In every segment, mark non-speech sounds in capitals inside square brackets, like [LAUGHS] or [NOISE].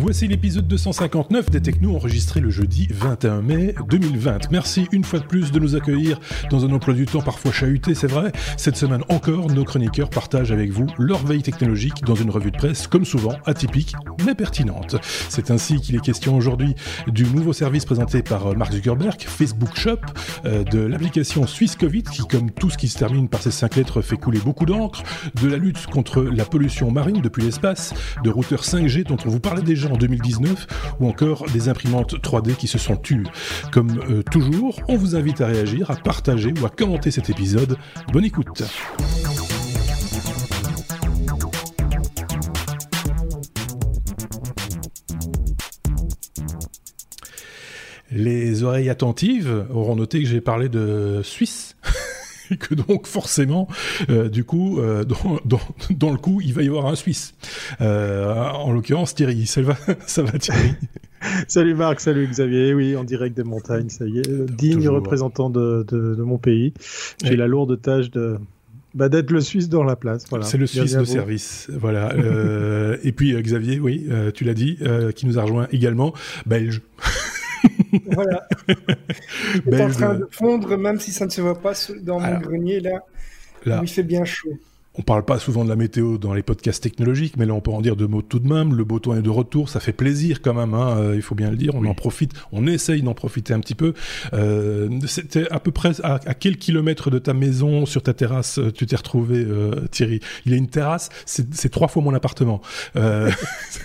Voici l'épisode 259 des Technos enregistré le jeudi 21 mai 2020. Merci une fois de plus de nous accueillir dans un emploi du temps parfois chahuté, c'est vrai. Cette semaine encore, nos chroniqueurs partagent avec vous leur veille technologique dans une revue de presse, comme souvent, atypique mais pertinente. C'est ainsi qu'il est question aujourd'hui du nouveau service présenté par Mark Zuckerberg, Facebook Shop, euh, de l'application Swiss Covid, qui comme tout ce qui se termine par ces cinq lettres fait couler beaucoup d'encre, de la lutte contre la pollution marine depuis l'espace, de routeurs 5G dont on vous parlait déjà en 2019, ou encore des imprimantes 3D qui se sont tues. Comme euh, toujours, on vous invite à réagir, à partager ou à commenter cet épisode. Bonne écoute. Les oreilles attentives auront noté que j'ai parlé de Suisse. Et [LAUGHS] que donc forcément, euh, du coup, euh, dans, dans, dans, le coup, il va y avoir un Suisse. Euh, en l'occurrence, Thierry. Ça va, [LAUGHS] ça va Thierry? Salut Marc, salut Xavier. Oui, en direct des montagnes, ça y est. Digne Toujours. représentant de, de, de, mon pays. J'ai la lourde tâche de, bah, d'être le Suisse dans la place. Voilà. C'est le Suisse de service. Voilà. euh, [LAUGHS] et puis euh, Xavier, oui, euh, tu l'as dit, qui nous a rejoint également, belge. [LAUGHS] voilà. est en train de fondre, même si ça ne se voit pas dans mon Alors, grenier là, là, où il fait bien chaud. On parle pas souvent de la météo dans les podcasts technologiques, mais là on peut en dire deux mots tout de même. Le beau temps est de retour, ça fait plaisir quand même, hein, euh, il faut bien le dire. On oui. en profite, on essaye d'en profiter un petit peu. Euh, C'était à peu près à, à, quel kilomètre de ta maison, sur ta terrasse, euh, tu t'es retrouvé, euh, Thierry? Il y a une terrasse, c'est trois fois mon appartement. Euh,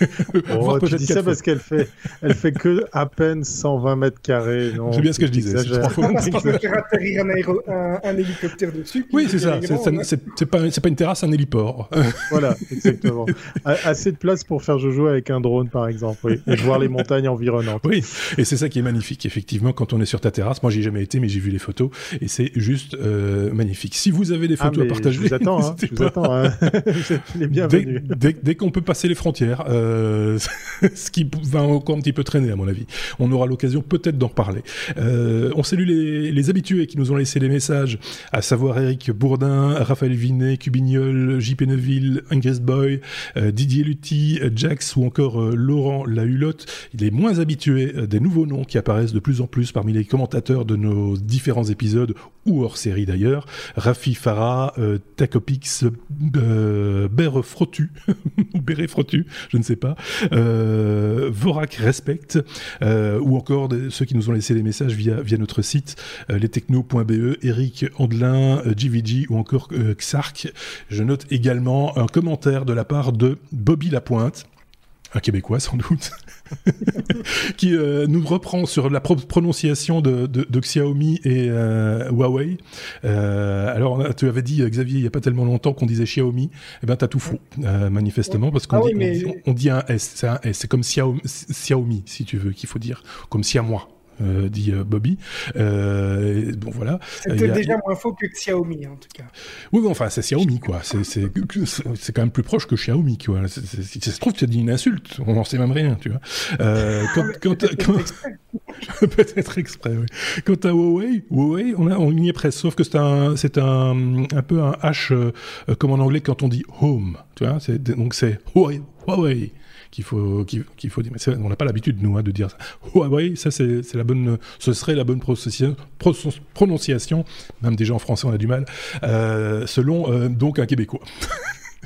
[LAUGHS] [LAUGHS] oh, tu dis ça parce qu'elle fait, elle fait que à peine 120 mètres carrés. [LAUGHS] C'est bien ce que je disais. C'est trois fois mon faire atterrir un, aéro, un, un, hélicoptère dessus. Oui, c'est ça. C'est pas, pas une terrasse, un héliport. [LAUGHS] voilà, exactement. Assez de place pour faire joujou avec un drone, par exemple, oui. et voir les montagnes environnantes. Oui, et c'est ça qui est magnifique, effectivement, quand on est sur ta terrasse. Moi, j'y ai jamais été, mais j'ai vu les photos, et c'est juste euh, magnifique. Si vous avez des photos ah, à partager, je vous attends. Hein, je vous attends hein. [LAUGHS] les bienvenus. Dès, dès, dès qu'on peut passer les frontières, euh, [LAUGHS] ce qui va encore un petit peu traîner, à mon avis. On aura l'occasion peut-être d'en reparler. Euh, on salue les, les habitués qui nous ont laissé des messages, à savoir Eric Bourdin, Raphaël Vinet, JP Neville, Ingrid Boy, euh, Didier Lutti, Jax ou encore euh, Laurent Lahulotte. Il est moins habitué euh, des nouveaux noms qui apparaissent de plus en plus parmi les commentateurs de nos différents épisodes ou hors série d'ailleurs. Rafi Farah, euh, Tacopix, euh, Bère Frottu, [LAUGHS] ou Béré Frottu, je ne sais pas, euh, Vorak Respect, euh, ou encore ceux qui nous ont laissé des messages via, via notre site, euh, lestechno.be, Eric Andelin, GVG ou encore Xark. Je note également un commentaire de la part de Bobby Lapointe, un Québécois sans doute, [LAUGHS] qui euh, nous reprend sur la pro prononciation de, de, de, Xiaomi et euh, Huawei. Euh, alors, tu avais dit, Xavier, il n'y a pas tellement longtemps qu'on disait Xiaomi. Eh ben, t'as tout faux, manifestement, parce qu'on ah dit, oui, mais... on, dit, on, dit, un S. C'est un S. C'est comme Xiaomi, Xiaomi, si tu veux, qu'il faut dire, comme Siamois. Euh, dit euh, Bobby. Euh, bon voilà. C'était déjà a... moins faux que Xiaomi en tout cas. Oui, bon, enfin c'est Xiaomi quoi. C'est quand même plus proche que Xiaomi quoi. C est, c est, si ça se trouve tu as dit une insulte, on n'en sait même rien, tu vois. Euh, quand, quand, quand... [LAUGHS] peut-être exprès. Oui. Quant à Huawei, Huawei, on, a, on y est presque, sauf que c'est un, c'est un, un peu un H comme en anglais quand on dit home, tu vois. Donc c'est Huawei. Huawei qu'il faut qu'il qu faut on n'a pas l'habitude nous hein, de dire ça. Huawei, ça c'est la bonne, ce serait la bonne prononciation. Même déjà en français on a du mal. Euh, selon euh, donc un Québécois. [LAUGHS]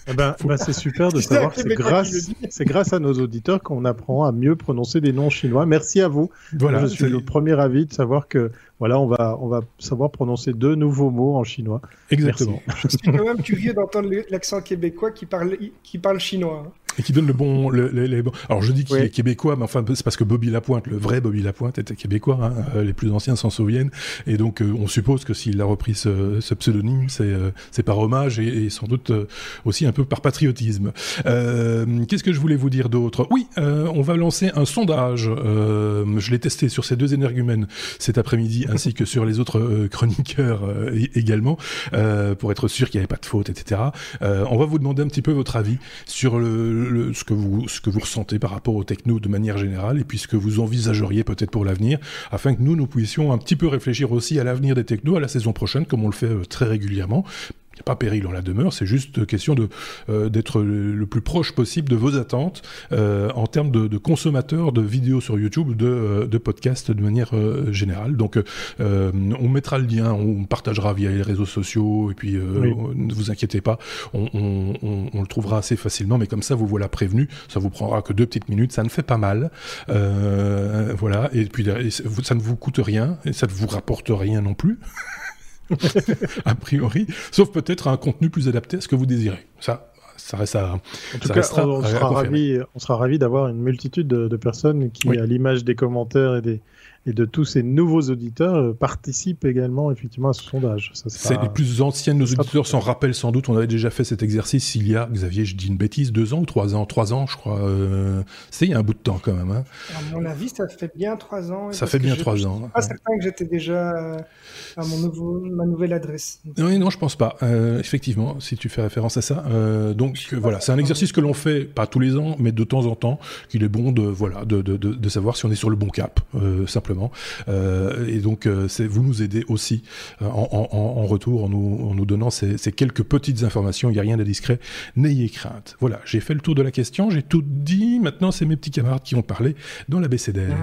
Eh ben, bah c'est super de savoir que c'est grâce, c'est grâce à nos auditeurs qu'on apprend à mieux prononcer des noms chinois. Merci à vous. Voilà, je suis le premier avis de savoir que voilà, on va, on va savoir prononcer deux nouveaux mots en chinois. Exactement. Merci. Je suis quand même curieux d'entendre l'accent québécois qui parle, qui parle chinois. Et qui donne le bon, le, les bon... Alors je dis qu'il oui. est québécois, mais enfin c'est parce que Bobby Lapointe, le vrai Bobby Lapointe, était québécois. Hein, euh, les plus anciens s'en souviennent, et donc euh, on suppose que s'il a repris ce, ce pseudonyme, c'est euh, par hommage et, et, sans doute euh, aussi un peu par patriotisme. Euh, Qu'est-ce que je voulais vous dire d'autre? Oui, on va lancer un sondage. je l'ai testé sur ces deux énergumènes cet après-midi, ainsi que sur les autres chroniqueurs également, pour être sûr qu'il n'y avait pas de faute, etc. on va vous demander un petit peu votre avis sur ce, que vous, ressentez par rapport aux techno de manière générale et puis ce que vous envisageriez peut-être pour l'avenir, afin que nous, nous puissions un petit peu réfléchir aussi à l'avenir des technos à la saison prochaine, comme on le fait euh, très régulièrement. N'y a pas péril en la demeure, c'est juste question de euh, d'être le, plus proche possible de vos attentes euh, en termes de, de, consommateurs de vidéos sur YouTube, de, euh, de podcasts de manière générale. Donc, on mettra le lien, on partagera via les réseaux sociaux, et puis ne vous inquiétez pas, on, on, on, le trouvera assez facilement, mais comme ça, vous voilà prévenu, ça vous prendra que deux petites minutes, ça ne fait pas mal, voilà, et puis ça ne vous coûte rien, et ça ne vous rapporte rien non plus. [LAUGHS] [LAUGHS] a priori, sauf peut-être un contenu plus adapté à ce que vous désirez. Ça, ça reste à. En tout cas, on, sera ravi, on sera ravi d'avoir une multitude de, personnes qui, à l'image des commentaires et des, et de tous ces nouveaux auditeurs euh, participent également effectivement à ce sondage. C'est les plus anciens de nos auditeurs s'en rappellent sans doute. On avait déjà fait cet exercice il y a, Xavier, je dis une bêtise, deux ans ou trois ans, trois ans, je crois. Euh... C'est il y a un bout de temps quand même. Hein. À mon avis, ça fait bien trois ans. Ça fait bien trois ans. Je suis pas certain que j'étais déjà euh, à mon nouveau, ma nouvelle adresse. Non, non, je pense pas. Euh, effectivement, si tu fais référence à ça. Euh, donc voilà, c'est un exercice que l'on fait pas tous les ans, mais de temps en temps, qu'il est bon de voilà de, de, de, de savoir si on est sur le bon cap, simplement euh, et donc, euh, vous nous aidez aussi euh, en, retour en nous, donnant ces, quelques petites informations. Il n'y a rien d'indiscret. N'ayez crainte. Voilà, j'ai fait le tour de la question, j'ai tout dit. Maintenant, c'est mes petits camarades qui ont parlé dans la BCDR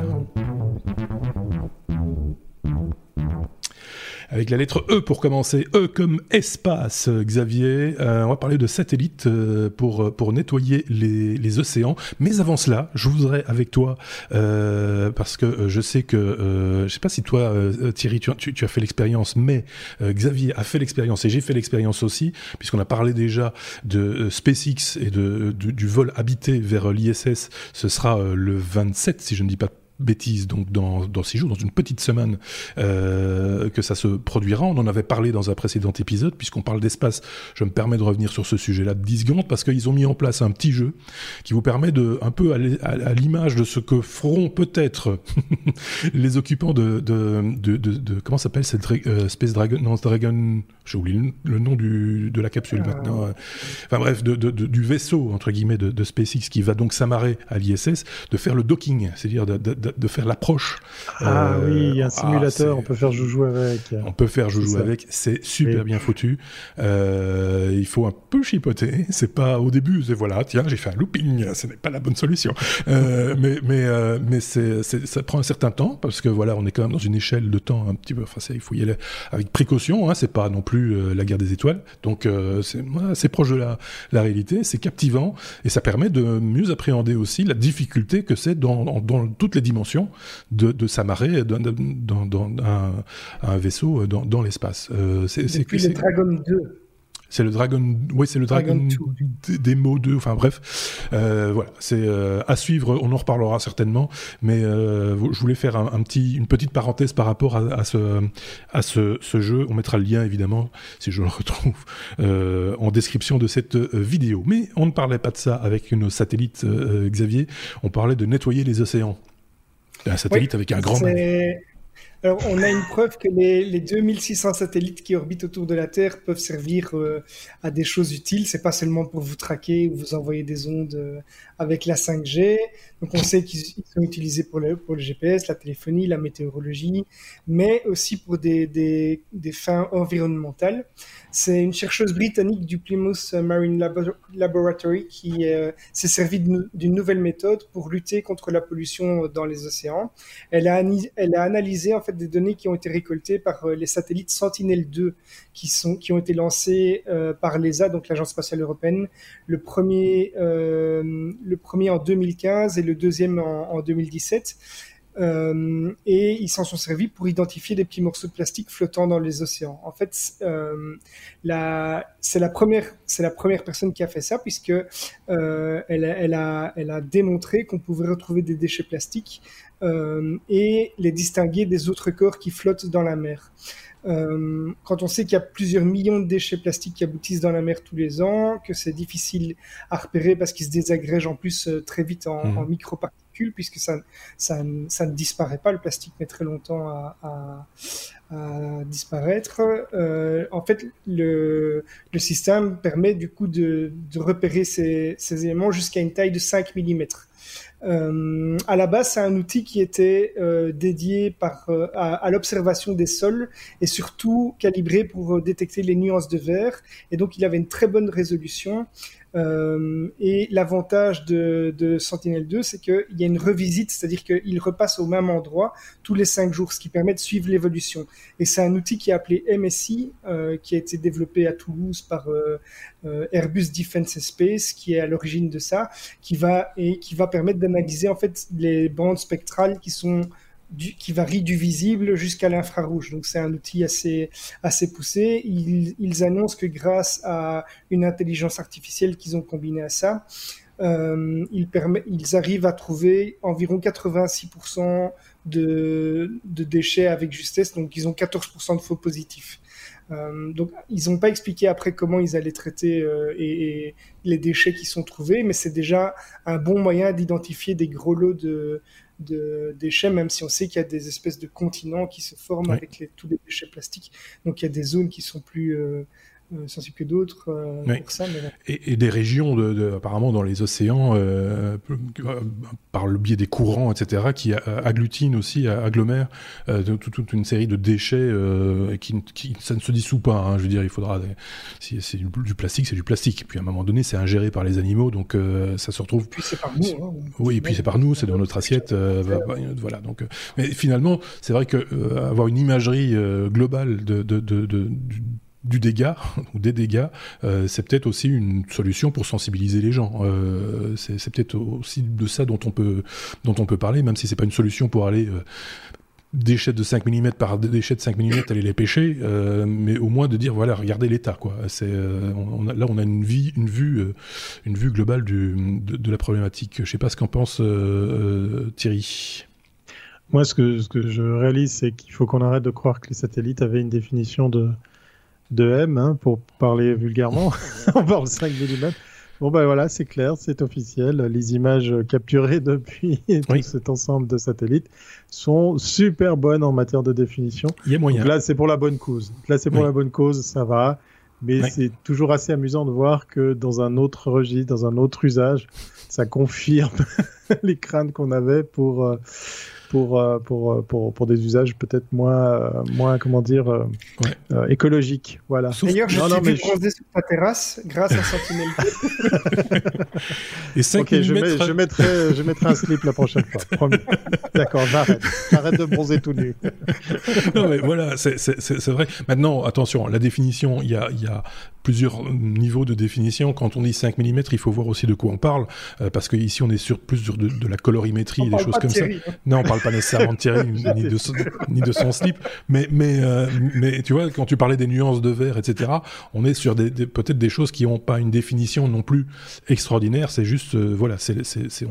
avec la lettre E pour commencer. E comme espace, Xavier. Euh, on va parler de satellites euh, pour, pour nettoyer les, les, océans. Mais avant cela, je voudrais avec toi, euh, parce que je sais que, je sais pas si toi, Thierry, tu, tu, as fait l'expérience, mais Xavier a fait l'expérience et j'ai fait l'expérience aussi, puisqu'on a parlé déjà de SpaceX et de, du vol habité vers l'ISS. Ce sera le 27, si je ne dis pas bêtise, donc dans, dans six jours, dans une petite semaine, euh, que ça se produira. On en avait parlé dans un précédent épisode, puisqu'on parle d'espace. Je me permets de revenir sur ce sujet-là de 10 secondes, parce qu'ils ont mis en place un petit jeu qui vous permet de, un peu à l'image de ce que feront peut-être [LAUGHS] les occupants de, de, de, de, comment s'appelle cette euh, Space Dragon, non, Dragon, j'ai oublié le, nom du, de la capsule euh. maintenant. Enfin bref, de, du vaisseau, entre guillemets, de, SpaceX qui va donc s'amarrer à l'ISS, de faire le docking, c'est-à-dire de de, faire l'approche. Ah euh, oui, un ah, simulateur, on peut faire joujou avec. On peut faire joujou avec, c'est super bien foutu. Euh, il faut un peu chipoter, c'est pas au début, c'est voilà, tiens, j'ai fait un looping, ce n'est pas la bonne solution. Euh, [LAUGHS] mais mais mais c'est ça prend un certain temps parce que voilà, on est quand même dans une échelle de temps un petit peu, enfin il faut y aller avec précaution, hein, c'est pas non plus la guerre des étoiles, donc c'est c'est proche de la la réalité, c'est captivant et ça permet de mieux appréhender aussi la difficulté que c'est dans, dans toutes les dimensions de, de s'amarrer dans, un, vaisseau euh, dans, l'espace. Euh, c'est le Dragon 2. C'est le Dragon, oui, c'est le Dragon, Demo 2. Enfin bref, euh, voilà, c'est à suivre. On en reparlera certainement, mais je voulais faire un, petit, une petite parenthèse par rapport à, ce, à ce, jeu. On mettra le lien évidemment si je le retrouve en description de cette vidéo. Mais on ne parlait pas de ça avec nos satellites, Xavier. On parlait de nettoyer les océans. Un satellite avec un grand alors, on a une preuve que les, les, 2600 satellites qui orbitent autour de la Terre peuvent servir euh, à des choses utiles. C'est pas seulement pour vous traquer ou vous envoyer des ondes euh, avec la 5G. Donc, on sait qu'ils sont utilisés pour le, pour le GPS, la téléphonie, la météorologie, mais aussi pour des, des, des fins environnementales. C'est une chercheuse britannique du Plymouth Marine Laboratory qui euh, s'est servie d'une nouvelle méthode pour lutter contre la pollution dans les océans. Elle a, elle a analysé en fait des données qui ont été récoltées par euh, les satellites Sentinel-2 qui sont qui ont été lancés euh, par l'ESA, donc l'agence spatiale européenne. Le premier le premier en 2015 et le deuxième en, en 2017. Euh, et ils s'en sont servis pour identifier des petits morceaux de plastique flottant dans les océans. En fait, euh, c'est la première, c'est la première personne qui a fait ça puisque euh, elle, elle, a, elle a démontré qu'on pouvait retrouver des déchets plastiques et les distinguer des autres corps qui flottent dans la mer. Quand on sait qu'il y a plusieurs millions de déchets plastiques qui aboutissent dans la mer tous les ans, que c'est difficile à repérer parce qu'ils se désagrègent en plus très vite en, mmh. en microparticules puisque ça, ça, ça, ne disparaît pas. Le plastique met très longtemps à, disparaître. Euh, en fait, le, le, système permet du coup de, de repérer ces, ces éléments jusqu'à une taille de 5 mm. Euh, à la base, c'est un outil qui était euh, dédié par, euh, à, à l'observation des sols et surtout calibré pour détecter les nuances de verre. Et donc, il avait une très bonne résolution. Euh, et l'avantage de, de Sentinel-2, c'est qu'il y a une revisite, c'est-à-dire qu'il repasse au même endroit tous les cinq jours, ce qui permet de suivre l'évolution. Et c'est un outil qui est appelé MSI, euh, qui a été développé à Toulouse par euh, Airbus Defence Space, qui est à l'origine de ça, qui va et qui va permettre d'analyser en fait les bandes spectrales qui sont qui varie du visible jusqu'à l'infrarouge. Donc c'est un outil assez assez poussé. Ils, ils, annoncent que grâce à une intelligence artificielle qu'ils ont combinée à ça, euh, ils, permet, ils arrivent à trouver environ 86% de, de déchets avec justesse. Donc ils ont 14% de faux positifs. Euh, donc, ils n'ont pas expliqué après comment ils allaient traiter euh, et, et, les déchets qui sont trouvés, mais c'est déjà un bon moyen d'identifier des gros lots de, de déchets, même si on sait qu'il y a des espèces de continents qui se forment avec les, tous les déchets plastiques. Donc il y a des zones qui sont plus euh, euh, d'autres euh, et, et, des régions, de, de, apparemment, dans les océans, euh, par le biais des courants, etc., qui agglutinent aussi, agglomèrent toute, toute, une série de déchets qui, qui, ça ne se dissout pas. Hein, je veux dire, il faudra. Si c'est du, plastique, c'est du plastique. Puis à un moment donné, c'est ingéré par les animaux, donc ça se retrouve. Puis c'est par nous. Hein, oui, et puis c'est par nous, c'est dans notre assiette. voilà. Donc, mais finalement, c'est vrai que avoir une imagerie globale de, de, de, de du dégât [LAUGHS] ou des dégâts, euh, c'est peut-être aussi une solution pour sensibiliser les gens. Euh, c'est peut-être aussi de ça dont on peut dont on peut parler, même si c'est pas une solution pour aller euh, déchets de 5 mm par déchets de 5 mm aller les pêcher, mais au moins de dire voilà regardez l'état quoi. C'est là on a une vie une vue une vue globale de, de, la problématique. Je sais pas ce qu'en pense Thierry. Moi, ce que je réalise, c'est qu'il faut qu'on arrête de croire que les satellites avaient une définition de, de M, hein, pour parler vulgairement. [LAUGHS] on parle 5 mm. Bon ben voilà, c'est clair, c'est officiel. Les images capturées depuis [LAUGHS] cet ensemble de satellites sont super bonnes en matière de définition. Il y a moyen. Donc là, c'est pour la bonne cause. Là, c'est pour oui. la bonne cause, ça va. Mais oui. c'est toujours assez amusant de voir que dans un autre registre, dans un autre usage, ça confirme [LAUGHS] les craintes qu'on avait pour euh, pour, euh, pour, pour, pour des usages peut-être moins, euh, moins, comment dire, euh, ouais. écologiques. Voilà. D'ailleurs, je non, suis non, je... sur ta terrasse grâce à Sentinel. [LAUGHS] Et 5 ok, je, mets, je, mettrai, je mettrai un slip la prochaine fois. D'accord, j'arrête. J'arrête de bronzer tout nu. [LAUGHS] non, mais voilà, c'est vrai. Maintenant, attention, la définition, il y a, y a plusieurs niveaux de définition. Quand on dit 5 mm, il faut voir aussi de quoi on parle, euh, parce qu'ici, on est sur plus sur de, de la colorimétrie, on des choses comme ça. Hein. Non, on parle pas nécessairement de Thierry, [LAUGHS] ni, de son, ni de son slip, mais, mais, euh, mais tu vois, quand tu parlais des nuances de vert, etc., on est sur des, des peut-être des choses qui n'ont pas une définition non plus extraordinaire. C'est juste, euh, voilà, c'est,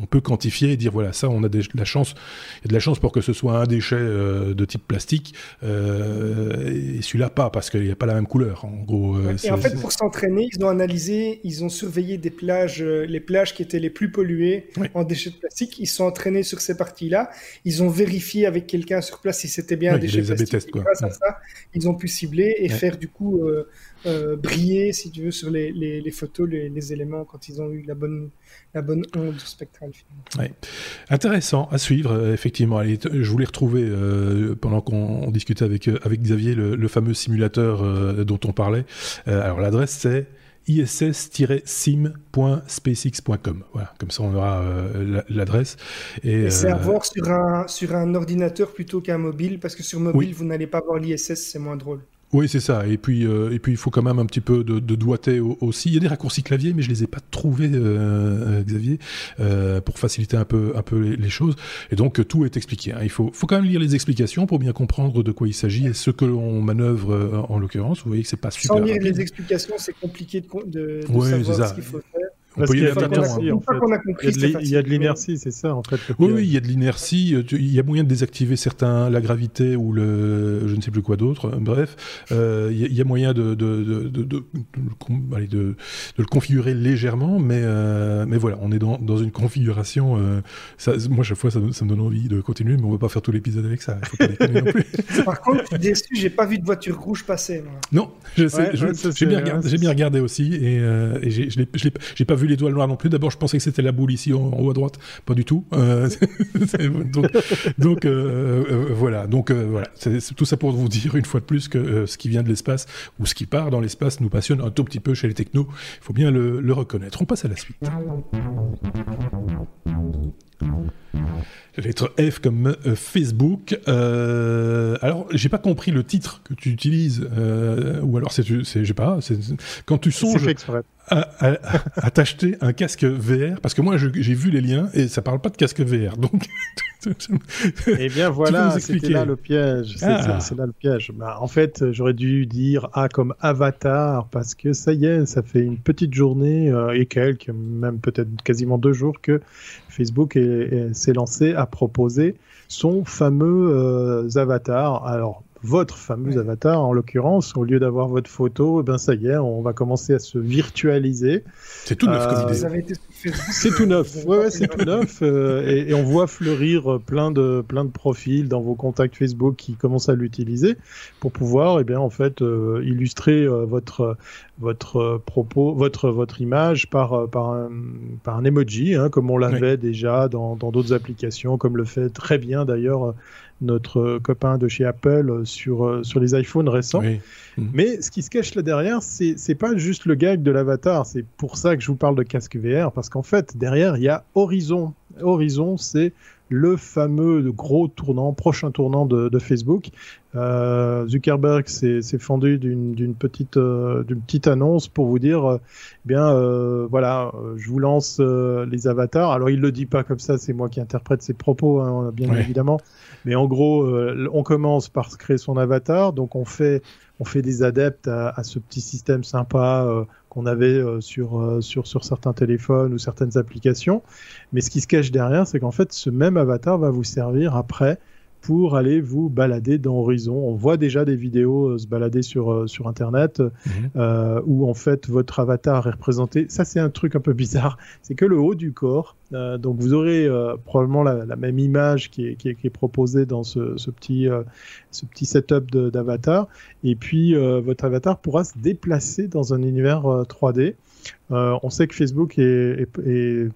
on peut quantifier et dire, voilà, ça, on a de la chance, il y a de la chance pour que ce soit un déchet euh, de type plastique, et celui-là pas, parce qu'il n'y a pas la même couleur, en gros. Et en fait, pour s'entraîner, ils ont analysé, ils ont surveillé des plages, les plages qui étaient les plus polluées oui. en déchets de plastique. Ils sont entraînés sur ces parties-là. Ils ont vérifié avec quelqu'un sur place si c'était bien ouais, un déchet plastique. Grâce à ça, ils ont pu cibler et ouais. faire du coup euh, euh, briller, si tu veux, sur les, les, les photos, les, les, éléments quand ils ont eu la bonne, la bonne onde spectrale. Ouais. Intéressant à suivre, euh, effectivement. Allez, je voulais retrouver, euh, pendant qu'on discutait avec, avec Xavier, le, le fameux simulateur dont on parlait. alors l'adresse c'est iss-sim.spacex.com. Voilà, comme ça on aura euh, l'adresse. Et, c'est euh... à voir sur un, sur un ordinateur plutôt qu'un mobile, parce que sur mobile, oui. vous n'allez pas voir l'ISS, c'est moins drôle. Oui, c'est ça. Et puis, euh, et puis, il faut quand même un petit peu de, de doigté aussi. Il y a des raccourcis clavier, mais je les ai pas trouvés, euh, Xavier, euh, pour faciliter un peu, un peu les, les choses. Et donc, tout est expliqué. Hein. Il faut, faut quand même lire les explications pour bien comprendre de quoi il s'agit et ce que l'on manœuvre euh, en l'occurrence. Vous voyez que c'est pas super. Sans lire rapide. les explications, c'est compliqué de, de, de ouais, savoir ce qu'il faut faire. Parce qu'il y, a de l'inertie, c'est ça en fait. Oui, oui, il y a de l'inertie. Il y a moyen de désactiver certains, la gravité ou le, je ne sais plus quoi d'autre. Bref, euh, il y, a moyen de de, de, de, de, le configurer légèrement, mais euh, mais voilà, on est dans, dans une configuration. Euh, ça, moi, chaque fois, ça, ça, me donne envie de continuer, mais on va pas faire tout l'épisode avec ça. Faut pas non plus. [LAUGHS] Par contre, je suis déçu, j'ai pas vu de voiture rouge passer. Moi. Non, je sais, j'ai bien, regardé, bien regardé aussi, et, et j'ai pas vu l'étoile noire non plus. D'abord, je pensais que c'était la boule ici en, haut à droite. Pas du tout. Euh, [LAUGHS] donc, euh, euh, voilà. Donc voilà. C'est tout ça pour vous dire une fois de plus que ce qui vient de l'espace ou ce qui part dans l'espace nous passionne un tout petit peu chez les technos. Il faut bien le, le reconnaître. On passe à la suite. Lettre F comme Facebook. Euh, alors, j'ai pas compris le titre que tu utilises, euh, ou alors c'est, j'ai pas, c'est, quand tu songes à, à, t'acheter un casque VR, parce que moi j'ai vu les liens et ça parle pas de casque VR, donc. [LAUGHS] eh bien voilà, c'était là le piège. C'est, ah. là le piège. Bah, en fait, j'aurais dû dire A comme Avatar, parce que ça y est, ça fait une petite journée et quelques, même peut-être quasiment deux jours que Facebook s'est lancé à proposer son fameux euh, avatar. Alors, votre fameux avatar, en l'occurrence, au lieu d'avoir votre photo, eh ben ça y est, on va commencer à se virtualiser. C'est tout neuf comme idée. C'est tout neuf. Ouais, c'est tout neuf. Euh, et, on voit fleurir plein de plein de profils dans vos contacts Facebook qui commencent à l'utiliser pour pouvoir, eh bien, en fait, euh, illustrer votre votre propos, votre votre image par par un, par un emoji, hein, comme on l'avait déjà dans dans d'autres applications, comme le fait très bien d'ailleurs notre copain de chez Apple sur, euh, sur les iPhones récents. Mhm. Mais ce qui se cache là derrière, c'est pas juste le gag de l'avatar. C'est pour ça que je vous parle de casque VR, parce qu'en fait, derrière, il y a Horizon. Horizon, c'est le fameux gros tournant, prochain tournant de, Facebook. Euh, Zuckerberg s'est fendu d'une petite, euh, d'une petite annonce pour vous dire, eh bien, voilà, je vous lance les avatars. Alors, il le dit pas comme ça, c'est moi qui interprète ses propos, hein, bien évidemment. Mais en gros, euh, on commence par créer son avatar, donc on fait, on fait des adeptes à, ce petit système sympa euh, qu'on avait euh, sur, sur, sur certains téléphones ou certaines applications. Mais ce qui se cache derrière, c'est qu'en fait, ce même avatar va vous servir après pour aller vous balader dans Horizon. On voit déjà des vidéos euh, se balader sur, euh, sur Internet mhm. euh, où en fait votre avatar est représenté. Ça c'est un truc un peu bizarre, c'est que le haut du corps. donc vous aurez probablement la, même image qui est, qui est, proposée dans ce, ce petit, ce petit setup d'avatar. Et puis votre avatar pourra se déplacer dans un univers 3D. Euh, on sait que Facebook est,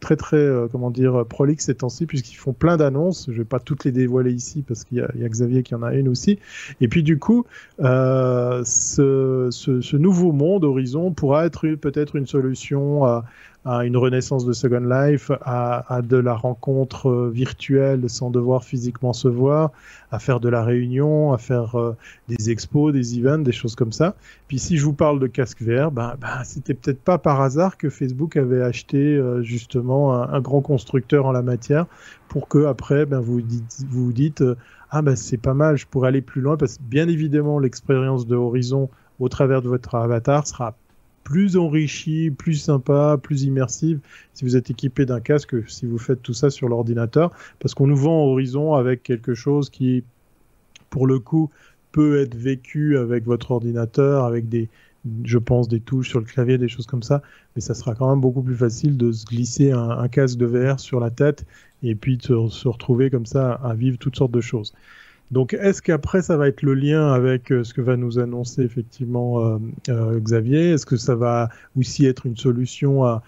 très très euh, comment dire prolixe ces temps-ci puisqu'ils font plein d'annonces. Je vais pas toutes les dévoiler ici parce qu'il y, a Xavier qui en a une aussi. Et puis du coup, euh, ce, nouveau monde Horizon pourra être peut-être une solution à, à une renaissance de Second Life, à, de la rencontre euh, virtuelle sans devoir physiquement se voir, à faire de la réunion, à faire euh, des expos, des events, des choses comme ça. Puis si je vous parle de casque VR, ben, ben c'était peut-être pas par hasard que Facebook avait acheté euh, justement un, grand constructeur en la matière pour que après ben vous dites, vous dites ah ben c'est pas mal, je pourrais aller plus loin parce que bien évidemment l'expérience de Horizon au travers de votre avatar sera plus enrichi, plus sympa, plus immersive si vous êtes équipé d'un casque, si vous faites tout ça sur l'ordinateur, parce qu'on nous vend Horizon avec quelque chose qui, pour le coup, peut être vécu avec votre ordinateur, avec des, je pense, des touches sur le clavier, des choses comme ça, mais ça sera quand même beaucoup plus facile de se glisser un, casque de VR sur la tête et puis de se retrouver comme ça à vivre toutes sortes de choses. Donc, est-ce qu'après, ça va être le lien avec euh, ce que va nous annoncer effectivement euh, euh, Xavier? Est-ce que ça va aussi être une solution à,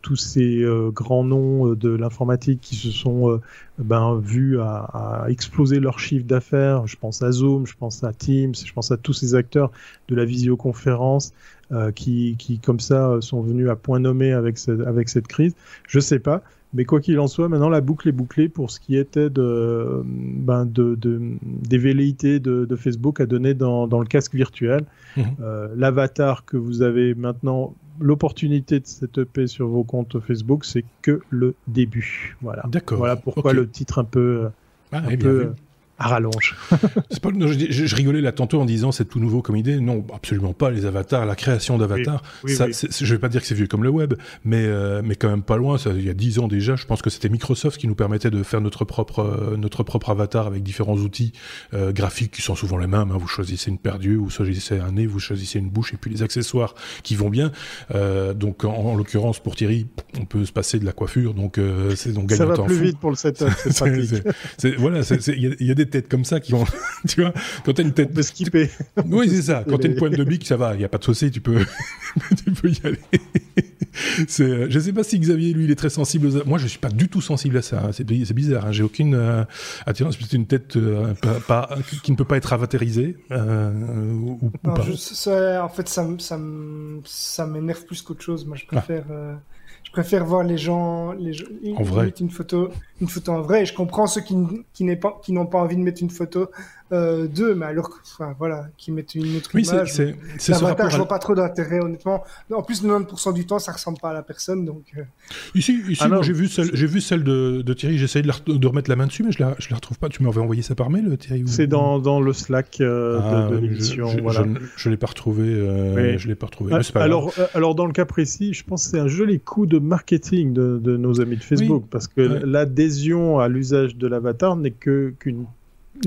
tous ces grands noms de l'informatique qui se sont ben, vus à, exploser leur chiffre d'affaires? Je pense à Zoom, je pense à Teams, je pense à tous ces acteurs de la visioconférence qui, qui, comme ça, sont venus à point nommé avec, avec cette crise. Je sais pas. Mais quoi qu'il en soit, maintenant la boucle est bouclée pour ce qui était de, ben de, de des velléités de, de, Facebook à donner dans, dans le casque virtuel. Mhm. Euh, L'avatar que vous avez maintenant l'opportunité de setuper sur vos comptes Facebook, c'est que le début. Voilà. D'accord. Voilà pourquoi le titre un peu, ah, un peu à rallonge. [LAUGHS] pas, je, rigolais là tantôt en disant c'est tout nouveau comme idée. Non, absolument pas. Les avatars, la création d'avatars, ça, je vais pas dire que c'est vieux comme le web, mais euh, mais quand même pas loin. Ça, il y a dix ans déjà, je pense que c'était Microsoft qui nous permettait de faire notre propre euh, notre propre avatar avec différents outils euh, graphiques qui sont souvent les mêmes. Hein. Vous choisissez une paire d'yeux, vous choisissez un nez, vous choisissez une bouche et puis les accessoires qui vont bien. donc en, l'occurrence pour Thierry, on peut se passer de la coiffure, donc c'est donc ça va plus vite pour le setup. C'est [LAUGHS] voilà, il y, y a des têtes comme ça qui ont, [LAUGHS] tu vois, quand t'as une tête. de skipper. [LAUGHS] Oui, c'est ça. Quand t'as une pointe de bique, ça va, il n'y a pas de souci, tu peux, [LAUGHS] tu peux y aller. c'est, euh, je sais pas si Xavier, lui, il est très sensible aux... Moi, je suis pas du tout sensible à ça. Hein. C'est, bizarre. Hein. J'ai aucune euh, attirance. C'est une tête euh, pas, qui ne peut pas être avatarisée. ou, pas. en fait, ça, ça, ça m'énerve plus qu'autre chose. Moi, je préfère préfère voir les gens, les gens en vrai. une photo, une photo en vrai. Et je comprends ceux qui, qui n'ont pas, qui n'ont pas envie de mettre une photo euh, d'eux, mais alors, enfin, voilà, qui mettent une autre image. C'est, c'est, ce. Je vois pas trop d'intérêt, honnêtement. En plus, 90% du temps, ça ressemble pas à la personne, donc. Euh. Ici, ici, moi, j'ai vu celle, j'ai vu celle de, de Thierry. J'essaye de, de, remettre la main dessus, mais je la, je la retrouve pas. Tu m'avais envoyé ça par mail, Thierry C'est dans, dans le Slack euh, de, ah, l'émission. Je, voilà. je, l'ai pas retrouvé. Euh, Je l'ai pas retrouvé. Ah, alors, alors, dans le cas précis, je pense que c'est un joli coup de marketing de, de nos amis de Facebook, parce que à l'usage de l'avatar n'est que qu'une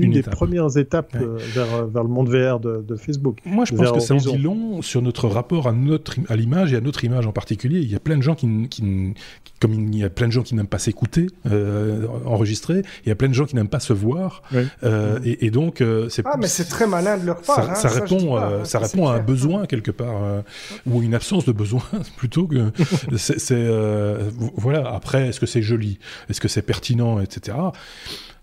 une, des premières étapes euh, vers, vers, le monde VR de, de Facebook. Moi, je pense que ça en dit long sur notre rapport à, notre, à l'image et à notre image en particulier. Il y a plein de gens qui, qui, comme il y a plein de gens qui n'aiment pas s'écouter, euh, enregistrer, il y a plein de gens qui n'aiment pas se voir. Euh, et, et, donc, euh, c'est. Ah, mais c'est très malin de leur part. Ça, hein, ça, répond, euh, ça répond à un besoin quelque part, euh, ou une absence de besoin [LAUGHS] plutôt que. [LAUGHS] c'est, voilà. Après, est-ce que c'est joli, est-ce que c'est pertinent, etc.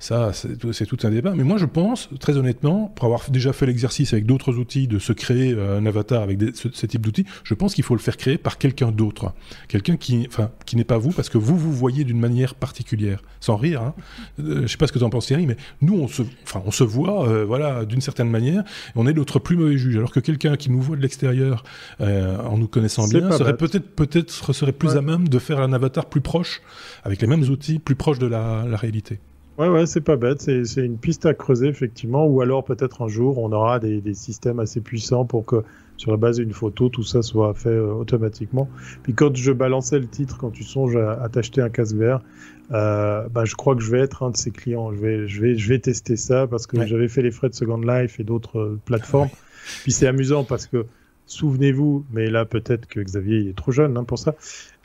Ça, c'est tout un débat. Mais moi, je pense, très honnêtement, pour avoir déjà fait l'exercice avec d'autres outils de se créer euh, un avatar avec ce, type d'outils, je pense qu'il faut le faire créer par quelqu'un d'autre. Quelqu'un qui, enfin, qui n'est pas vous, parce que vous, vous voyez d'une manière particulière. Sans rire, hein. Euh, je sais pas ce que tu en penses, Thierry, mais nous, on se, enfin, on se voit, euh, voilà, d'une certaine manière, et on est notre plus mauvais juge. Alors que quelqu'un qui nous voit de l'extérieur, en nous connaissant bien, serait peut-être, serait plus à même de faire un avatar plus proche, avec les mêmes outils, plus proche de la réalité. Ouais, ouais, c'est pas bête. C'est une piste à creuser, effectivement. Ou alors, peut-être un jour, on aura des, des, systèmes assez puissants pour que, sur la base d'une photo, tout ça soit fait euh, automatiquement. Puis, quand je balançais le titre, quand tu songes à, t'acheter un casque VR, euh, bah, je crois que je vais être un de ces clients. Je vais, je vais, je vais tester ça parce que j'avais fait les frais de Second Life et d'autres euh, plateformes. Puis, c'est amusant parce que, souvenez-vous, mais là, peut-être que Xavier est trop jeune hein, pour ça,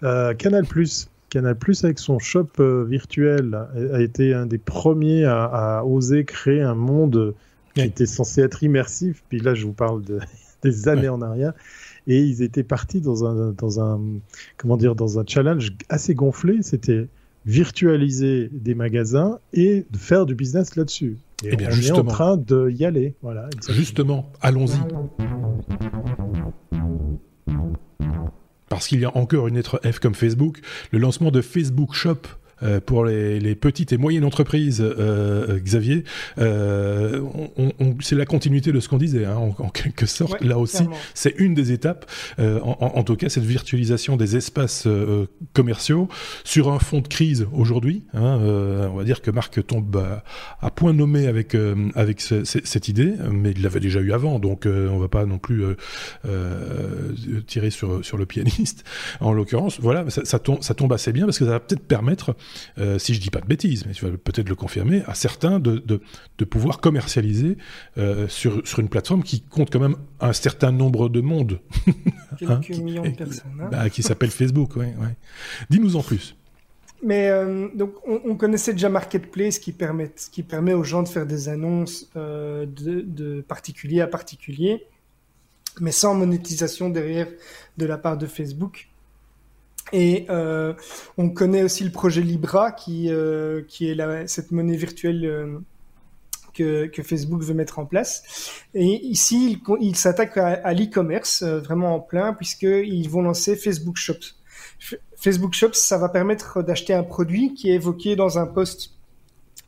euh, Canal Plus Canal Plus avec son shop euh, virtuel a été un des premiers à, oser créer un monde qui était censé être immersif. Puis là, je vous parle de, [LAUGHS] des années en arrière. Et ils étaient partis dans un, dans un, comment dire, dans un challenge assez gonflé. C'était virtualiser des magasins et de faire du business là-dessus. Et, eh bien, on est en train d'y aller. Voilà, justement, allons-y parce qu'il y a encore une lettre F comme Facebook, le lancement de Facebook Shop euh, pour les, les, petites et moyennes entreprises, euh, euh Xavier, euh, on, on, c'est la continuité de ce qu'on disait, hein, en, en, quelque sorte. Là aussi, c'est une des étapes, euh, en, en, tout cas, cette virtualisation des espaces commerciaux sur un fond de crise aujourd'hui. Hein, on va dire que Marc tombe à, point nommé avec, avec ce, cette idée, mais il l'avait déjà eu avant, donc on va pas non plus tirer sur, sur le pianiste. En l'occurrence, voilà, ça, ça, tombe, ça tombe assez bien parce que ça va peut-être permettre euh, si je dis pas de bêtises, mais tu vas peut-être le confirmer, à certains de, de, de pouvoir commercialiser euh, sur, sur une plateforme qui compte quand même un certain nombre de monde. [LAUGHS] Quelques hein, millions de [LAUGHS] personnes. Hein. bah, qui s'appelle Facebook, ouais, ouais. Dis-nous en plus. Mais euh, donc, on, on, connaissait déjà Marketplace qui permet, qui permet aux gens de faire des annonces euh, de, de particulier à particulier, mais sans monétisation derrière de la part de Facebook. Et euh, on connaît aussi le projet Libra, qui, euh, qui est la, cette monnaie virtuelle euh, que, que, Facebook veut mettre en place. Et ici, il, il s'attaque à, à l'e-commerce euh, vraiment en plein, puisqu'ils vont lancer Facebook Shops. Facebook Shops, ça va permettre d'acheter un produit qui est évoqué dans un post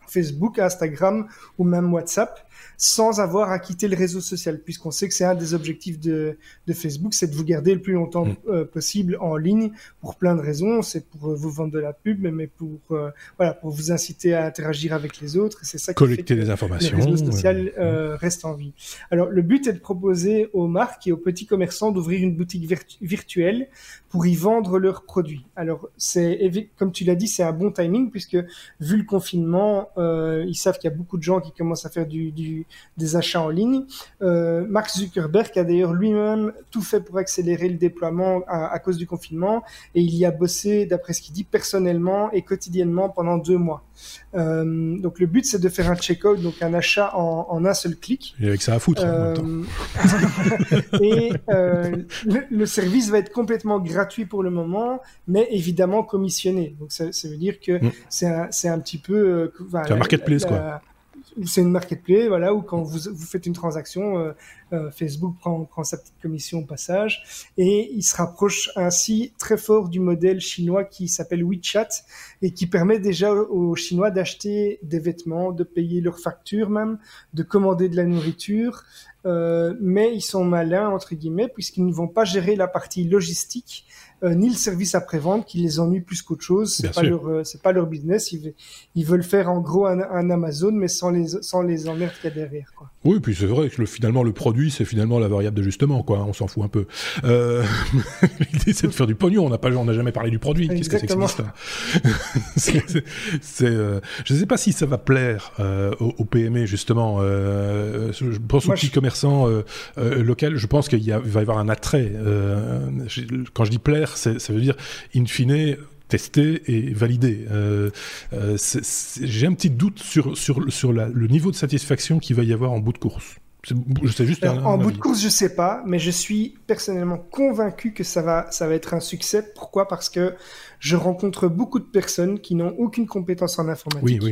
Facebook, Instagram ou même WhatsApp sans avoir à quitter le réseau social, puisqu'on sait que c'est un des objectifs de, de Facebook, c'est de vous garder le plus longtemps mm. euh, possible en ligne pour plein de raisons. C'est pour euh, vous vendre de la pub, mais pour euh, voilà, pour vous inciter à interagir avec les autres. C'est ça qui collecter des informations. Le réseau social mm. reste en vie. Alors le but est de proposer aux marques et aux petits commerçants d'ouvrir une boutique virtuelle pour y vendre leurs produits. Alors c'est comme tu l'as dit, c'est un bon timing puisque vu le confinement, ils savent qu'il y a beaucoup de gens qui commencent à faire du, du des achats en ligne. Euh, Mark Zuckerberg a d'ailleurs lui-même tout fait pour accélérer le déploiement à, cause du confinement et il y a bossé, d'après ce qu'il dit, personnellement et quotidiennement pendant deux mois. Euh, donc le but c'est de faire un check-out, donc un achat en, un seul clic. Et avec ça à foutre. Euh, [LAUGHS] et le, service va être complètement gratuit pour le moment, mais évidemment commissionné. Donc ça, veut dire que mm. c'est un, un, petit peu. c'est un marketplace quoi c'est une marketplace, voilà, où quand vous, vous faites une transaction, euh, euh, Facebook prend, prend sa petite commission au passage, et il se rapproche ainsi très fort du modèle chinois qui s'appelle WeChat et qui permet déjà aux Chinois d'acheter des vêtements, de payer leurs factures même, de commander de la nourriture, euh, mais ils sont malins entre guillemets puisqu'ils ne vont pas gérer la partie logistique euh, ni le service après-vente qui les ennuie plus qu'autre chose. C'est pas leur, euh, c'est pas leur business. Ils, ils, veulent faire en gros un, un, Amazon, mais sans les, sans les emmerdes qu'il y a derrière, quoi. Oui, puis c'est vrai que le, finalement le produit, c'est finalement la variable d'ajustement, quoi. On s'en fout un peu. Euh, [LAUGHS] L'idée, c'est de faire du pognon. On n'a pas, on n'a jamais parlé du produit. Qu'est-ce que c'est que [LAUGHS] c'est C'est, euh, je ne sais pas si ça va plaire euh, au, PME justement. Euh, je pense aux petits commerçants locaux. Je pense qu'il va y avoir un attrait. quand je dis plaire ça veut dire, in fine, tester et valider. Euh, euh, j'ai un petit doute sur, sur, sur le niveau de satisfaction qu'il va y avoir en bout de course. Je sais juste en bout de course, je sais pas, mais je suis personnellement convaincu que ça va, ça va être un succès. Pourquoi? Parce que je rencontre beaucoup de personnes qui n'ont aucune compétence en informatique,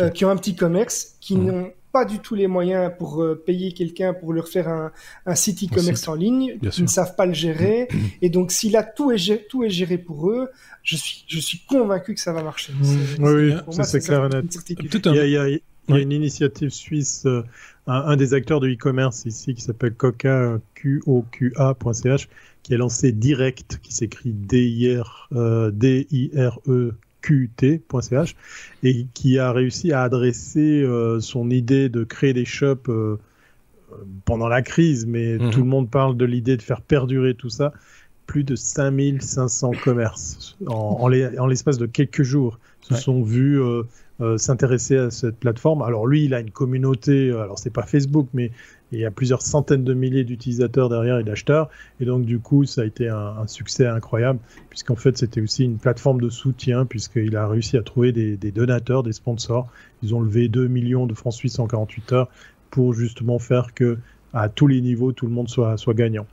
euh, qui ont un petit commerce, qui mmh. n'ont pas du tout les moyens pour euh, payer quelqu'un pour leur faire un, un site e-commerce en ligne. Ils ne savent pas le gérer. et donc, si là, tout est, géré, tout est géré pour eux, je suis, je suis convaincu que ça va marcher. Oui, ça c'est clair et net. Il y a, il y a, il y a une initiative suisse, euh, un, des acteurs de e-commerce ici qui s'appelle Coca, Q-O-Q-A.ch, qui a lancé Direct, qui s'écrit D-I-R, euh, D-I-R-E qt.ch et qui a réussi à adresser euh, son idée de créer des shops euh, pendant la crise, mais mhm. tout le monde parle de l'idée de faire perdurer tout ça. Plus de 5500 commerces en, en l'espace de quelques jours se sont vus euh, s'intéresser à cette plateforme. Alors lui, il a une communauté, alors c'est pas Facebook, mais il y a plusieurs centaines de milliers d'utilisateurs derrière et d'acheteurs. Et donc, du coup, ça a été un, succès incroyable, puisqu'en fait, c'était aussi une plateforme de soutien, puisqu'il a réussi à trouver des, donateurs, des sponsors. Ils ont levé 2 millions de francs suisses en 48 heures pour justement faire que, à tous les niveaux, tout le monde soit, soit gagnant.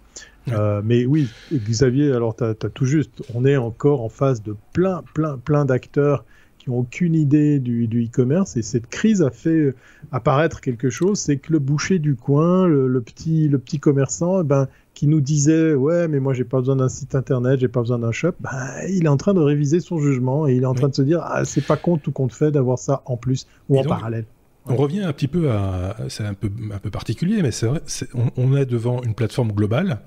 Euh, mais oui, Xavier, alors tu as, tout juste. On est encore en face de plein, plein, plein d'acteurs qui n'ont aucune idée du, e-commerce. Et cette crise a fait apparaître quelque chose, c'est que le boucher du coin, le, petit, le petit commerçant, eh ben, qui nous disait ouais mais moi j'ai pas besoin d'un site internet, j'ai pas besoin d'un shop, ben, il est en train de réviser son jugement et il est en train de se dire ah c'est pas con tout compte fait d'avoir ça en plus ou en parallèle. On revient un petit peu à, c'est un peu un peu particulier, mais c'est vrai, on, on, est devant une plateforme globale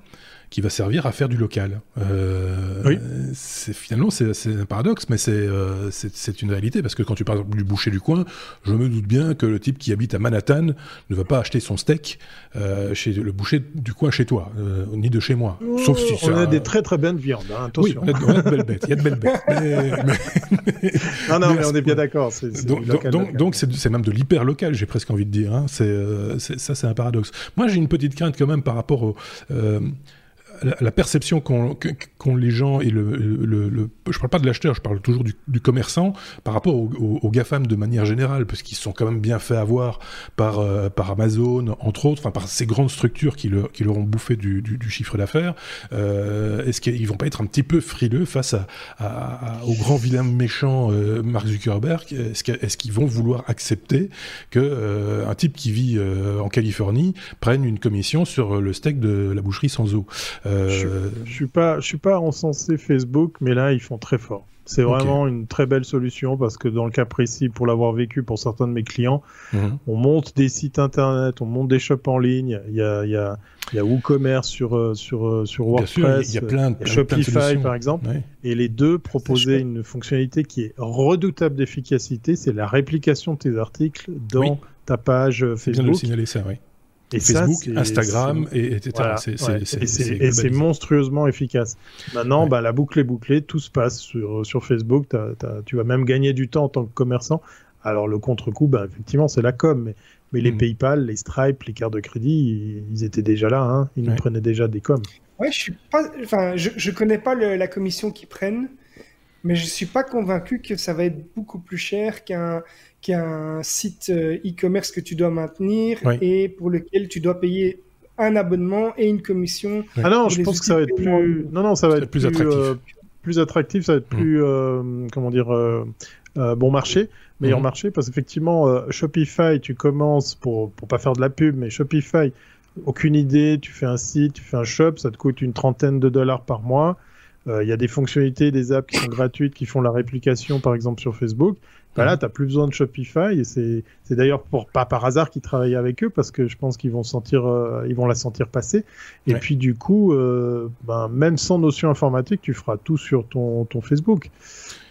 qui va servir à faire du local. Euh, oui. C'est finalement c'est un paradoxe, mais euh, c'est une réalité parce que quand tu parles du boucher du coin, je me doute bien que le type qui habite à Manhattan ne va pas acheter son steak euh, chez le boucher du coin chez toi, euh, ni de chez moi. Oh, Sauf si on a des très très bonnes viandes. Hein, attention. Oui, on a, de belles bêtes. Il y a de belles bêtes. [LAUGHS] non non, mais, on est bien d'accord. Donc donc c'est même de l'hyper local, j'ai presque envie de dire. Hein. C'est ça c'est un paradoxe. Moi j'ai une petite crainte quand même par rapport au la, perception qu'ont les gens et le, le, le, je parle pas de l'acheteur, je parle toujours du, commerçant par rapport aux GAFAM de manière générale, parce qu'ils sont quand même bien fait avoir par, euh, par Amazon, entre autres, par ces grandes structures qui, qui leur ont bouffé du, chiffre d'affaires. Euh, Est-ce qu'ils vont pas être un petit peu frileux face au grand vilain méchant euh, Mark Zuckerberg? Est-ce qu'ils vont vouloir accepter que un type qui vit en Californie prenne une commission sur le steak de la boucherie sans eau? Je, je suis pas, je suis pas encensé Facebook, mais là ils font très fort. C'est vraiment une très belle solution parce que dans le cas précis, pour l'avoir vécu pour certains de mes clients, mhm. on monte des sites internet, on monte des shops en ligne. Il y a, il y a, il y a WooCommerce sur, euh, sur, euh, sur WordPress. il y a plein de, Shopify, par exemple. Et les deux proposaient une fonctionnalité qui est redoutable d'efficacité. C'est la réplication de tes articles dans ta page Facebook. Bien de signaler ça, oui. Et Facebook, Instagram, et, etc. et c'est monstrueusement efficace. Maintenant, bah, la boucle est bouclée, tout se passe sur, sur Facebook. tu vas même gagner du temps en tant que commerçant. Alors le contre-coup, bah, effectivement, c'est la com. Mais, mais les mm. PayPal, les Stripe, les cartes de crédit, ils, étaient déjà là. Hein. Ils nous prenaient déjà des coms. Ouais, je suis pas. Enfin, je, je connais pas la commission qu'ils prennent, mais je suis pas convaincu que ça va être beaucoup plus cher qu'un un site euh, e-commerce que tu dois maintenir et pour lequel tu dois payer un abonnement et une commission. Ah non, je pense que ça va être plus. Non, non, ça va être plus, attractif. Euh, plus attractif, ça va être mm. plus, euh, comment dire, bon marché, meilleur mm. marché, parce qu'effectivement, Shopify, tu commences pour pour pas faire de la pub, mais Shopify, aucune idée, tu fais un site, tu fais un shop, ça te coûte une trentaine de dollars par mois. Il y a des fonctionnalités, des apps qui sont gratuites, qui font la réplication, par exemple sur Facebook. Bah là, tu n'as plus besoin de Shopify et c'est d'ailleurs pour pas par hasard qu'ils travaillent avec eux parce que je pense qu'ils vont sentir euh, ils vont la sentir passer. Et puis du coup euh, ben, même sans notion informatique, tu feras tout sur ton ton Facebook.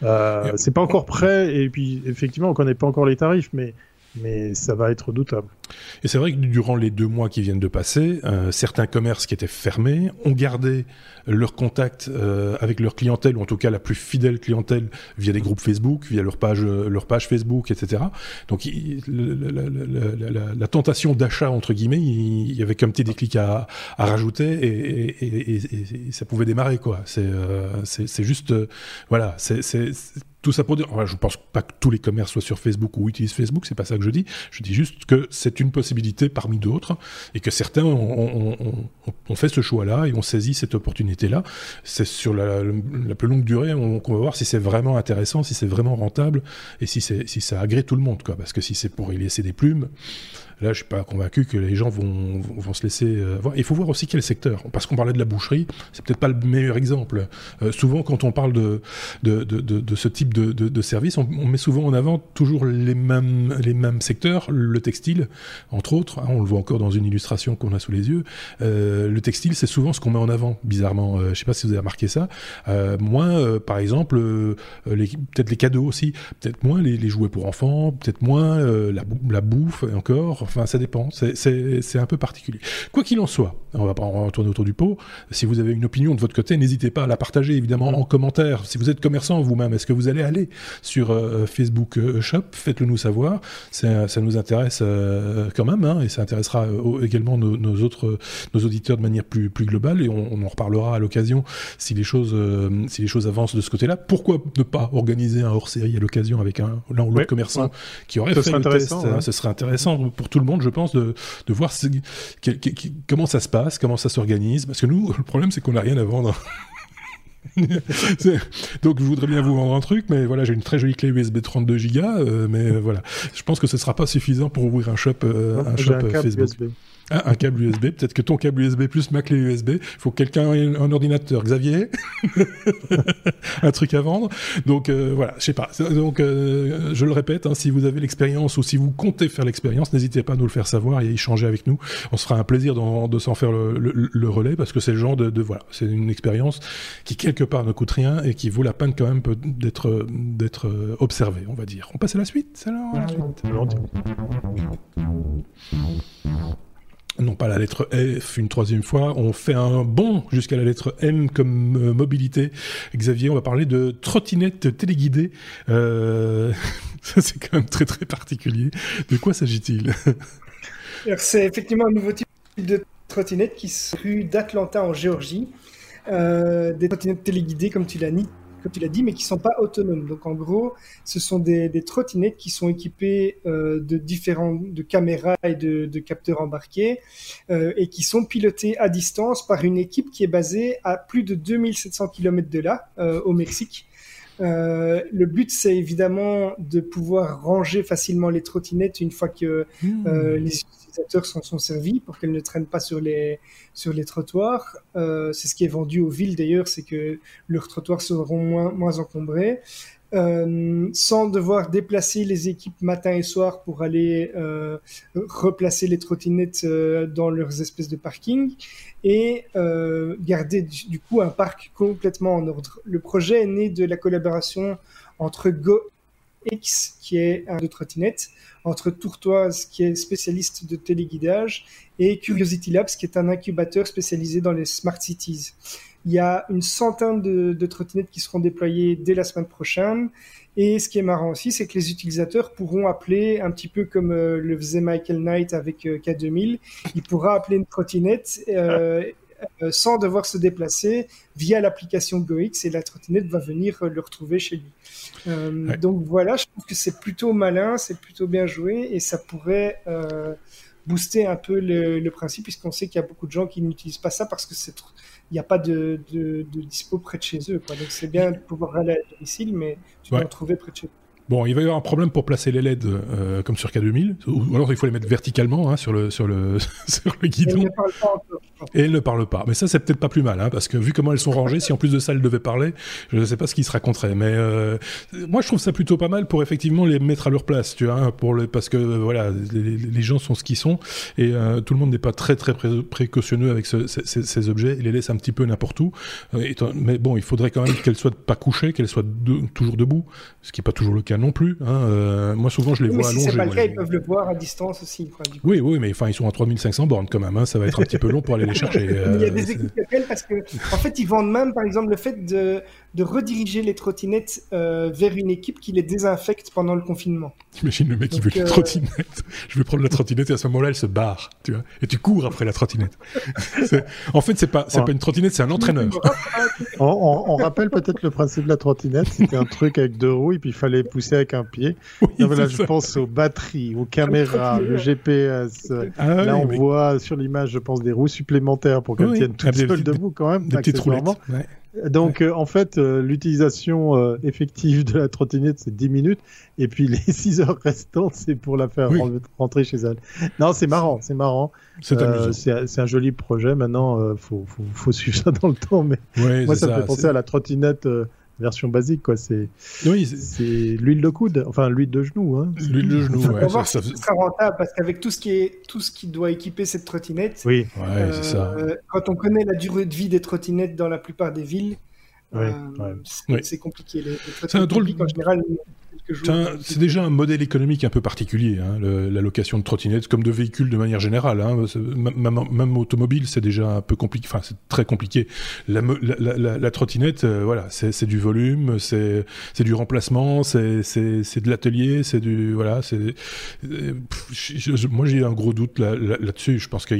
Euh, c'est pas encore prêt et puis effectivement, on connaît pas encore les tarifs mais mais ça va être doutable. Et c'est vrai que durant les deux mois qui viennent de passer, euh, certains commerces qui étaient fermés ont gardé leur contact euh, avec leur clientèle, ou en tout cas la plus fidèle clientèle, via des groupes Facebook, via leur page, page Facebook, etc. Donc la, tentation d'achat, entre guillemets, il, y avait comme petit déclic à, rajouter et, ça pouvait démarrer. quoi. Euh, c'est juste... voilà, c'est tout ça pour dire, je ne pense pas que tous les commerces soient sur Facebook ou utilisent Facebook, c'est pas ça que je dis. Je dis juste que c'est une possibilité parmi d'autres et que certains ont, fait ce choix-là et ont saisi cette opportunité-là. C'est sur la, plus longue durée qu'on va voir si c'est vraiment intéressant, si c'est vraiment rentable et si, ça agrée tout le monde. Parce que si c'est pour y laisser des plumes, Là, je suis pas convaincu que les gens vont, vont se laisser euh, voir. Il faut voir aussi quel secteur. Parce qu'on parlait de la boucherie, c'est peut-être pas le meilleur exemple. Euh, souvent, quand on parle de, de, de, ce type de, service, on, met souvent en avant toujours les mêmes, les mêmes secteurs. Le textile, entre autres, hein, on le voit encore dans une illustration qu'on a sous les yeux. Euh, le textile, c'est souvent ce qu'on met en avant, bizarrement. Euh, je sais pas si vous avez remarqué ça. Moins, par exemple, peut-être les cadeaux aussi, peut-être moins les, jouets pour enfants, peut-être moins la bouffe, encore. Enfin, ça dépend. C'est un peu particulier. Quoi qu'il en soit, on va pas en retourner autour du pot. Si vous avez une opinion de votre côté, n'hésitez pas à la partager évidemment en commentaire. Si vous êtes commerçant vous-même, est-ce que vous allez aller sur euh, Facebook euh, Shop? Faites-le nous savoir. Ça nous intéresse euh, quand même, hein, et ça intéressera également nos, autres nos auditeurs de manière plus plus globale. Et on, en reparlera à l'occasion si les choses si les choses avancent de ce côté-là. Pourquoi ne pas organiser un hors-série à l'occasion avec un l'un ou l'autre commerçant qui aurait fait le test hein? Ce serait intéressant pour tout le monde, je pense, de, de voir comment ça se passe, comment ça s'organise. Parce que nous, le problème, c'est qu'on n'a rien à vendre. [LAUGHS] Donc je voudrais bien vous vendre un truc, mais voilà, j'ai une très jolie clé USB 32 Go, euh, mais euh, voilà, je pense que ce sera pas suffisant pour ouvrir un shop, euh, un shop Facebook. Ah, un câble USB. Peut-être que ton câble USB plus ma clé USB. Il faut que quelqu'un ait un ordinateur. Xavier, [LAUGHS] un truc à vendre. Donc euh, voilà, je sais pas. Donc euh, je le répète, hein, si vous avez l'expérience ou si vous comptez faire l'expérience, n'hésitez pas à nous le faire savoir et à échanger avec nous. On sera un plaisir de s'en faire le, relais parce que c'est le genre de, voilà, c'est une expérience qui quelque part ne coûte rien et qui vaut la peine quand même d'être d'être observée, on va dire. On passe à la suite alors. La suite non pas la lettre F une troisième fois, on fait un bond jusqu'à la lettre M comme euh, mobilité. Xavier, on va parler de trottinette téléguidée. Euh, [LAUGHS] ça c'est quand même très très particulier. De quoi s'agit-il? [LAUGHS] C'est effectivement un nouveau type de trottinette qui se rue d'Atlanta en Géorgie. Euh, des trottinettes téléguidées comme tu l'as dit, comme tu l'as dit, mais qui sont pas autonomes. Donc en gros, ce sont des, trottinettes qui sont équipées euh, de différents de caméras et de, capteurs embarqués euh, et qui sont pilotées à distance par une équipe qui est basée à plus de 2700 km de là, euh, au Mexique. Euh, le but, c'est évidemment de pouvoir ranger facilement les trottinettes une fois que mmh. euh, les utilisateurs s'en sont servis pour qu'elles ne traînent pas sur les, sur les trottoirs. Euh, c'est ce qui est vendu aux villes d'ailleurs, c'est que leurs trottoirs seront moins, moins encombrés. Euh, sans devoir déplacer les équipes matin et soir pour aller euh, replacer les trottinettes euh, dans leurs espèces de parking et euh, garder du, coup un parc complètement en ordre. Le projet est né de la collaboration entre GoX, qui est un de trottinettes, entre Tourtoise, qui est spécialiste de téléguidage, et Curiosity Labs, qui est un incubateur spécialisé dans les smart cities. Il y a une centaine de, trottinettes qui seront déployées dès la semaine prochaine. Et ce qui est marrant aussi, c'est que les utilisateurs pourront appeler, un petit peu comme euh, le faisait Michael Knight avec euh, K2000, il pourra appeler une trottinette euh, sans devoir se déplacer via l'application GoX et la trottinette va venir le retrouver chez lui. Donc voilà, je trouve que c'est plutôt malin, c'est plutôt bien joué et ça pourrait booster un peu le, le principe puisqu'on sait qu'il y a beaucoup de gens qui n'utilisent pas ça parce que c'est il n'y a pas de, de, de, dispo près de chez eux. Quoi. Donc c'est bien de pouvoir aller à domicile, mais tu dois en trouver près de chez eux. Bon, il va y avoir un problème pour placer les LED euh, comme sur K2000, ou alors il faut les mettre verticalement hein, sur, le, sur, le, [LAUGHS] sur le guidon. Pas Et elle ne parle pas. Mais ça, c'est peut-être pas plus mal, hein, parce que vu comment elles sont rangées, si en plus de ça, elles devaient parler, je ne sais pas ce qui se raconterait. Mais euh, moi, je trouve ça plutôt pas mal pour effectivement les mettre à leur place, tu vois, hein, pour le, parce que voilà, les, les, gens sont ce qu'ils sont, et euh, tout le monde n'est pas très très précautionneux avec ce, ces, ces, objets, ils les laissent un petit peu n'importe où. Euh, mais bon, il faudrait quand même qu'elles soient pas couchées, qu'elles soient de, toujours debout, ce qui n'est pas toujours le cas non plus. Hein, euh, moi, souvent, je les vois si allongés. c'est pas le cas, ils peuvent le voir à distance aussi. Quoi, oui, oui, mais enfin, ils sont à 3500 bornes quand même. Hein, ça va être un petit peu long pour aller les chercher. [LAUGHS] il y a des équipes qui parce que, en fait, ils vendent même, par exemple, le fait de, de rediriger les trottinettes euh, vers une équipe qui les désinfecte pendant le confinement. Imagine le mec qui veut une euh, trottinette. Je vais prendre la trottinette et à ce moment-là, elle se barre, tu vois. Et tu cours après la trottinette. [LAUGHS] en fait, c'est pas, c'est pas une trottinette, c'est un entraîneur. on, on, on, rappelle peut-être le principe de la trottinette. C'était un truc avec deux roues et puis il fallait pousser avec un pied. [LAUGHS] là, je pense aux batteries, aux caméras, le GPS. Ah là, on voit sur l'image, je pense, des roues supplémentaires pour qu'elles tiennent toutes seules debout quand même. Des petites roulettes. Donc, euh, en fait, euh, l'utilisation euh, effective de la trottinette, c'est 10 minutes. Et puis, [LAUGHS] les 6 heures restantes, c'est pour la faire rentrer chez elle. Non, c'est marrant, c'est marrant. C'est un joli projet. Maintenant, il faut, faut, faut, suivre ça [LAUGHS] dans le temps. Mais moi, ça, me fait penser à la trottinette version basique quoi. C'est oui, c'est l'huile de coude enfin l'huile de genou hein. l'huile de genou ouais, voir ça, sera rentable parce qu'avec tout ce qui est tout ce qui doit équiper cette trottinette oui. Ouais, ça. Euh, quand on connaît la durée de vie des trottinettes dans la plupart des villes euh, c'est compliqué. Les, c'est un drôle en général c'est déjà un modèle économique un peu particulier, hein, la location de trottinettes, comme de véhicules de manière générale. Hein, même, automobile, c'est déjà un peu compliqué. Enfin, c'est très compliqué. La, la, la, trottinette, euh, voilà, c'est du volume, c'est du remplacement, c'est de l'atelier, c'est du voilà. C'est euh, moi j'ai un gros doute là-dessus. Là, je pense que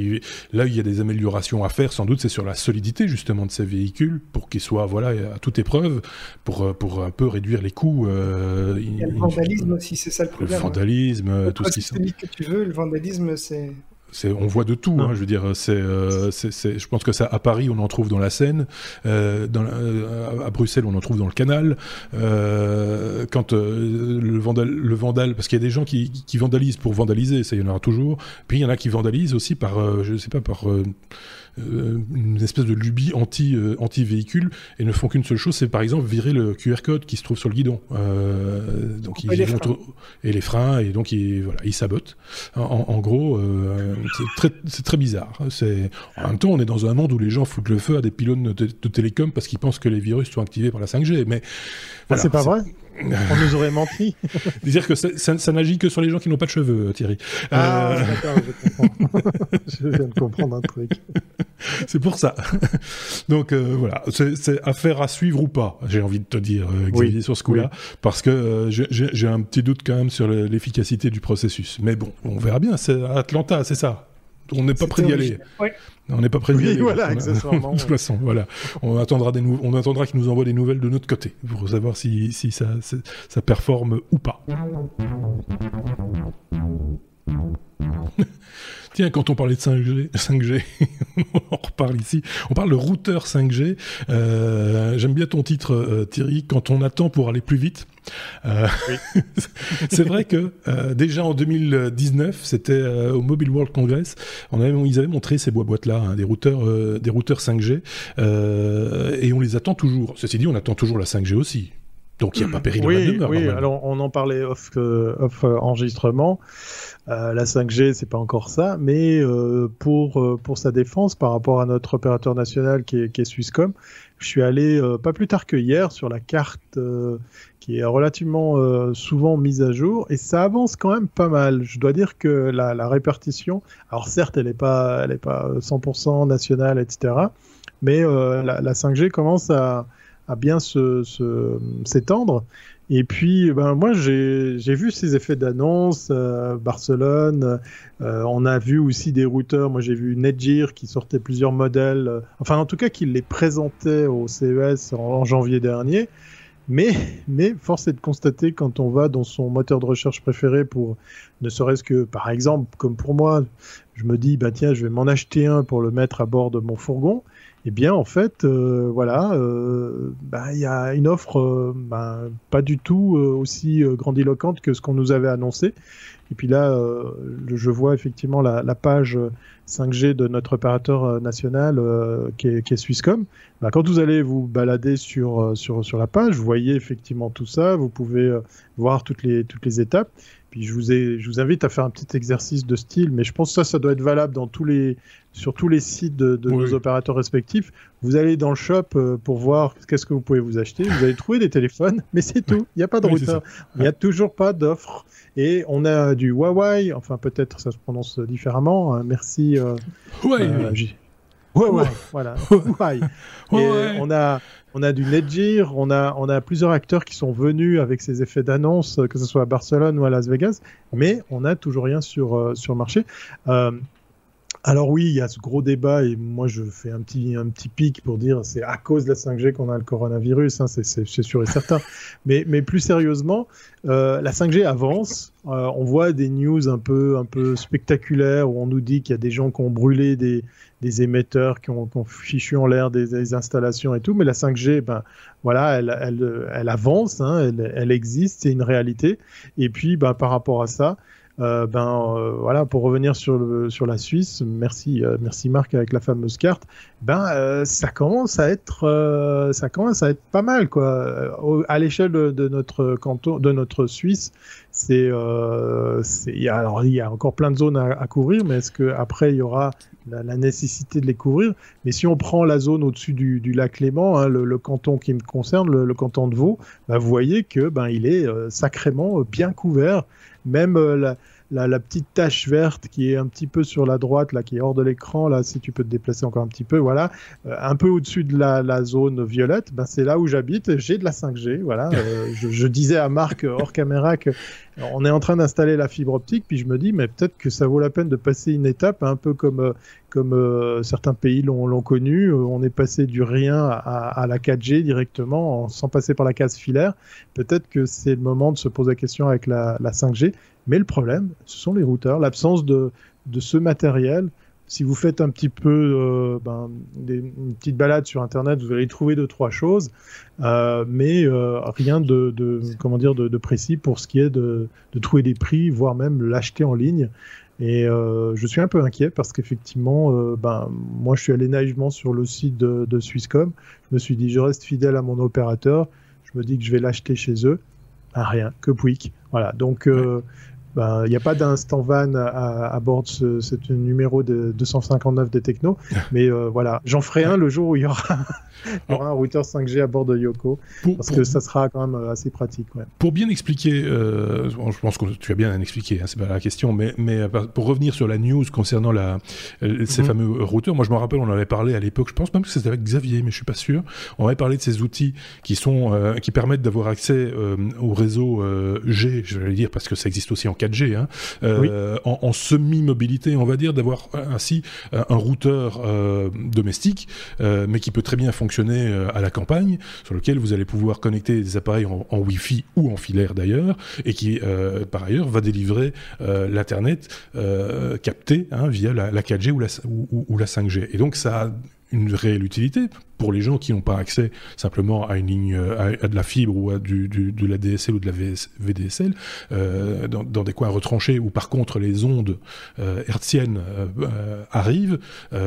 là il y a des améliorations à faire. Sans doute, c'est sur la solidité justement de ces véhicules pour qu'ils soient voilà à toute épreuve, pour pour un peu réduire les coûts. Euh, il y a le vandalisme aussi, c'est ça le problème. Le vandalisme, hein. tout ce qui sont. que tu veux, le vandalisme, c'est. On voit de tout, hein, je veux dire. C'est, euh, je pense que ça, à Paris, on en trouve dans la Seine, euh, dans euh, à Bruxelles, on en trouve dans le Canal. Euh, quand euh, le, vandal, le vandal, parce qu'il y a des gens qui, qui, vandalisent pour vandaliser, ça, il y en aura toujours. Puis il y en a qui vandalisent aussi par, je sais pas, par euh, une espèce de lubie anti, euh, anti véhicule et ne font qu'une seule chose, c'est par exemple virer le QR code qui se trouve sur le guidon. Euh, donc ils et, les et les freins et donc ils voilà ils sabotent. En, en gros, c'est très c'est très bizarre. C'est en même temps on est dans un monde où les gens foutent le feu à des pylônes de, de télécom parce qu'ils pensent que les virus sont activés par la 5G. Mais ah, c'est pas vrai? On nous aurait menti. [LAUGHS] Dire que ça, ça, n'agit que sur les gens qui n'ont pas de cheveux, Thierry. Ah, euh... d'accord, je comprends. [LAUGHS] je viens de comprendre un truc. c'est pour ça. Donc euh, voilà, c'est affaire à suivre ou pas, j'ai envie de te dire, euh, Xavier, sur ce coup-là, parce que euh, j'ai un petit doute quand même sur l'efficacité du processus. Mais bon, on verra bien, c'est Atlanta, c'est ça. On n'est pas prêt d'y aller. On n'est pas prêt d'y aller. Voilà, accessoirement. [LAUGHS] de toute façon, voilà. On attendra des on attendra qu'ils nous envoient des nouvelles de notre côté pour savoir si, si ça, ça performe ou pas. [LAUGHS] Tiens, quand on parlait de 5G, 5G [LAUGHS] on en reparle ici. On parle de routeur 5G. Euh, j'aime bien ton titre, euh, Thierry. Quand on attend pour aller plus vite. Euh, [LAUGHS] c'est vrai que déjà en 2019, c'était au Mobile World Congress, on avait, ils avaient montré ces boîtes-là, hein, des routeurs, des routeurs 5G, et on les attend toujours. Ceci dit, on attend toujours la 5G aussi. Donc il n'y a pas péril oui, de demeure. Oui, alors on en parlait off, off enregistrement. Euh, la 5G, c'est pas encore ça, mais euh, pour euh, pour sa défense par rapport à notre opérateur national qui est, qui est Swisscom, je suis allé pas plus tard que hier sur la carte qui est relativement souvent mise à jour et ça avance quand même pas mal. Je dois dire que la, la répartition, alors certes, elle est pas elle est pas 100% nationale, etc. Mais la, la 5G commence à à bien s'étendre. Se, et puis, ben, moi, j'ai vu ces effets d'annonce, euh, Barcelone, euh, on a vu aussi des routeurs, moi j'ai vu Netgear qui sortait plusieurs modèles, euh, enfin en tout cas qui les présentait au CES en, janvier dernier, mais, mais force est de constater quand on va dans son moteur de recherche préféré pour, ne serait-ce que, par exemple, comme pour moi, je me dis, bah tiens, je vais m'en acheter un pour le mettre à bord de mon fourgon, eh bien, en fait, euh, voilà, euh, bah, il y a une offre euh, bah, pas du tout aussi grandiloquente que ce qu'on nous avait annoncé. Et puis là, je vois effectivement la, page 5G de notre opérateur national qui, est, qui, Swisscom. Bah, quand vous allez vous balader sur, sur, sur la page, vous voyez effectivement tout ça. Vous pouvez voir toutes les, toutes les étapes. Puis je vous, je vous invite à faire un petit exercice de style, mais je pense que ça, ça doit être valable dans tous les, sur tous les sites de, nos opérateurs respectifs. Vous allez dans le shop euh, pour voir qu'est-ce que vous pouvez vous acheter. Vous allez trouver des téléphones, [LAUGHS] mais c'est tout. Il n'y a pas de routeur. Il n'y a toujours pas d'offre. Et on a du Huawei, enfin peut-être ça se prononce différemment. Hein. Merci. Euh, Huawei. Euh, voilà. [LAUGHS] Huawei. on a on a du Netgear, on a, on a plusieurs acteurs qui sont venus avec ces effets d'annonce, que ce soit à Barcelone ou à Las Vegas, mais on n'a toujours rien sur, sur le marché. Euh, alors oui, il y a ce gros débat et moi je fais un petit un petit pic pour dire c'est à cause de la 5G qu'on a le coronavirus, hein, c'est sûr et certain. [LAUGHS] mais mais plus sérieusement, euh, la 5G avance. Euh, on voit des news un peu un peu spectaculaires où on nous dit qu'il y a des gens qui ont brûlé des des émetteurs, qui ont, fichu en l'air des, installations et tout. Mais la 5G, ben voilà, elle elle, elle avance, hein, elle, elle existe, c'est une réalité. Et puis ben par rapport à ça. Euh, ben euh, voilà, pour revenir sur le, sur la Suisse, merci euh, merci Marc avec la fameuse carte. Ben ça commence à être ça commence à être pas mal quoi. à l'échelle de, notre canton, de notre Suisse, c'est c'est alors il y a encore plein de zones à, couvrir, mais est-ce que après il y aura la, nécessité de les couvrir? Mais si on prend la zone au-dessus du, du, lac Léman, hein, le, canton qui me concerne, le, canton de Vaud, ben, vous voyez que ben il est sacrément bien couvert même euh, la, petite tache verte qui est un petit peu sur la droite, là, qui est hors de l'écran, là, si tu peux te déplacer encore un petit peu, voilà, euh, un peu au-dessus de la, zone violette, ben, c'est là où j'habite, j'ai de la 5G, voilà. Euh, [LAUGHS] je, disais à Marc hors caméra que on est en train d'installer la fibre optique, puis je me dis, mais peut-être que ça vaut la peine de passer une étape, un peu comme comme certains pays l'ont connu. on est passé du rien à, la 4G directement, sans passer par la case filaire. Peut-être que c'est le moment de se poser la question avec la, la 5G. Mais le problème, ce sont les routeurs, l'absence de, ce matériel. Si vous faites un petit peu euh, ben, des, une petite balade sur Internet, vous allez trouver deux trois choses, euh, mais euh, rien de, comment dire de, précis pour ce qui est de, trouver des prix, voire même l'acheter en ligne. Et je suis un peu inquiet parce qu'effectivement, ben, moi je suis allé naïvement sur le site de, de, Swisscom. Je me suis dit, je reste fidèle à mon opérateur. Je me dis que je vais l'acheter chez eux. Ah, rien, que Pouic. Voilà. Donc, ben, il n'y a pas d'instant van à, bord de ce, numéro de 259 des technos. mais euh, voilà, j'en ferai un le jour où il y aura, [LAUGHS] un routeur 5G à bord de Yoko. parce que ça sera quand même euh, assez pratique. Pour bien expliquer, euh, je pense que tu as bien expliqué, hein, c'est pas la question, mais, mais pour revenir sur la news concernant la, ces mhm. fameux routeurs, moi je me rappelle, on en avait parlé à l'époque, je pense même que c'était avec Xavier, mais je suis pas sûr. On avait parlé de ces outils qui sont qui permettent d'avoir accès au réseau G, je vais dire, parce que ça existe aussi en 4 4G, hein, en, semi-mobilité, on va dire, d'avoir ainsi un routeur domestique, mais qui peut très bien fonctionner à la campagne, sur lequel vous allez pouvoir connecter des appareils en, en Wi-Fi ou en filaire d'ailleurs, et qui par ailleurs va délivrer l'internet capté hein, via la, 4G ou la, ou la 5G. Et donc ça a une réelle utilité pour les gens qui n'ont pas accès simplement à une ligne, euh, à, de la fibre ou à du, du, de la DSL ou de la VDSL, euh, dans, dans, des coins retranchés où par contre les ondes euh, hertziennes euh, arrivent,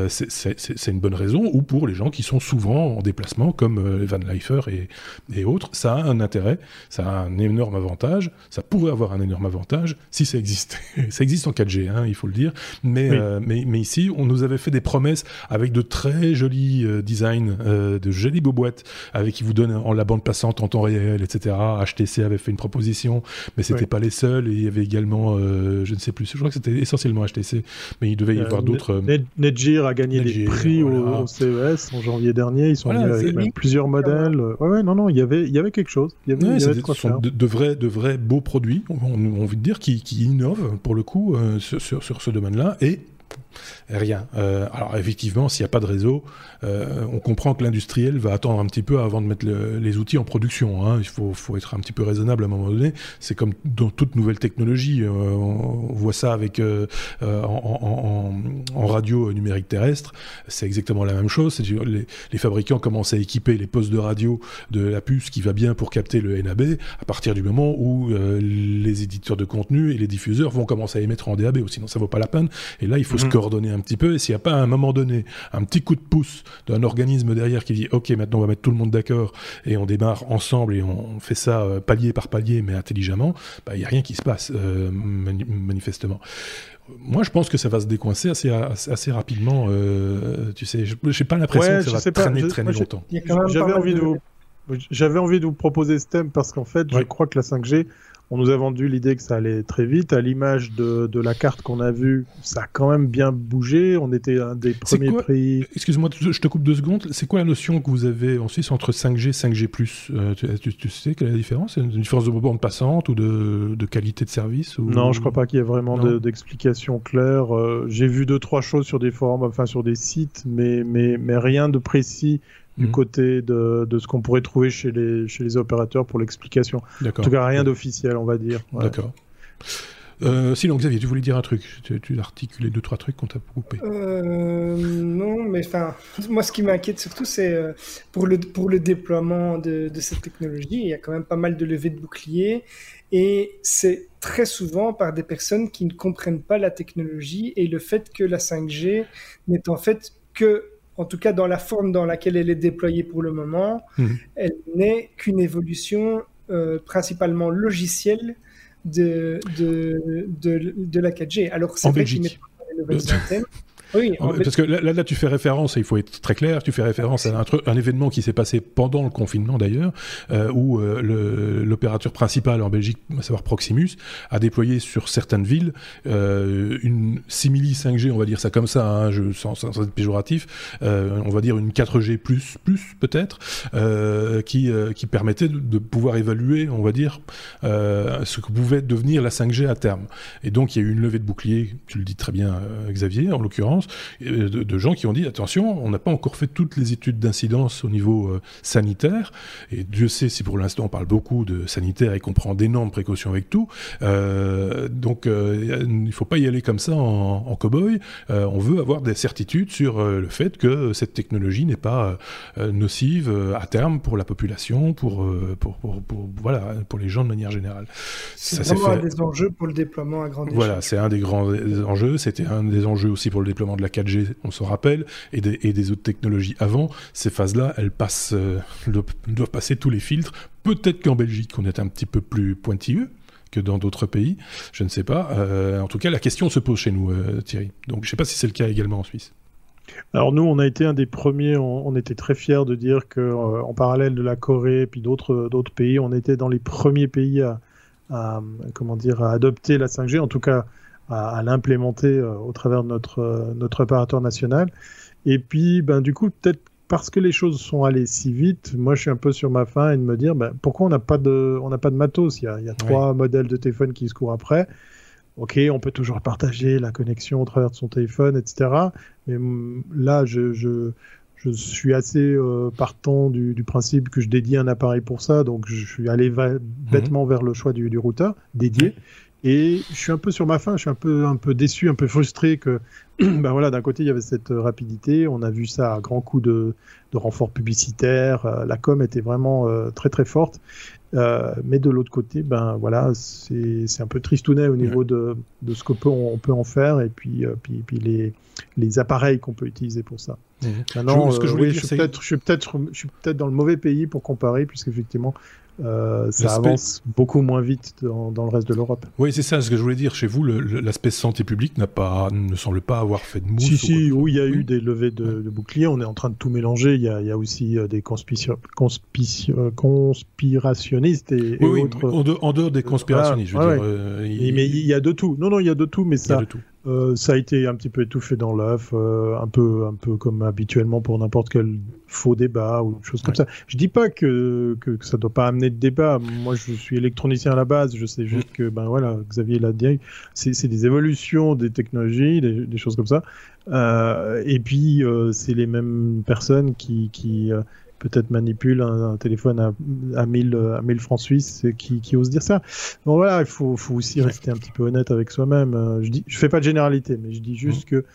c'est une bonne raison, ou pour les gens qui sont souvent en déplacement comme Van Leifer et, et, autres, ça a un intérêt, ça a un énorme avantage, ça pourrait avoir un énorme avantage si ça existait. [LAUGHS] ça existe en 4G, hein, il faut le dire, mais, mais, mais ici on nous avait fait des promesses avec de très jolis designs euh, de jolies beaux boîtes avec qui vous donnent en la bande passante en temps réel, etc. HTC avait fait une proposition, mais c'était pas les seuls. Et il y avait également, euh, je ne sais plus, je crois que c'était essentiellement HTC, mais il devait y euh, avoir d'autres. Netgear a gagné des prix au, CES en janvier dernier. Ils sont avec plusieurs modèles. Ouais, ouais, non, non, il y avait, il y avait quelque chose. Il y avait, il y avait de, de, vrais, de vrais beaux produits, on, de dire, qui, qui innovent pour le coup sur, sur, sur, ce domaine-là et Rien. Euh, alors effectivement, s'il n'y a pas de réseau, euh, on comprend que l'industriel va attendre un petit peu avant de mettre les outils en production. Hein. Il faut, être un petit peu raisonnable à un moment donné. C'est comme dans toute nouvelle technologie. Euh, on, voit ça avec en, radio numérique terrestre. C'est exactement la même chose. Les, fabricants commencent à équiper les postes de radio de la puce qui va bien pour capter le NAB à partir du moment où les éditeurs de contenu et les diffuseurs vont commencer à émettre en DAB. Sinon, ça vaut pas la peine. Et là, il faut se mhm. coordonner un petit peu. Et s'il n'y a pas à un moment donné un petit coup de pouce d'un organisme derrière qui dit OK, maintenant on va mettre tout le monde d'accord et on démarre ensemble et on fait ça euh, palier par palier mais intelligemment, bah, il n'y a rien qui se passe euh, manifestement moi, je pense que ça va se décoincer assez, assez, rapidement. Euh, tu sais, je n'ai pas l'impression que ça va traîner, traîner longtemps. J'avais envie de vous, j'avais envie de vous proposer ce thème parce qu'en fait, je crois que la 5G, on nous a vendu l'idée que ça allait très vite. À l'image de, de, la carte qu'on a vue, ça a quand même bien bougé. On était un des premiers pays. Excuse-moi, je te coupe deux secondes. C'est quoi la notion que vous avez en Suisse entre 5G et 5G euh, tu, tu, sais quelle est la différence? Une différence de bande passante ou de, de qualité de service ou... Non, je crois pas qu'il y ait vraiment d'explication claire. Euh, j'ai vu deux, trois choses sur des forums, enfin sur des sites, mais, mais, mais rien de précis du mhm. côté de, de ce qu'on pourrait trouver chez les, chez les opérateurs pour l'explication. En tout cas, rien d'officiel, on va dire. D'accord. Euh, sinon, Xavier, tu voulais dire un truc Tu, tu as articulé deux, trois trucs qu'on t'a coupé. Euh, non, mais enfin, moi, ce qui m'inquiète surtout, c'est euh, pour, le, pour le déploiement de, de, cette technologie, il y a quand même pas mal de levées de boucliers. Et c'est très souvent par des personnes qui ne comprennent pas la technologie et le fait que la 5G n'est en fait que en tout cas dans la forme dans laquelle elle est déployée pour le moment, mhm. elle n'est qu'une évolution euh, principalement logicielle de, de, de, la 4G. Alors c'est vrai qu'il met les Oui, parce que là, là, tu fais référence, et il faut être très clair, tu fais référence à un, un événement qui s'est passé pendant le confinement d'ailleurs, euh, où euh, l'opérateur principal en Belgique, à savoir Proximus, a déployé sur certaines villes euh, une simili 5G, on va dire ça comme ça, hein, je, sans, sans, être péjoratif, euh, on va dire une 4G plus, plus peut-être, euh, qui, euh, qui permettait de, de, pouvoir évaluer, on va dire, ce que pouvait devenir la 5G à terme. Et donc il y a eu une levée de bouclier, tu le dis très bien Xavier, en l'occurrence, euh, de, gens qui ont dit attention, on n'a pas encore fait toutes les études d'incidence au niveau euh, sanitaire, et Dieu sait si pour l'instant on parle beaucoup de sanitaire et qu'on prend d'énormes précautions avec tout. Euh, donc il ne faut pas y aller comme ça en, en cow-boy. on veut avoir des certitudes sur le fait que cette technologie n'est pas nocive à terme pour la population, pour, pour, pour, voilà, pour les gens de manière générale. C'est vraiment un des enjeux pour le déploiement à grande échelle. Voilà, c'est un des grands enjeux. C'était un des enjeux aussi pour le déploiement de la 4G, on se rappelle, et des, autres technologies avant, ces phases-là, elles passent, euh, doivent passer tous les filtres. Peut-être qu'en Belgique, on est un petit peu plus pointilleux que dans d'autres pays, je ne sais pas. Euh, en tout cas, la question se pose chez nous, euh, Thierry. Donc, je ne sais pas si c'est le cas également en Suisse. Alors nous, on a été un des premiers, on, était très fiers de dire que, en parallèle de la Corée et puis d'autres pays, on était dans les premiers pays à, à, comment dire à adopter la 5G. En tout cas, à, l'implémenter euh, au travers de notre, euh, notre opérateur national. Et puis, ben, du coup, peut-être parce que les choses sont allées si vite, moi je suis un peu sur ma faim et de me dire ben, pourquoi on n'a pas de on n'a pas de matos? Il y a, il y a trois modèles de téléphone qui se courent après. ok, on peut toujours partager la connexion au travers de son téléphone, etc. Mais mm, là, je, je, je suis assez euh, partant du, du, principe que je dédie un appareil pour ça, donc je suis allé mhm. bêtement vers le choix du, du routeur dédié. Et je suis un peu sur ma fin, je suis un peu, un peu déçu, un peu frustré que, [CLEARS THROAT] ben voilà, d'un côté il y avait cette rapidité, on a vu ça à grands coups de, de renfort publicitaire, euh, la com était vraiment euh, très très forte, euh, mais de l'autre côté, ben voilà, c'est un peu tristounet au niveau de, de ce qu'on peut, on peut en faire et puis, euh, puis, puis les, les appareils qu'on peut utiliser pour ça. Maintenant, je, suis peut-être, je suis peut-être, je suis peut-être dans le mauvais pays pour comparer, puisqu'effectivement, euh, ça avance beaucoup moins vite dans, dans le reste de l'Europe. Oui, c'est ça ce que je voulais dire. Chez vous, l'aspect santé publique n'a pas, ne semble pas avoir fait de mousse. Si, si, oui, il y a eu des levées de, de, boucliers. On est en train de tout mélanger. Il y a, il y a aussi euh, des conspirationnistes et, oui, autres. En, dehors, des conspirationnistes, je veux dire. Euh, il... Mais il y a de tout. Non, non, il y a de tout, mais ça. Euh, ça a été un petit peu étouffé dans l'œuf, euh, un peu, un peu comme habituellement pour n'importe quel faux débat ou chose comme ça. Je dis pas que, que, que ça doit pas amener de débat. Moi, je suis électronicien à la base. Je sais juste que, ben voilà, Xavier l'a dit, c'est des évolutions des technologies, des, des choses comme ça. Euh, et puis, c'est les mêmes personnes qui, qui peut-être manipule un, téléphone à, à, 1000, à 1000 francs suisses qui, qui ose dire ça. Bon voilà, il faut, faut aussi rester un petit peu honnête avec soi-même. Euh, je dis, je fais pas de généralité, mais je dis juste mmh. que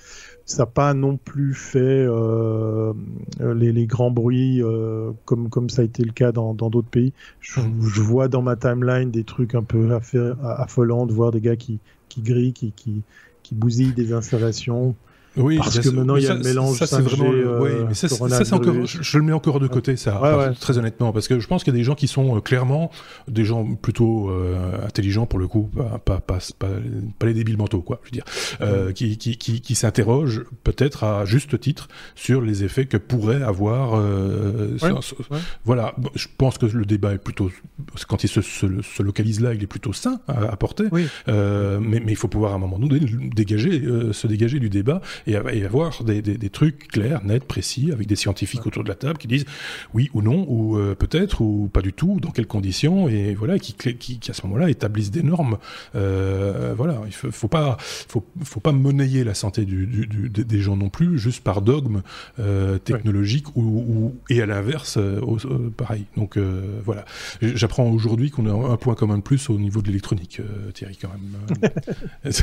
ça n'a pas non plus fait euh, les, les, grands bruits euh, comme, comme ça a été le cas dans d'autres pays. Je, je, vois dans ma timeline des trucs un peu affolants de voir des gars qui, qui grillent, qui, qui, qui bousillent des installations oui, parce que maintenant il y a le mélange. Ça, c'est vraiment. Euh, oui, mais ça, ça c'est encore. Je, le mets encore de côté, ça. Ouais, ouais. Très honnêtement, parce que je pense qu'il y a des gens qui sont euh, clairement des gens plutôt euh, intelligents pour le coup, pas, pas, pas, pas, les débiles mentaux, quoi. Je veux dire, euh, qui, qui, qui, qui s'interrogent peut-être à juste titre sur les effets que pourrait avoir. Euh, voilà, je pense que le débat est plutôt quand il se, se, se localise là, il est plutôt sain à, à porter. mais, mais il faut pouvoir à un moment donné dégager, se dégager du débat et, avoir des, des, des, trucs clairs, nets, précis, avec des scientifiques autour de la table qui disent oui ou non, ou euh, peut-être, ou pas du tout, dans quelles conditions, et voilà, qui, qui, qui à ce moment-là établissent des normes. Euh, voilà, il faut, faut pas, faut, faut pas monnayer la santé du, du, du, des gens non plus, juste par dogme euh, technologique ou, ou, et à l'inverse, pareil. Donc voilà, j'apprends aujourd'hui qu'on a un point commun de plus au niveau de l'électronique, Thierry, quand même. [LAUGHS]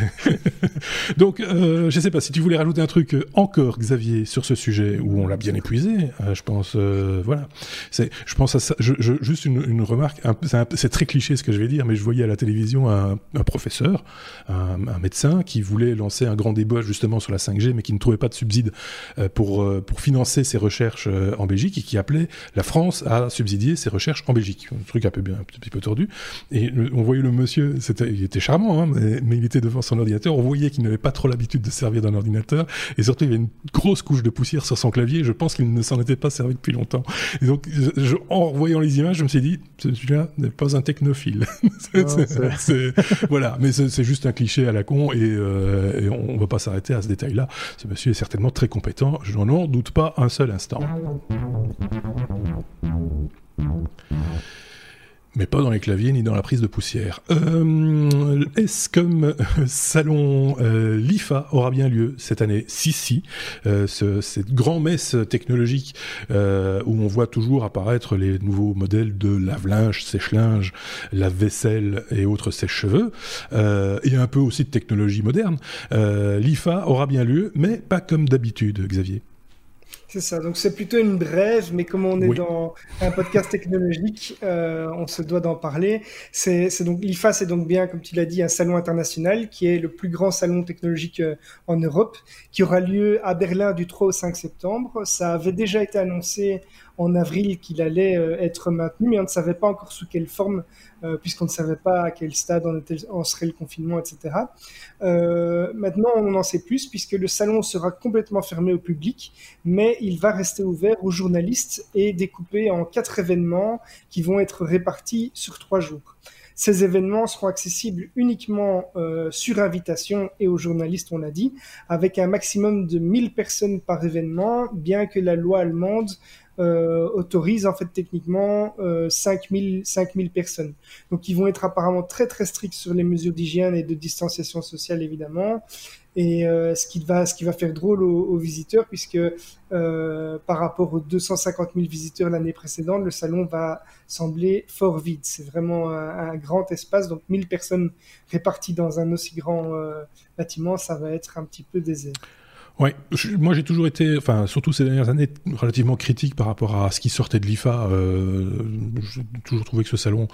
[LAUGHS] Donc, je sais pas si tu voulais rajouter un truc euh, encore, Xavier, sur ce sujet où on l'a bien épuisé. Euh, je pense, euh, voilà. Je pense à ça. Juste une, remarque. c'est, très cliché ce que je vais dire, mais je voyais à la télévision un, professeur, un, médecin, qui voulait lancer un grand débat justement sur la 5G, mais qui ne trouvait pas de subside pour pour financer ses recherches en Belgique et qui appelait la France à subsidier ses recherches en Belgique. Un truc un peu bien, un petit peu tordu. Et on voyait le monsieur, il était charmant, hein, mais il était devant son ordinateur. On voyait qu'il n'avait pas trop l'habitude de servir d'un ordinateur et surtout il y avait une grosse couche de poussière sur son clavier. Je pense qu'il ne s'en était pas servi depuis longtemps. Et donc, je, en voyant les images, je me suis dit, celui-là n'est pas un technophile. [LAUGHS] voilà, mais c'est juste un cliché à la con et, euh, et on ne va pas s'arrêter à ce détail-là. Ce monsieur est certainement très compétent. Je n'en doute pas un seul instant mais pas dans les claviers ni dans la prise de poussière. Euh, Est-ce comme euh, [LAUGHS] salon euh, l'IFA aura bien lieu cette année? Si, si. Euh, ce, cette grande messe technologique euh, où on voit toujours apparaître les nouveaux modèles de lave-linge, sèche-linge, lave-vaisselle et autres sèche-cheveux, euh, et un peu aussi de technologie moderne. L'IFA aura bien lieu, mais pas comme d'habitude, Xavier. C'est ça, donc c'est plutôt une brève, mais comme on est dans un podcast technologique, euh, on se doit d'en parler. C'est donc l'IFA, c'est donc bien, comme tu l'as dit, un salon international qui est le plus grand salon technologique euh, en Europe, qui aura lieu à Berlin du 3 au 5 septembre. Ça avait déjà été annoncé en avril qu'il allait euh, être maintenu, mais on ne savait pas encore sous quelle forme, euh, puisqu'on ne savait pas à quel stade on, était, serait le confinement, etc. Euh, maintenant, on en sait plus, puisque le salon sera complètement fermé au public, mais il va rester ouvert aux journalistes et découpé en quatre événements qui vont être répartis sur trois jours. Ces événements seront accessibles uniquement sur invitation et aux journalistes, on l'a dit, avec un maximum de 1000 personnes par événement, bien que la loi allemande euh, autorise en fait techniquement euh, 5000 5000 personnes. Donc ils vont être apparemment très très stricts sur les mesures d'hygiène et de distanciation sociale évidemment. Et euh, ce qui va ce qui va faire drôle aux, visiteurs puisque euh, par rapport aux 250 000 visiteurs l'année précédente, le salon va sembler fort vide. C'est vraiment un, grand espace, donc 1000 personnes réparties dans un aussi grand euh, bâtiment, ça va être un petit peu désert. Ouais, moi j'ai toujours été, enfin surtout ces dernières années, relativement critique par rapport à ce qui sortait de l'IFA. Euh, j'ai toujours trouvé que ce salon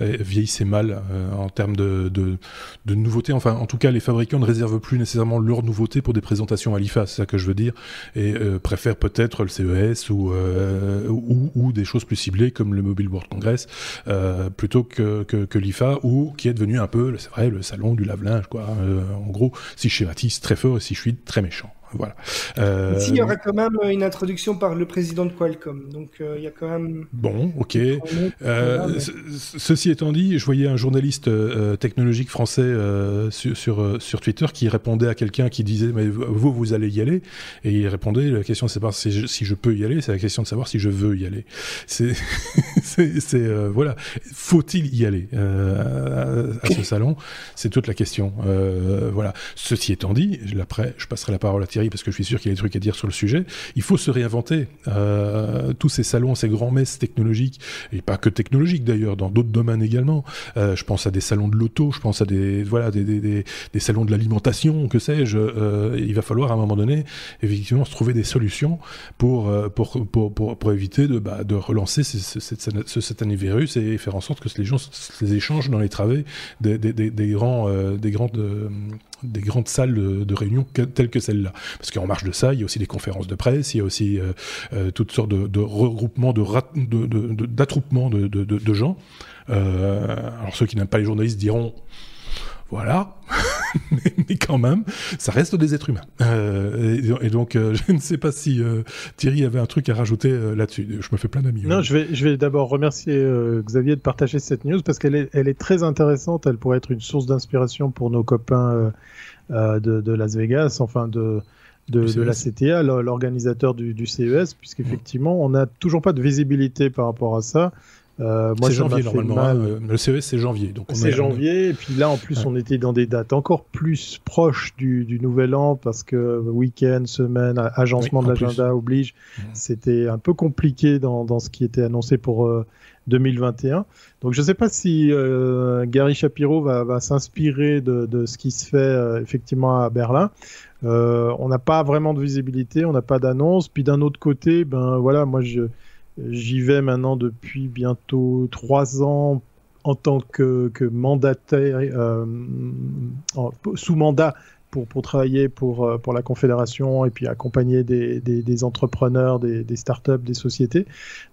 euh, vieillissait mal euh, en termes de, de, de, nouveautés. Enfin, en tout cas, les fabricants ne réservent plus nécessairement leurs nouveautés pour des présentations à l'IFA, c'est ça que je veux dire, et euh, préfèrent peut-être le CES ou, euh, ou, ou des choses plus ciblées comme le Mobile World Congress plutôt que, que, que l'IFA ou qui est devenu un peu, c'est vrai, le salon du lave-linge, quoi. en gros, si je schématise très fort et si je suis très méchant. Voilà. Euh... il y aura quand même une introduction par le président de Qualcomm. Donc euh, il y a quand même. Bon, ok. Euh, ceci étant dit, je voyais un journaliste euh, technologique français sur, sur, sur, Twitter qui répondait à quelqu'un qui disait Mais vous, vous allez y aller? Et il répondait La question, c'est pas si je, si je peux y aller, c'est la question de savoir si je veux y aller. C'est. [LAUGHS] c'est voilà. Faut-il y aller à, ce salon? C'est toute la question. voilà. Ceci étant dit, après, je passerai la parole à Thierry parce que je suis sûr qu'il y a des trucs à dire sur le sujet. Il faut se réinventer. Euh, tous ces salons, ces grands messes technologiques, et pas que technologiques d'ailleurs, dans d'autres domaines également. Euh, je pense à des salons de l'auto, je pense à des voilà des, des, des, salons de l'alimentation, que sais-je. Euh, il va falloir à un moment donné effectivement se trouver des solutions pour pour pour, pour, éviter de bah, de relancer ce, ce, virus et faire en sorte que les gens les échangent dans les travées des, des, grands des grandes des grandes salles de, réunion telles que celle-là. Parce qu'en marge de ça, il y a aussi des conférences de presse, il y a aussi euh, euh toutes sortes de, de regroupements, d'attroupements de, gens. Euh, alors ceux qui n'aiment pas les journalistes diront voilà, [LAUGHS] mais, quand même, ça reste des êtres humains. Euh, et, donc, euh, [LAUGHS] je ne sais pas si euh, Thierry avait un truc à rajouter là-dessus. Je me fais plein d'amis. Non, je vais, je vais d'abord remercier Xavier de partager cette news parce qu'elle est, elle est très intéressante. Elle pourrait être une source d'inspiration pour nos copains de, de, Las Vegas, enfin de, de, de la CTA, l'organisateur du, du, CES, puisqu'effectivement, on n'a toujours pas de visibilité par rapport à ça. Euh, c'est janvier normalement. Hein, le CES c'est janvier. Donc c'est janvier et puis là en plus on était dans des dates encore plus proches du, du nouvel an parce que week-end, semaine, agencement de l'agenda oblige. C'était un peu compliqué dans, dans, ce qui était annoncé pour 2021. Euh, donc je ne sais pas si euh, Gary Shapiro va, va s'inspirer de, de, ce qui se fait euh, effectivement à Berlin. on n'a pas vraiment de visibilité, on n'a pas d'annonce. Puis d'un autre côté, ben voilà, moi je J'y vais maintenant depuis bientôt trois ans en tant que, mandataire, euh, sous mandat pour, pour travailler pour, euh, pour la Confédération et puis accompagner des, des, des entrepreneurs, des, des startups, des sociétés.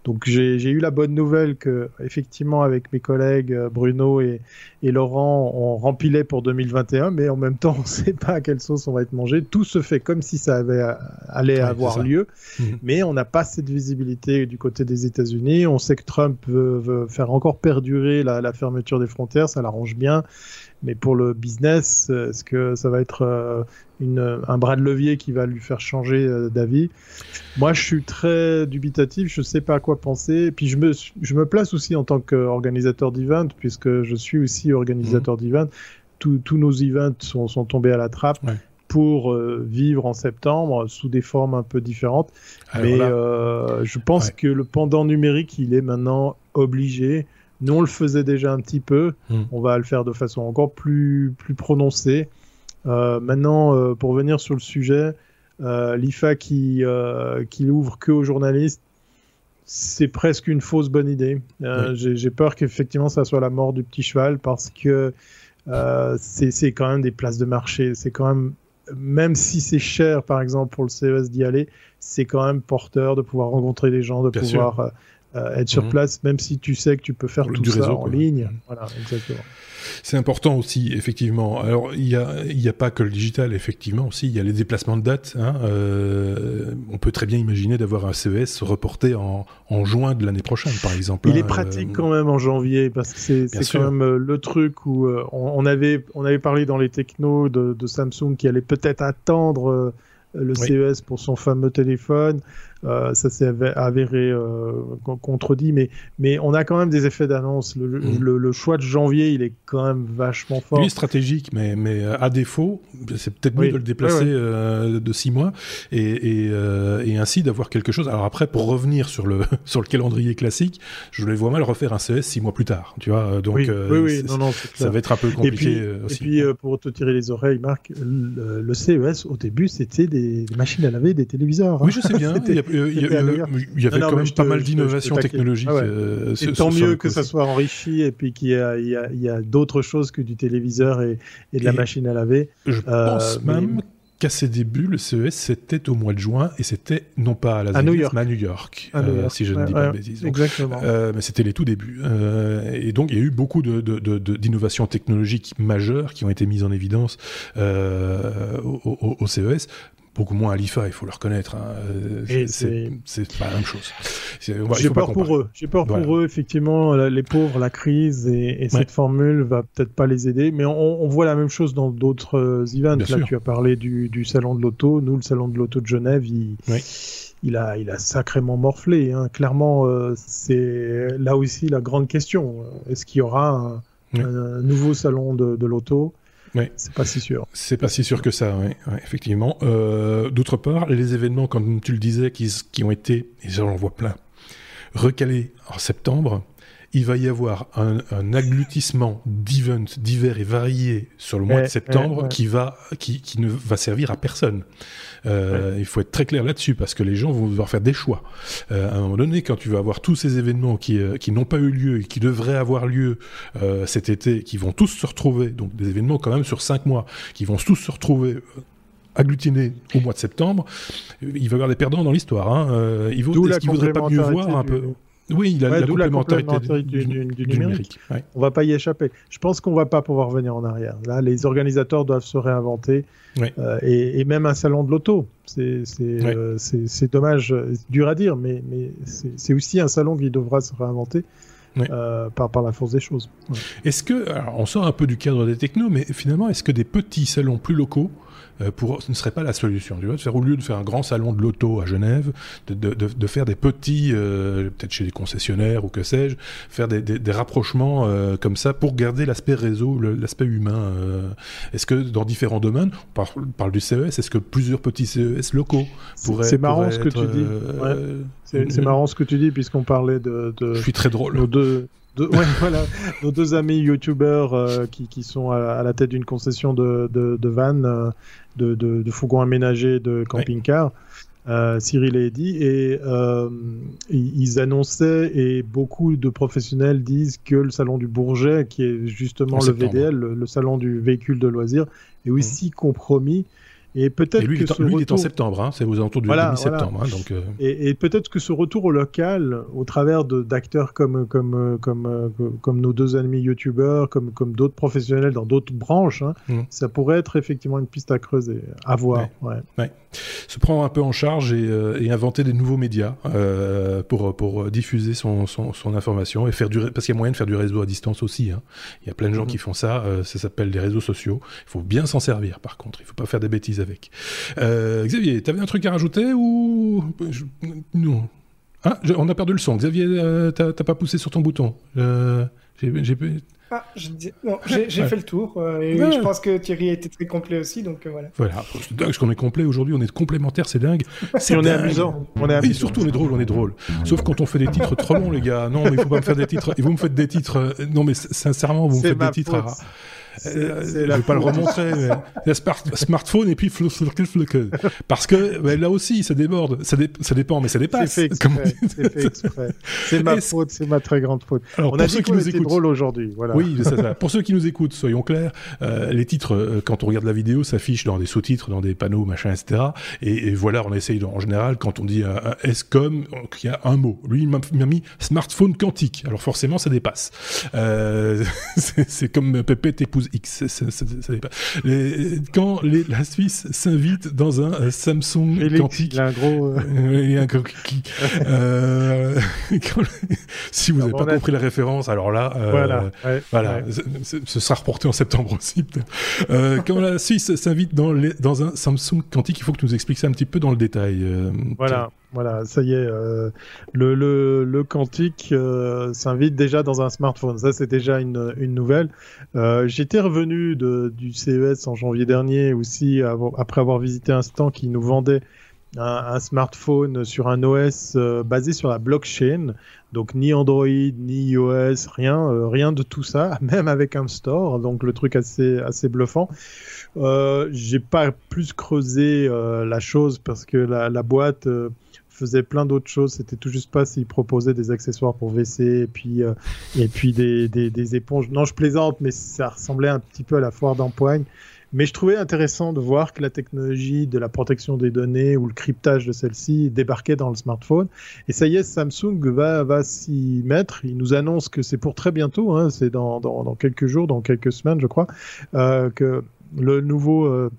Donc j'ai eu la bonne nouvelle que effectivement avec mes collègues euh, Bruno et, et Laurent, on rempilait pour 2021, mais en même temps [LAUGHS] on ne sait pas à quelle sauce on va être mangé. Tout se fait comme si ça avait euh, allait avoir lieu, mmh. mais on n'a pas cette visibilité du côté des États-Unis. On sait que Trump veut, veut faire encore perdurer la, la fermeture des frontières, ça l'arrange bien. Mais pour le business, est-ce que ça va être euh, une, un bras de levier qui va lui faire changer euh, d'avis? Moi, je suis très dubitatif, je ne sais pas à quoi penser. Et puis, je me, je me place aussi en tant qu'organisateur d'event, puisque je suis aussi organisateur mmh. d'event. Tous nos events sont, sont, tombés à la trappe. pour euh, vivre en septembre sous des formes un peu différentes. Mais je pense que le pendant numérique, il est maintenant obligé nous, on le faisait déjà un petit peu. Hmm. On va le faire de façon encore plus, plus prononcée. Euh, maintenant, euh, pour venir sur le sujet, euh, l'IFA qui, qui ouvre que aux journalistes, c'est presque une fausse bonne idée. J'ai peur qu'effectivement, ça soit la mort du petit cheval parce que c'est quand même des places de marché. C'est quand même, même si c'est cher, par exemple, pour le CES d'y aller, c'est quand même porteur de pouvoir rencontrer des gens, de pouvoir être sur mhm. place, même si tu sais que tu peux faire tout ça en ligne. Voilà, exactement. C'est important aussi, effectivement. Alors, il n'y a, a pas que le digital, effectivement, aussi, il y a les déplacements de date. Hein. Euh, on peut très bien imaginer d'avoir un CES reporté en, en juin de l'année prochaine, par exemple. Il est hein, pratique euh, quand même en janvier, parce que c'est quand même euh, le truc où on, avait, on avait parlé dans les technos de, de Samsung qui allait peut-être attendre le CES pour son fameux téléphone. Euh, ça s'est avéré euh, contredit, mais, mais on a quand même des effets d'annonce. Le, choix de janvier, il est quand même vachement fort. Il est stratégique, mais, mais euh, à défaut, c'est peut-être mieux de le déplacer de six mois et, et, ainsi d'avoir quelque chose. Alors après, pour revenir sur le, [LAUGHS] sur le calendrier classique, je les vois mal refaire un CES six mois plus tard. Tu vois, donc ça va être un peu compliqué aussi. Et puis, pour te tirer les oreilles, Marc, le, CES au début, c'était des, machines à laver, des téléviseurs. Oui, je sais bien. [LAUGHS] il y, avait quand même pas mal d'innovations technologiques. Euh, tant mieux que ça soit enrichi et puis qu'il y a, d'autres choses que du téléviseur et, de la machine à laver. Je euh, pense même qu'à ses débuts, le CES, c'était au mois de juin et c'était non pas à Las Vegas, mais à New York, euh, si je ne dis pas de bêtises. exactement. mais c'était les tout débuts. et donc, il y a eu beaucoup d'innovations de, technologiques majeures qui ont été mises en évidence au, au, CES beaucoup moins à l'IFA, il faut le reconnaître. Hein. C'est pas la même chose. J'ai peur pour eux. J'ai peur pour eux, effectivement, les pauvres, la crise et, cette formule va peut-être pas les aider. Mais on, voit la même chose dans d'autres euh, events. Là, tu as parlé du, salon de l'auto. Nous, le salon de l'auto de Genève, il, il, a, il a sacrément morflé. Hein. Clairement, euh, c'est là aussi la grande question. Est-ce qu'il y aura un, nouveau salon de, de l'auto? Oui. C'est pas si sûr. C'est pas si sûr que ça, oui, effectivement. Euh, d'autre part, les événements, comme tu le disais, qui, qui ont été, et j'en vois plein, recalés en septembre, il va y avoir un, un agglutissement d'events divers et variés sur le mois de septembre qui va qui, qui, ne va servir à personne. Euh, Il faut être très clair là-dessus parce que les gens vont devoir faire des choix. Euh, à un moment donné, quand tu vas avoir tous ces événements qui, euh, qui n'ont pas eu lieu et qui devraient avoir lieu cet été, qui vont tous se retrouver, donc des événements quand même sur cinq mois, qui vont tous se retrouver agglutinés au mois de septembre, il va y avoir des perdants dans l'histoire. Hein. il vaut, est-ce qu'il vaudrait pas mieux voir un peu oui, il a la, complémentarité, du, numérique. On On va pas y échapper. Je pense qu'on va pas pouvoir revenir en arrière. Là, les organisateurs doivent se réinventer. Euh, et, même un salon de l'auto. C'est euh, dommage, dur à dire, mais, mais c'est aussi un salon qui devra se réinventer. Euh, par, par la force des choses. Est-ce que, alors on sort un peu du cadre des technos, mais finalement, est-ce que des petits salons plus locaux pour, ce ne serait pas la solution. Tu vois, de faire, au lieu de faire un grand salon de l'auto à Genève, de, de, de, faire des petits, euh, peut-être chez des concessionnaires ou que sais-je, faire des, des, des rapprochements euh, comme ça pour garder l'aspect réseau, l'aspect humain. est-ce que dans différents domaines, on parle, du CES, est-ce que plusieurs petits CES locaux pourraient C'est marrant ce que tu dis. C'est marrant ce que tu dis puisqu'on parlait de, Je suis très drôle. Nos deux, [LAUGHS] ouais, voilà, nos deux amis youtubeurs qui, qui, sont à, la tête d'une concession de, de, de vannes de, de, fourgons aménagés de camping-car. Euh, Cyril et Eddy, et euh, ils annonçaient, et beaucoup de professionnels disent que le salon du Bourget, qui est justement le VDL, le, salon du véhicule de loisirs, est aussi mmh. compromis et peut-être que ce lui, retour... est en septembre, hein, c'est aux alentours du voilà, septembre hein, donc, euh. Et, peut-être que ce retour au local, au travers d'acteurs comme, comme, comme, comme nos deux amis youtubeurs, comme, comme d'autres professionnels dans d'autres branches, hein, mm. ça pourrait être effectivement une piste à creuser, à voir. Ouais. Se prendre un peu en charge et, euh, et inventer des nouveaux médias euh, pour, pour diffuser son, son, son, information et faire du parce qu'il y a moyen de faire du réseau à distance aussi. Hein. Il y a plein de gens mm-hmm. qui font ça, ça s'appelle des réseaux sociaux. Il faut bien s'en servir par contre, il ne faut pas faire des bêtises avec. Euh, Xavier, tu avais un truc à rajouter ou non ah, on a perdu le son. Xavier, euh, t'as pas poussé sur ton bouton. Euh, j'ai ah, j'ai fait le tour et je pense que Thierry a été très complet aussi, donc voilà. Voilà, c'est dingue qu'on est complet aujourd'hui, on est complémentaires, c'est dingue. [LAUGHS] Si on est amusant, on est surtout on est drôle, on est drôle. Sauf quand on fait des titres trop longs, les gars. Non, mais il faut pas me faire des titres. Et vous me faites des titres. Non, mais sincèrement, vous me faites des titres. Euh, je ne vais pas le remontrer. Mais... [LAUGHS] smartphone et puis parce que là aussi ça déborde, ça, ça dépend, mais ça dépasse. C'est [LAUGHS] C'est ma faute, c'est ma très grande faute. Alors, On a dit qui nous écoutent, drôle aujourd'hui. Voilà. Oui, ça. [LAUGHS] pour ceux qui nous écoutent, soyons clairs, euh, les titres euh, quand on regarde la vidéo s'affichent dans des sous-titres, dans des panneaux, machin, etc. Et, et, voilà, on essaye en général quand on dit un, un S-com, il y a un mot. Lui, il m'a mis smartphone quantique. Alors forcément, ça dépasse. Euh, c'est comme Pépé X. Quand les, la Suisse s'invite dans un euh, Samsung quantique, il a un gros, euh... il a un gros [LAUGHS] euh, [LAUGHS] quand, si vous n'avez pas compris la référence, alors là, euh, voilà, ce sera reporté en septembre aussi. Euh, quand la Suisse s'invite dans, dans un Samsung quantique, il faut que tu nous expliques ça un petit peu dans le détail. voilà. Voilà, ça y est, euh, le, le, le, quantique euh, s'invite déjà dans un smartphone. Ça, c'est déjà une, une nouvelle. Euh, J'étais revenu de, du CES en janvier dernier aussi, après avoir visité un stand qui nous vendait un, un smartphone sur un OS basé sur la blockchain. Donc ni Android, ni iOS, rien, rien de tout ça, [LAUGHS] même avec un store. Donc le truc assez, assez bluffant. J'ai pas plus creusé la chose parce que la, la boîte faisait plein d'autres choses. C'était tout juste pas s'il proposait des accessoires pour WC et puis, euh, et puis des, des, éponges. Non, je plaisante, mais ça ressemblait un petit peu à la foire d'empoigne. Mais je trouvais intéressant de voir que la technologie de la protection des données ou le cryptage de celle-ci débarquait dans le smartphone. Et ça y est, Samsung va, va s'y mettre. Il nous annonce que c'est pour très bientôt, hein, c'est dans, dans, dans, quelques jours, dans quelques semaines, je crois, euh, que le nouveau euh,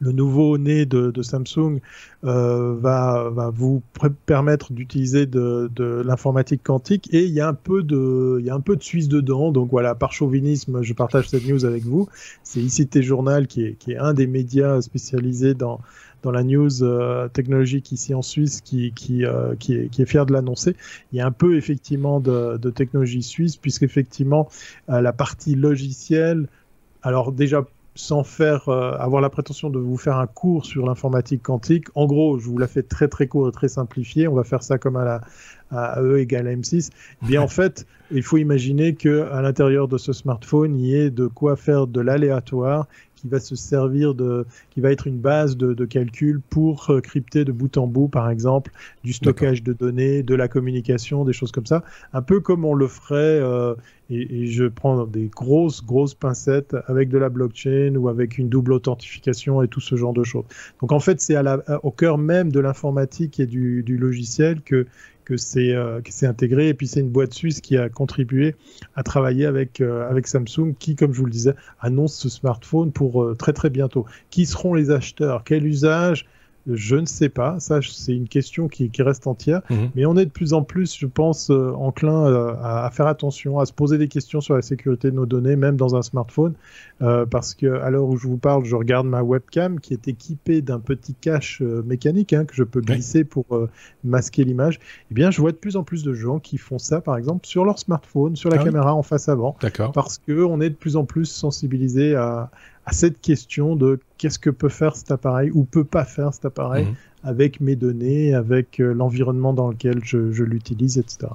le nouveau né de, Samsung euh, va, vous permettre d'utiliser de, l'informatique quantique et il y a un peu de il y a un peu de Suisse dedans donc voilà par chauvinisme je partage cette news avec vous c'est ICT Journal qui est, un des médias spécialisés dans la news euh, technologique ici en Suisse euh, qui, est, fier de l'annoncer. Il y a un peu effectivement de, technologie suisse puisqu'effectivement la partie logicielle alors déjà sans faire euh, avoir la prétention de vous faire un cours sur l'informatique quantique. En gros, je vous la fais très très court et très simplifié. On va faire ça comme à la à E égale à M6. Bien en fait, il faut imaginer que à l'intérieur de ce smartphone, il y ait de quoi faire de l'aléatoire qui va se servir de, qui va être une base de, de calcul pour euh, crypter de bout en bout, par exemple, du stockage de données, de la communication, des choses comme ça, un peu comme on le ferait euh, et, et, je prends des grosses, grosses pincettes avec de la blockchain ou avec une double authentification et tout ce genre de choses. Donc en fait, c'est au cœur même de l'informatique et du, du, logiciel que que c'est euh, intégré. Et puis c'est une boîte suisse qui a contribué à travailler avec euh, Samsung qui comme je vous le disais annonce ce smartphone pour euh, très très bientôt. Qui seront les acheteurs? Quel usage? Je ne sais pas, ça c'est une question qui, qui reste entière, mhm. mais on est de plus en plus, je pense, euh, enclin euh, à, à, faire attention, à se poser des questions sur la sécurité de nos données, même dans un smartphone, euh, parce que à l'heure où je vous parle, je regarde ma webcam qui est équipée d'un petit cache mécanique hein, que je peux glisser oui. pour masquer l'image. Eh bien, je vois de plus en plus de gens qui font ça, par exemple, sur leur smartphone, sur la ah caméra oui. en face avant, parce que on est de plus en plus sensibilisé à, à cette question de qu'est-ce que peut faire cet appareil ou peut pas faire cet appareil mmh. avec mes données, avec euh, l'environnement dans lequel je, je l'utilise, etc.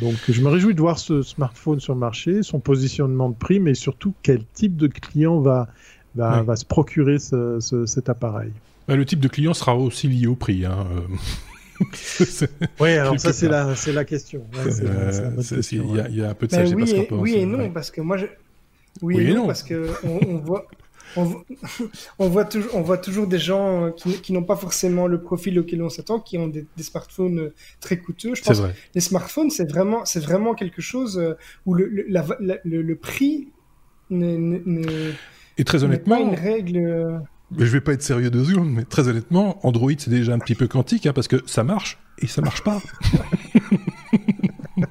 Donc je me réjouis de voir ce smartphone sur le marché, son positionnement de prix, mais surtout quel type de client va, va, oui. va se procurer ce, ce, cet appareil. Bah, le type de client sera aussi lié au prix. Hein. [LAUGHS] [LAUGHS] oui, alors ça c'est la, c'est la question. Il ouais, y, y, a un peu de ça. Ben oui, et, oui et non, ouais. parce que moi, je... oui, oui, et non, non. parce que on, on voit, on, [LAUGHS] on, voit toujours, on voit toujours des gens qui, qui n'ont pas forcément le profil auquel on s'attend, qui ont des, des, smartphones très coûteux. Je pense vrai. les smartphones, c'est vraiment, c'est vraiment quelque chose euh, où le, le, la, la, le, le prix ne, et très honnêtement, pas une règle. Euh, mais je vais pas être sérieux deux secondes, mais très honnêtement, Android c'est déjà un petit peu quantique hein, parce que ça marche et ça marche pas. [LAUGHS]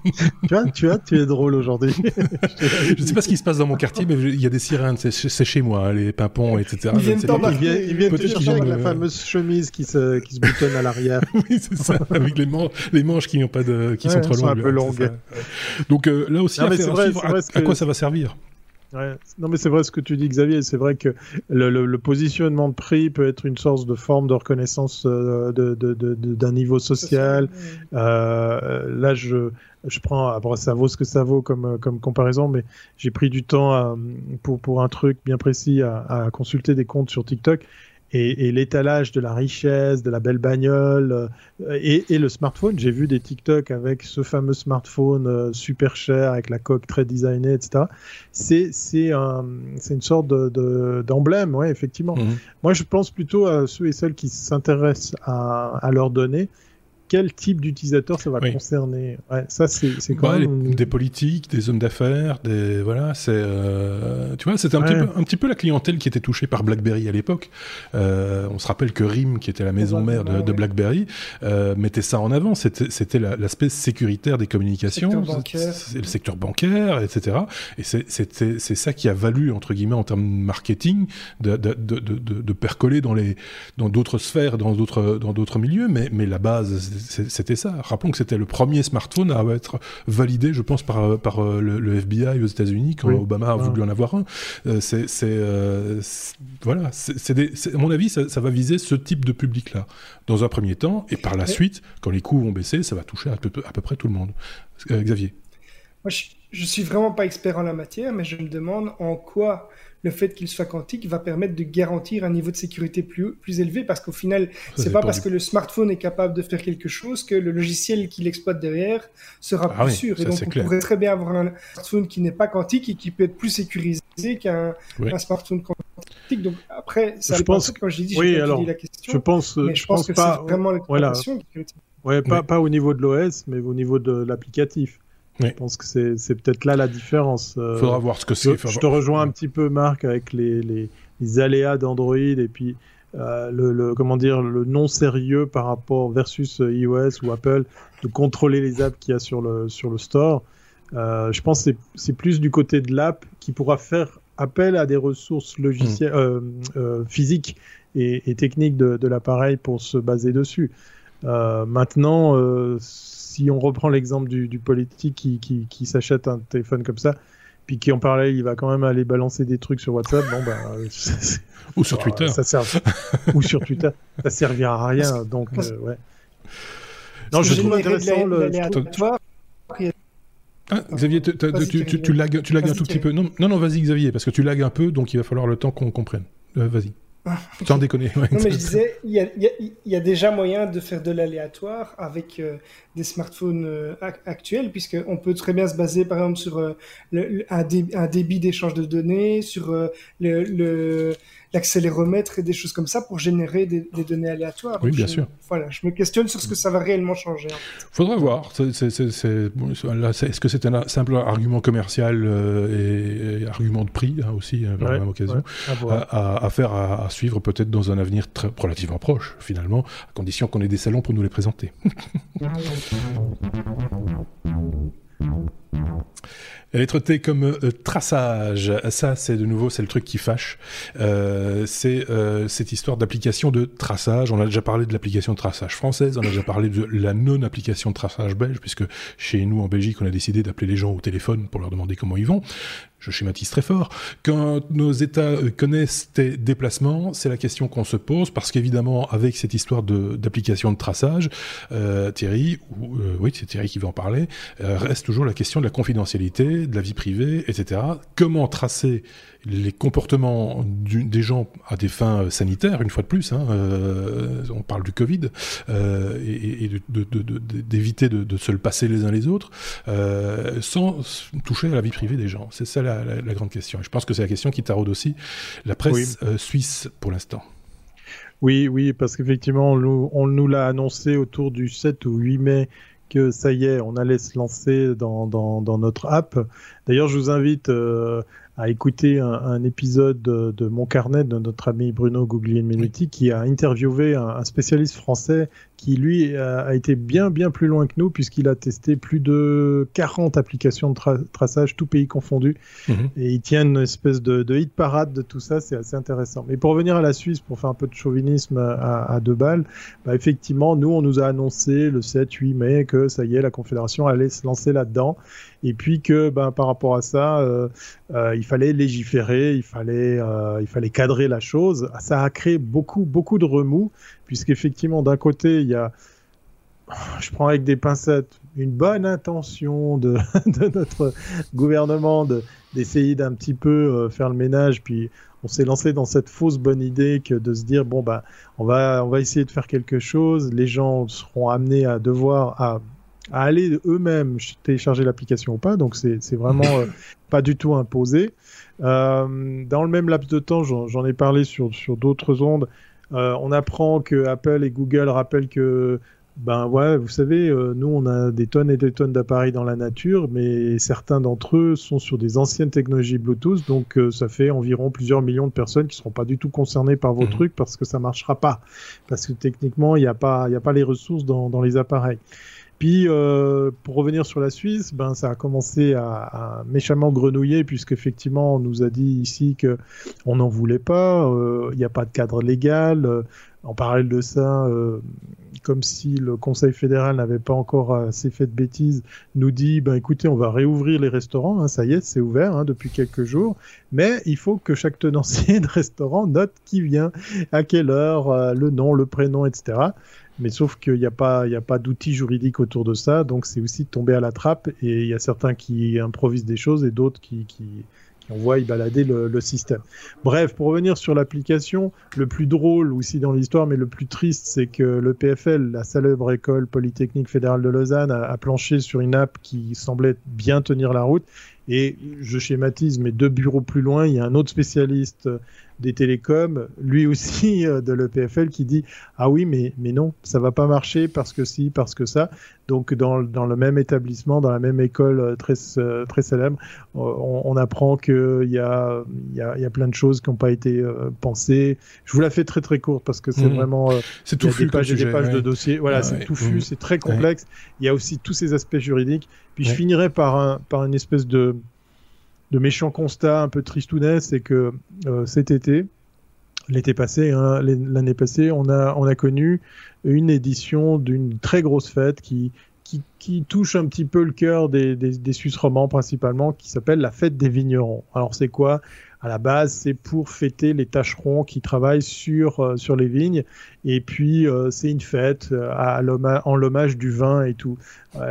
[LAUGHS] tu vois, tu vois, tu es drôle aujourd'hui. [LAUGHS] je sais pas ce qui se passe dans mon quartier, mais il y a des sirènes, c'est chez moi, hein, les pimpons, etc. Ils viennent, ils viennent, ils viennent te chercher avec la fameuse chemise qui se, qui se boutonne à l'arrière. [LAUGHS] oui, c'est ça, avec les, man les manches qui, ont pas de, qui ouais, sont trop longues. un peu longues. Donc euh, là aussi, non, à, faire vrai, suivre, à, à quoi ça va servir? Non, mais c'est vrai ce que tu dis, Xavier. C'est vrai que le, positionnement de prix peut être une source de forme de reconnaissance euh, d'un niveau social. Euh, là, je, je prends, après, ça vaut ce que ça vaut comme, comme comparaison, mais j'ai pris du temps pour, pour un truc bien précis à, à consulter des comptes sur TikTok et, l'étalage de la richesse, de la belle bagnole euh, et, le smartphone. J'ai vu des TikTok avec ce fameux smartphone euh, super cher, avec la coque très designée, etc. C'est un, une sorte de d'emblème, ouais, effectivement. Mhm. Moi, je pense plutôt à ceux et celles qui s'intéressent à, à leurs données quel type d'utilisateur ça va concerner? Ça, c'est quoi Des politiques, des hommes d'affaires, des voilà, c'est euh, tu vois, c'était un, petit peu, un petit peu la clientèle qui était touchée par BlackBerry à l'époque. Euh, on se rappelle que RIM, qui était la maison mère de, BlackBerry, euh, mettait ça en avant. C'était l'aspect sécuritaire des communications, le secteur bancaire, etc. Et c'est ça qui a valu entre guillemets en termes marketing de, de, de, de percoler dans les dans d'autres sphères, dans d'autres dans d'autres milieux. Mais mais la base c'était ça. Rappelons que c'était le premier smartphone à être validé, je pense, par, par euh, le, FBI aux États-Unis quand Obama a voulu en avoir un. Euh, c'est, euh, voilà, c'est, à mon avis, ça, va viser ce type de public-là dans un premier temps, et par la suite, quand les coûts vont baisser, ça va toucher à peu, à peu près tout le monde. Xavier. Moi, je, je suis vraiment pas expert en la matière, mais je me demande en quoi le fait qu'il soit quantique va permettre de garantir un niveau de sécurité plus, plus élevé parce qu'au final, c'est pas parce que le smartphone est capable de faire quelque chose que le logiciel qu'il exploite derrière sera ah plus sûr. Et donc, on pourrait très bien avoir un smartphone qui n'est pas quantique et qui peut être plus sécurisé qu'un smartphone quantique. Donc après, ça je pense quand j'ai dit, oui, alors, la question. Je pense, je, pense, que pas vraiment voilà. Ouais, pas, pas au niveau de l'OS, mais au niveau de l'applicatif. Je pense que c'est peut-être là la différence. Il euh, faudra voir ce que c'est. Je, te rejoins un petit peu, Marc, avec les, les, aléas d'Android et puis euh, le, comment dire le non sérieux par rapport versus iOS ou Apple de contrôler les apps qu'il y a sur le sur le store. Euh, je pense que c'est plus du côté de l'app qui pourra faire appel à des ressources logicielles, mm. physiques et, et, techniques de, de l'appareil pour se baser dessus. maintenant, si on reprend l'exemple du, politique qui, qui, s'achète un téléphone comme ça, puis qui en parallèle, il va quand même aller balancer des trucs sur WhatsApp, bon bah, [LAUGHS] ou sur Twitter, ça sert, ou sur Twitter, ça servira à rien. Donc euh, ouais. Non, je trouve intéressant le. Ah, Xavier, tu, tu, tu, lagues, tu lagues un tout petit peu. Non, non, non vas-y Xavier, parce que tu lagues un peu, donc il va falloir le temps qu'on comprenne. Euh, vas-y. [LAUGHS] Sans déconner. non, mais je [LAUGHS] disais, il y a, y a, déjà moyen de faire de l'aléatoire avec euh, des smartphones euh, actuels, puisqu'on peut très bien se baser, par exemple, sur euh, le, un, un, débit d'échange de données, sur le, le l'accéléromètre et des choses comme ça pour générer des, données aléatoires. Oui, bien sûr. Voilà, je me questionne sur ce que ça va réellement changer. Il Faudra voir. Est-ce que c'est un simple argument commercial euh, et, argument de prix hein, aussi, hein, par la même occasion, à, faire, à, suivre peut-être dans un avenir très, relativement proche, finalement, à condition qu'on ait des salons pour nous les présenter. Lettre T comme euh, traçage. Ça, c'est de nouveau, c'est le truc qui fâche. Euh, c'est euh, cette histoire d'application de traçage. On a déjà parlé de l'application de traçage française, on a déjà parlé de la non-application de traçage belge, puisque chez nous en Belgique, on a décidé d'appeler les gens au téléphone pour leur demander comment ils vont je schématise très fort, quand nos États connaissent tes déplacements, c'est la question qu'on se pose, parce qu'évidemment, avec cette histoire d'application de, traçage, Thierry, ou, oui, c'est Thierry qui va en parler, reste toujours la question de la confidentialité, de la vie privée, etc. Comment tracer les comportements des gens à des fins sanitaires, une fois de plus, hein, euh, on parle du Covid, euh, et, d'éviter de, se le passer les uns les autres, euh, sans toucher à la vie privée des gens. C'est ça la, grande question. Et je pense que c'est la question qui taraude aussi la presse suisse pour l'instant. Oui, oui, parce qu'effectivement, on, nous l'a annoncé autour du 7 ou 8 mai que ça y est, on allait se lancer dans, notre app. D'ailleurs, je vous invite à écouter un, épisode de, Mon Carnet de notre ami Bruno Guglielminetti qui a interviewé un, spécialiste français qui lui a, été bien bien plus loin que nous puisqu'il a testé plus de 40 applications de traçage tout pays confondu mhm. et il tient une espèce de, hit parade de tout ça c'est assez intéressant. Mais pour revenir à la Suisse pour faire un peu de chauvinisme à, deux balles bah effectivement nous on nous a annoncé le 7-8 mai que ça y est la Confédération allait se lancer là-dedans et puis que ben, par rapport à ça, euh, euh, il fallait légiférer, il fallait, il fallait cadrer la chose. Ça a créé beaucoup, beaucoup de remous, puisqu'effectivement, d'un côté, il y a, je prends avec des pincettes, une bonne intention de, [LAUGHS] notre gouvernement d'essayer d'un petit peu faire le ménage, puis on s'est lancé dans cette fausse bonne idée que de se dire bon bah on va on va essayer de faire quelque chose, les gens seront amenés à devoir à aller eux-mêmes télécharger l'application ou pas, donc c'est vraiment euh, [LAUGHS] pas du tout imposé. Euh, dans le même laps de temps, j'en ai parlé sur sur d'autres ondes. Euh, on apprend que Apple et Google rappellent que ben ouais, vous savez, euh, nous on a des tonnes et des tonnes d'appareils dans la nature, mais certains d'entre eux sont sur des anciennes technologies Bluetooth, donc euh, ça fait environ plusieurs millions de personnes qui seront pas du tout concernées par vos mhm. trucs parce que ça marchera pas, parce que techniquement il n'y a pas, il a pas les ressources dans, dans les appareils. Puis, euh, pour revenir sur la Suisse, ben, ça a commencé à, méchamment grenouiller, puisqu'effectivement, on nous a dit ici que on n'en voulait pas, il n'y a pas de cadre légal. en parallèle de ça, comme si le Conseil fédéral n'avait pas encore assez fait de bêtises, nous dit ben écoutez, on va réouvrir les restaurants, hein, ça y est, c'est ouvert hein, depuis quelques jours, mais il faut que chaque tenancier [LAUGHS] de restaurant note qui vient, à quelle heure, euh, le nom, le prénom, etc. Mais sauf qu'il n'y a pas, il a pas d'outils juridiques autour de ça, donc c'est aussi de tomber à la trappe. Et il y a certains qui improvisent des choses et d'autres qui, qui, on voit y balader le, système. Bref, pour revenir sur l'application, le plus drôle aussi dans l'histoire, mais le plus triste, c'est que le PFL, la célèbre école polytechnique fédérale de Lausanne, a, planché sur une app qui semblait bien tenir la route. Et je schématise, mais deux bureaux plus loin, il y a un autre spécialiste des télécoms, lui aussi [LAUGHS] euh, de l'EPFL, qui dit ah oui mais mais non ça va pas marcher parce que si parce que ça. Donc dans, dans le même établissement dans la même école euh, très euh, très célèbre on, apprend que il y a y a, y a plein de choses qui n'ont pas été pensées. Je vous la fais très très courte parce que c'est mmh. vraiment c'est tout des pages, des pages de dossiers. Voilà c'est tout touffu mmh. c'est très complexe. Il y a aussi tous ces aspects juridiques. Puis je finirai par un par une espèce de de méchants constats un peu tristounet, c'est que euh, cet été, l'été passé, hein, l'année passée, on a, on a connu une édition d'une très grosse fête qui, qui, qui, touche un petit peu le cœur des, des, des Suisses romans principalement, qui s'appelle la fête des vignerons. Alors c'est quoi? À la base, c'est pour fêter les tâcherons qui travaillent sur, euh, sur les vignes. Et puis, euh, c'est une fête euh, à en l'hommage du vin et tout.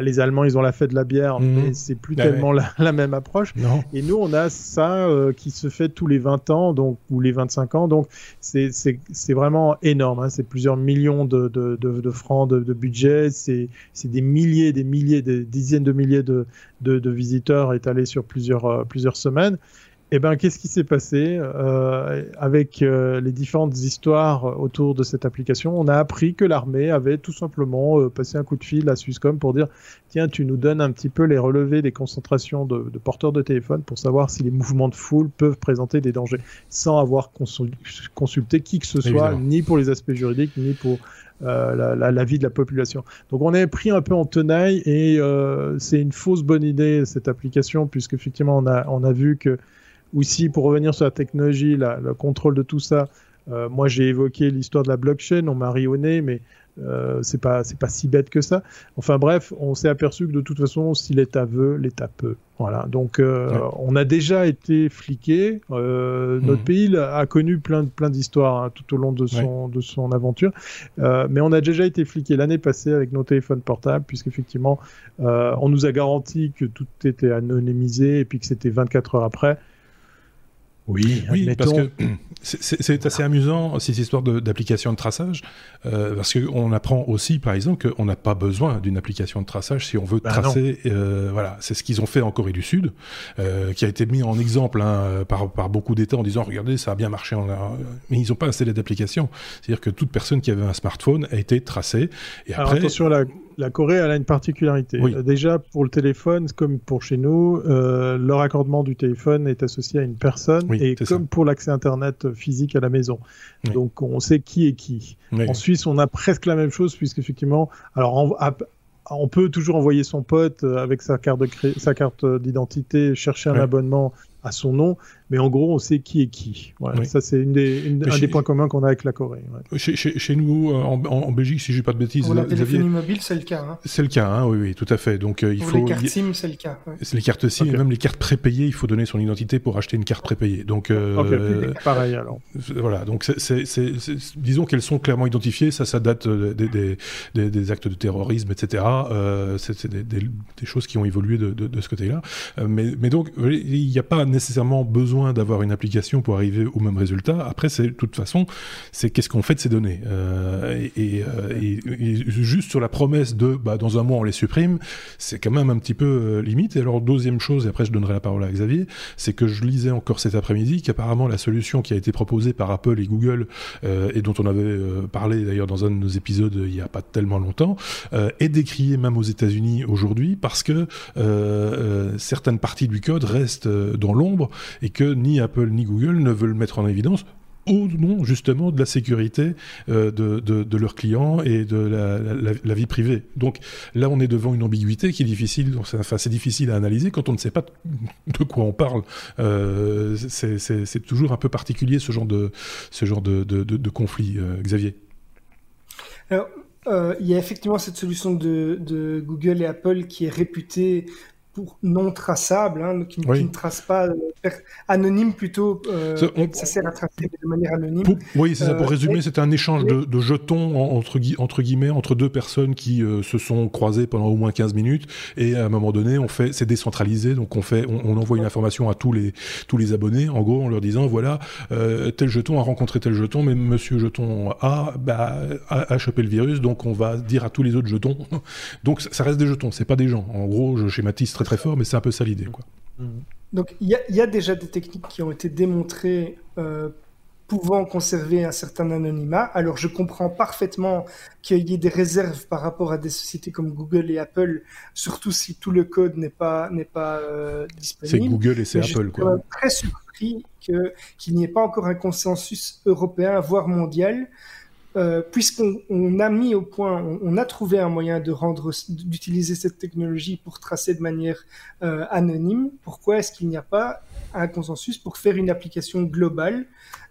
les Allemands, ils ont la fête de la bière, mhm. mais c'est plus ah tellement la, même approche. Et nous, on a ça qui se fait tous les 20 ans, donc, ou les 25 ans. Donc, c'est vraiment énorme. Hein. C'est plusieurs millions de, de, de, de francs de, budget. C'est des milliers, des milliers, des dizaines de milliers de, de, visiteurs étalés sur plusieurs, plusieurs semaines. Eh ben, qu'est-ce qui s'est passé euh, avec euh, les différentes histoires autour de cette application? On a appris que l'armée avait tout simplement euh, passé un coup de fil à Swisscom pour dire tiens, tu nous donnes un petit peu les relevés des concentrations de, de porteurs de téléphone pour savoir si les mouvements de foule peuvent présenter des dangers, sans avoir consulté qui que ce soit, ni pour les aspects juridiques, ni pour euh, la, la, la, vie de la population. Donc on est pris un peu en tenaille et euh, c'est une fausse bonne idée cette application puisque effectivement on a on a vu que aussi, pour revenir sur la technologie, le contrôle de tout ça, euh, moi j'ai évoqué l'histoire de la blockchain, on m'a rionné, mais euh, c'est pas c'est pas si bête que ça. Enfin bref, on s'est aperçu que de toute façon, si l'État veut, l'État peut. Voilà. Donc euh, on a déjà été fliqué. Euh, notre mhm. pays a connu plein plein d'histoires hein, tout au long de son de son aventure, mais on a déjà été fliqué l'année passée avec nos téléphones portables, puisqu'effectivement on nous a garanti que tout était anonymisé et puis que c'était 24 heures après. Oui, oui parce que c'est assez amusant cette histoire d'application de, traçage, euh, parce qu'on apprend aussi, par exemple, qu'on n'a pas besoin d'une application de traçage si on veut bah tracer. Euh, voilà, c'est ce qu'ils ont fait en Corée du Sud, euh, qui a été mis en exemple hein, par, par, beaucoup d'États en disant regardez, ça a bien marché, on a... mais ils n'ont pas installé d'application. C'est-à-dire que toute personne qui avait un smartphone a été tracée. Et après, attention, la, la Corée elle a une particularité. Déjà pour le téléphone, comme pour chez nous, euh, le raccordement du téléphone est associé à une personne et comme pour l'accès Internet physique à la maison. Donc on sait qui est qui. En Suisse, on a presque la même chose puisqu'effectivement, alors on, on peut toujours envoyer son pote avec sa carte de sa carte d'identité chercher un abonnement à son nom, mais en gros, on sait qui est qui. Voilà, Ça, c'est une des, un des points communs qu'on a avec la Corée. Chez, chez, nous, en, en, Belgique, si j'ai pas de bêtises, pour la téléphonie mobile, c'est le cas. Hein. C'est le cas, hein, oui, oui, tout à fait. Donc il pour faut. Les cartes SIM, c'est le cas. Les cartes SIM, et même les cartes prépayées, il faut donner son identité pour acheter une carte prépayée. Donc euh, pareil alors. Voilà, donc c'est, disons qu'elles sont clairement identifiées. Ça, ça date des, des, des, des actes de terrorisme, etc. Euh, c'est des, des, choses qui ont évolué de, de, de ce côté-là. Euh, mais, mais donc, il n'y a pas nécessairement besoin d'avoir une application pour arriver au même résultat. Après, c'est de toute façon, c'est qu'est-ce qu'on fait de ces données. Euh, et, et, juste sur la promesse de, bah, dans un mois, on les supprime, c'est quand même un petit peu limite. Et alors, deuxième chose, et après, je donnerai la parole à Xavier, c'est que je lisais encore cet après-midi qu'apparemment la solution qui a été proposée par Apple et Google et dont on avait parlé d'ailleurs dans un de nos épisodes il n'y a pas tellement longtemps, est décriée même aux États-Unis aujourd'hui parce que euh, certaines parties du code restent euh, dans l'ombre et que ni Apple ni Google ne veulent mettre en évidence au nom justement de la sécurité euh, de, de, leurs clients et de la, vie privée. Donc là, on est devant une ambiguïté qui est difficile, enfin c'est difficile à analyser quand on ne sait pas de quoi on parle. c'est toujours un peu particulier ce genre de, ce genre de, de conflit, Xavier. Alors, euh, il y a effectivement cette solution de, Google et Apple qui est réputée pour non traçable, hein, qui, ne trace pas euh, anonyme plutôt. Euh, ça, sert à tracer de manière anonyme. oui, c'est ça. Pour résumer, c'est un échange de, de, jetons entre, entre, guillemets entre deux personnes qui se sont croisées pendant au moins 15 minutes et à un moment donné, on fait, c'est décentralisé, donc on fait, on, envoie une information à tous les tous les abonnés, en gros, en leur disant voilà, tel jeton a rencontré tel jeton, mais Monsieur jeton A, bah, a, a chopé le virus, donc on va dire à tous les autres jetons. donc ça reste des jetons, c'est pas des gens. En gros, je schématise très très fort, mais c'est un peu ça l'idée. Quoi. Donc il y, y, a déjà des techniques qui ont été démontrées euh, pouvant conserver un certain anonymat. Alors je comprends parfaitement qu'il y ait des réserves par rapport à des sociétés comme Google et Apple, surtout si tout le code n'est pas n'est pas euh, disponible. C'est Google et c'est Apple quoi. Je suis très surpris que qu'il n'y ait pas encore un consensus européen voire mondial euh, puisqu'on a mis au point, on, a trouvé un moyen de rendre, d'utiliser cette technologie pour tracer de manière euh, anonyme, pourquoi est-ce qu'il n'y a pas un consensus pour faire une application globale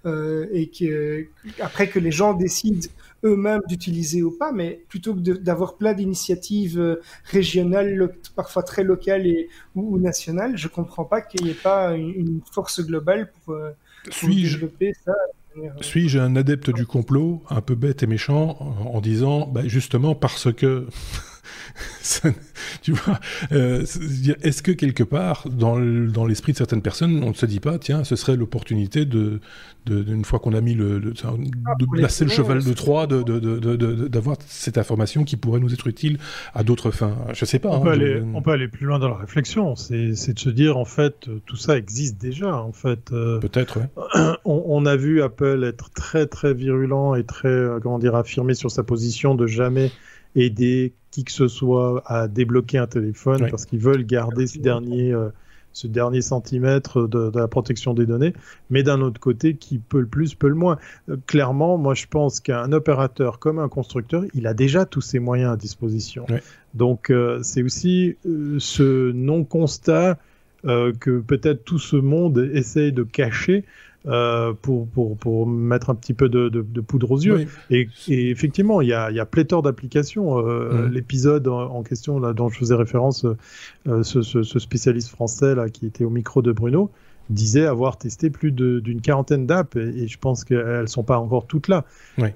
euh, et que après que les gens décident eux-mêmes d'utiliser ou pas, mais plutôt que d'avoir plein d'initiatives euh, régionales, parfois très locales et, ou, nationales, je comprends pas qu'il n'y ait pas une, force globale pour, euh, pour développer ça suis-je un adepte du complot, un peu bête et méchant, en, disant, bah, justement parce que [LAUGHS] tu vois, euh, est-ce que quelque part, dans l'esprit de certaines personnes, on ne se dit pas, tiens, ce serait l'opportunité de, une fois qu'on a mis le, ah, de placer le cheval de Troie, d'avoir cette information qui pourrait nous être utile à d'autres fins. Je sais pas. On, peut hein, aller, on, peut aller, plus loin dans la réflexion. C'est de se dire, en fait, tout ça existe déjà. En fait, euh, peut-être. [CLEARS THROAT] On, on, a vu Apple être très très virulent et très, euh, comment dire, affirmé sur sa position de jamais aider qui que ce soit à débloquer un téléphone parce qu'ils veulent garder ce dernier, euh, ce dernier centimètre de, la protection des données. Mais d'un autre côté, qui peut le plus, peut le moins. Euh, clairement, moi je pense qu'un opérateur comme un constructeur, il a déjà tous ses moyens à disposition. Donc euh, c'est aussi ce non-constat que peut-être tout ce monde essaye de cacher euh, pour, pour, pour, mettre un petit peu de, de, poudre aux yeux. Et, et, effectivement, il y a, y a pléthore d'applications. Euh, mm. L'épisode en, question là, dont je faisais référence, euh, ce, ce, ce, spécialiste français là, qui était au micro de Bruno, disait avoir testé plus d'une quarantaine d'apps et, je pense qu'elles sont pas encore toutes là. Oui.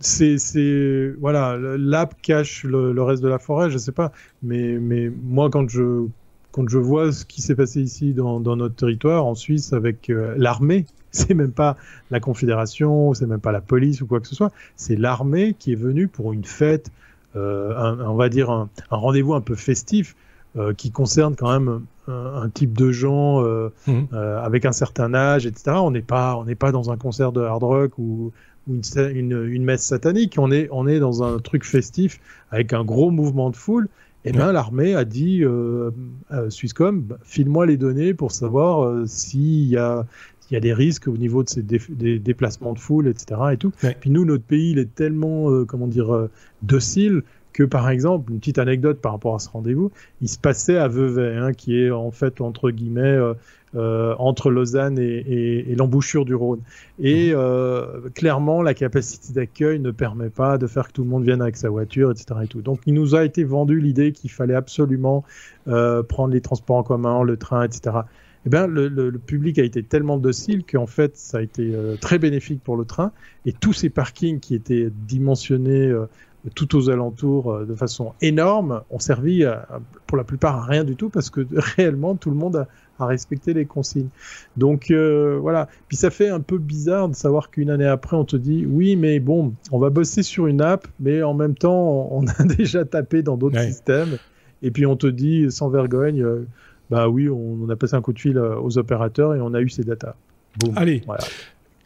C'est voilà, l'app cache le, le, reste de la forêt, je sais pas, mais mais moi quand je quand je vois ce qui s'est passé ici dans, notre territoire, en Suisse, avec euh, l'armée, [LAUGHS] c'est même pas la Confédération, c'est même pas la police ou quoi que ce soit, c'est l'armée qui est venue pour une fête, euh, on va dire un, rendez-vous un peu festif, euh, qui concerne quand même un, type de gens mmh. avec un certain âge, etc. On n'est pas, on n'est pas dans un concert de hard rock ou, une, messe satanique. On est, on est dans un truc festif avec un gros mouvement de foule eh bien, l'armée a dit euh, à Swisscom, bah, file-moi les données pour savoir euh, s'il y a il y a des risques au niveau de ces des déplacements de foule, etc. Et tout. Puis nous, notre pays, il est tellement, euh, comment dire, euh, docile que, par exemple, une petite anecdote par rapport à ce rendez-vous, il se passait à Vevey, hein, qui est en fait entre guillemets entre Lausanne et, l'embouchure du Rhône. Et mhm. clairement, la capacité d'accueil ne permet pas de faire que tout le monde vienne avec sa voiture, etc. Et tout. Donc, il nous a été vendu l'idée qu'il fallait absolument prendre les transports en commun, le train, etc eh bien, le, public a été tellement docile qu'en fait, ça a été euh, très bénéfique pour le train. Et tous ces parkings qui étaient dimensionnés euh, tout aux alentours euh, de façon énorme ont servi pour la plupart à rien du tout parce que [LAUGHS] réellement tout le monde a, respecté les consignes. Donc voilà. Puis ça fait un peu bizarre de savoir qu'une année après on te dit oui mais bon on va bosser sur une app mais en même temps on a [LAUGHS] déjà tapé dans d'autres systèmes et puis on te dit sans vergogne bah oui, on, a passé un coup de fil euh, aux opérateurs et on a eu ces datas. Allez.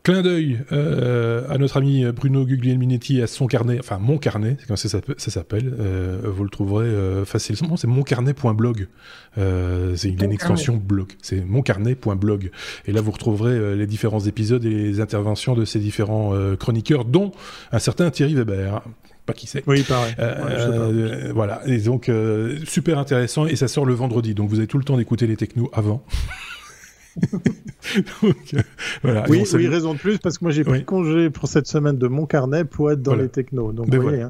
Clin d'œil euh, à notre ami Bruno Guglielminetti à son carnet, enfin mon carnet, c'est comme ça, ça s'appelle. Euh, vous le trouverez facilement. C'est moncarnet.blog. c'est une, extension blog. C'est moncarnet.blog. Et là, vous retrouverez les différents épisodes et les interventions de ces différents chroniqueurs, dont un certain Thierry Weber pas qui c'est. Oui, pareil. Euh, voilà. Et donc, euh, super intéressant. Et ça sort le vendredi. Donc, vous avez tout le temps d'écouter les technos avant. [LAUGHS] Euh, voilà. Oui, oui, raison de plus, parce que moi j'ai pris congé pour cette semaine de mon carnet pour être dans les technos. Donc, vous voyez, hein,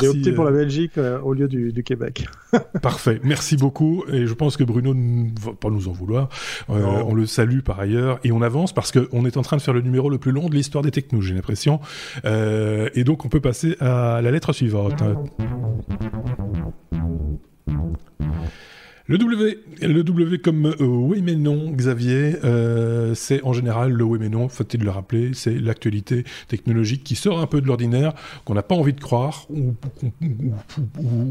j'ai opté pour la Belgique au lieu du, Québec. [LAUGHS] Parfait, merci beaucoup. Et je pense que Bruno ne va pas nous en vouloir. on le salue par ailleurs et on avance parce qu'on est en train de faire le numéro le plus long de l'histoire des technos, j'ai l'impression. et donc on peut passer à la lettre suivante. Le W, le W comme euh, oui mais non, Xavier, euh, c'est en général le oui mais non, faut-il le rappeler, c'est l'actualité technologique qui sort un peu de l'ordinaire, qu'on n'a pas envie de croire, ou,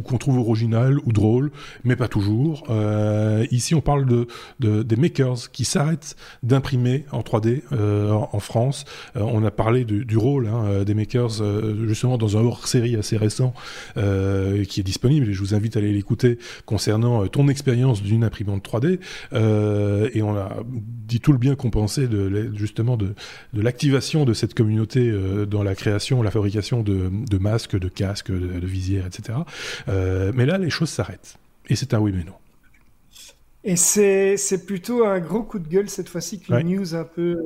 qu'on trouve original ou drôle, mais pas toujours. Euh, ici, on parle de, des makers qui s'arrêtent d'imprimer en 3D en, France. on a parlé du rôle hein, des makers justement dans un hors-série assez récent qui est disponible, et je vous invite à aller l'écouter concernant ton expérience d'une imprimante 3D euh, et on a dit tout le bien qu'on pensait de, justement de, de l'activation de cette communauté euh, dans la création, la fabrication de, de masques, de casques, de, visières, etc. Euh, mais là, les choses s'arrêtent. Et c'est un oui mais non. Et c'est plutôt un gros coup de gueule cette fois-ci qu'une news un peu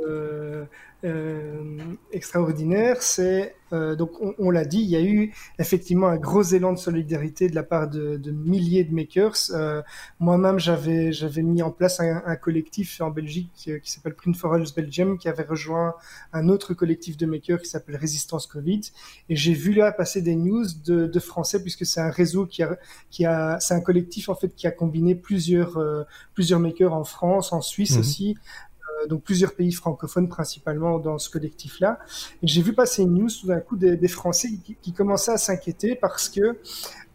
extraordinaire, c'est euh, donc on, l'a dit, il y a eu effectivement un gros élan de solidarité de la part de, milliers de makers. Euh, moi-même, j'avais j'avais mis en place un, collectif en Belgique qui, s'appelle Print for Us Belgium, qui avait rejoint un autre collectif de makers qui s'appelle Résistance Covid. Et j'ai vu là passer des news de, Français puisque c'est un réseau qui a qui a c'est un collectif en fait qui a combiné plusieurs plusieurs makers en France, en Suisse mhm. aussi, euh, donc plusieurs pays francophones principalement dans ce collectif-là. J'ai vu passer une news tout d'un coup des, Français qui, commençaient à s'inquiéter parce que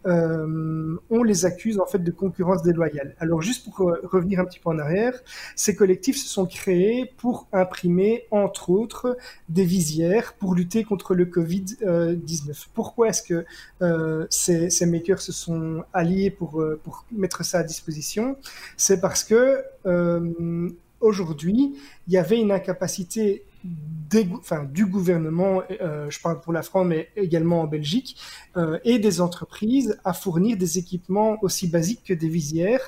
euh, on les accuse en fait de concurrence déloyale. Alors juste pour revenir un petit peu en arrière, ces collectifs se sont créés pour imprimer entre autres des visières pour lutter contre le Covid-19. Pourquoi est-ce que euh, ces, ces, makers se sont alliés pour, pour mettre ça à disposition? C'est parce que aujourd'hui, il y avait une incapacité enfin, du gouvernement, euh, je parle pour la France, mais également en Belgique, euh, et des entreprises à fournir des équipements aussi basiques que des visières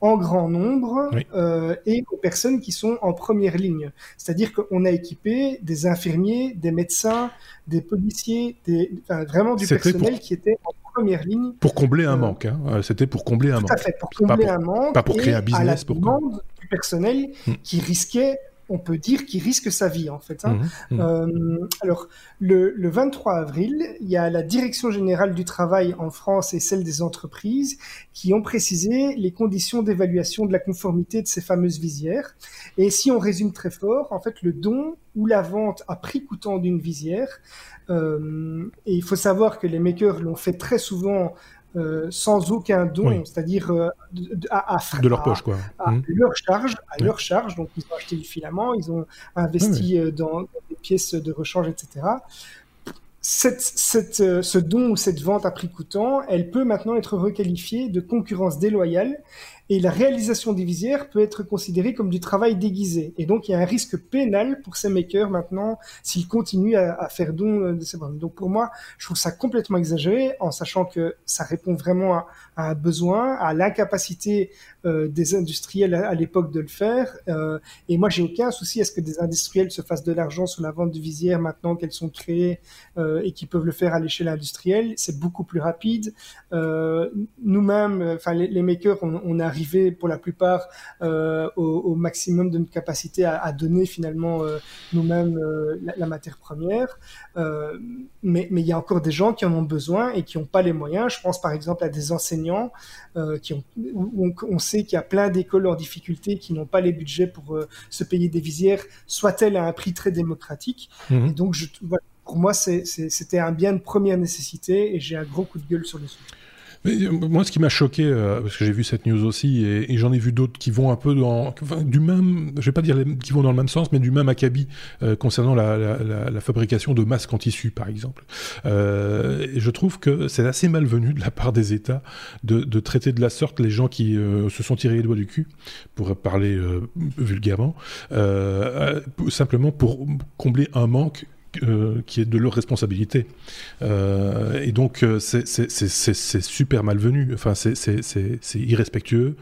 en grand nombre euh, et aux personnes qui sont en première ligne. C'est-à-dire qu'on a équipé des infirmiers, des médecins, des policiers, des, enfin, vraiment du personnel qui était en première ligne. Pour combler un manque, hein. c'était pour combler un manque. Tout à fait, pour combler un manque. Pas pour créer un business. pour du personnel hmm. qui risquait on peut dire qu'il risque sa vie en fait. Hein. Mmh, mmh. Euh, alors le, 23 avril, il y a la Direction générale du travail en France et celle des entreprises qui ont précisé les conditions d'évaluation de la conformité de ces fameuses visières. Et si on résume très fort, en fait le don ou la vente à prix coûtant d'une visière, euh, et il faut savoir que les makers l'ont fait très souvent euh, sans aucun don, c'est-à-dire euh, à, de leur poche, quoi. À, mmh. leur charge, à leur charge. Donc ils ont acheté du filament, ils ont investi euh, dans, des pièces de rechange, etc. Cette, cette, ce don ou cette vente à prix coûtant, elle peut maintenant être requalifiée de concurrence déloyale et la réalisation des visières peut être considérée comme du travail déguisé. Et donc, il y a un risque pénal pour ces makers maintenant s'ils continuent à, faire don de ces bandes. Donc, pour moi, je trouve ça complètement exagéré en sachant que ça répond vraiment à, un besoin, à l'incapacité euh, des industriels à, l'époque de le faire. Euh, et moi, j'ai aucun souci à ce que des industriels se fassent de l'argent sur la vente de visières maintenant qu'elles sont créées euh, et qui peuvent le faire à l'échelle industrielle. C'est beaucoup plus rapide. Nous-mêmes, enfin les, makers, on, on, est pour la plupart au, maximum de notre capacité à, donner finalement nous-mêmes la, matière première. mais il y a encore des gens qui en ont besoin et qui n'ont pas les moyens. Je pense par exemple à des enseignants qui ont, on sait qu'il y a plein d'écoles en difficulté qui n'ont pas les budgets pour euh, se payer des visières, soit-elles à un prix très démocratique. Mhm. Et donc, je, pour moi, c'était un bien de première nécessité et j'ai un gros coup de gueule sur le sujet. Euh, moi, ce qui m'a choqué, euh, parce que j'ai vu cette news aussi, et, j'en ai vu d'autres qui vont un peu dans, du même, je vais pas dire qui vont dans le même sens, mais du même acabit euh, concernant la, la, fabrication de masques en tissu, par exemple. Je trouve que c'est assez malvenu de la part des États de, de traiter de la sorte les gens qui se sont tirés les doigts du cul, pour parler vulgairement, simplement pour combler un manque euh, qui est de leur responsabilité. Euh, et donc, euh, c'est super malvenu. Enfin, c'est irrespectueux.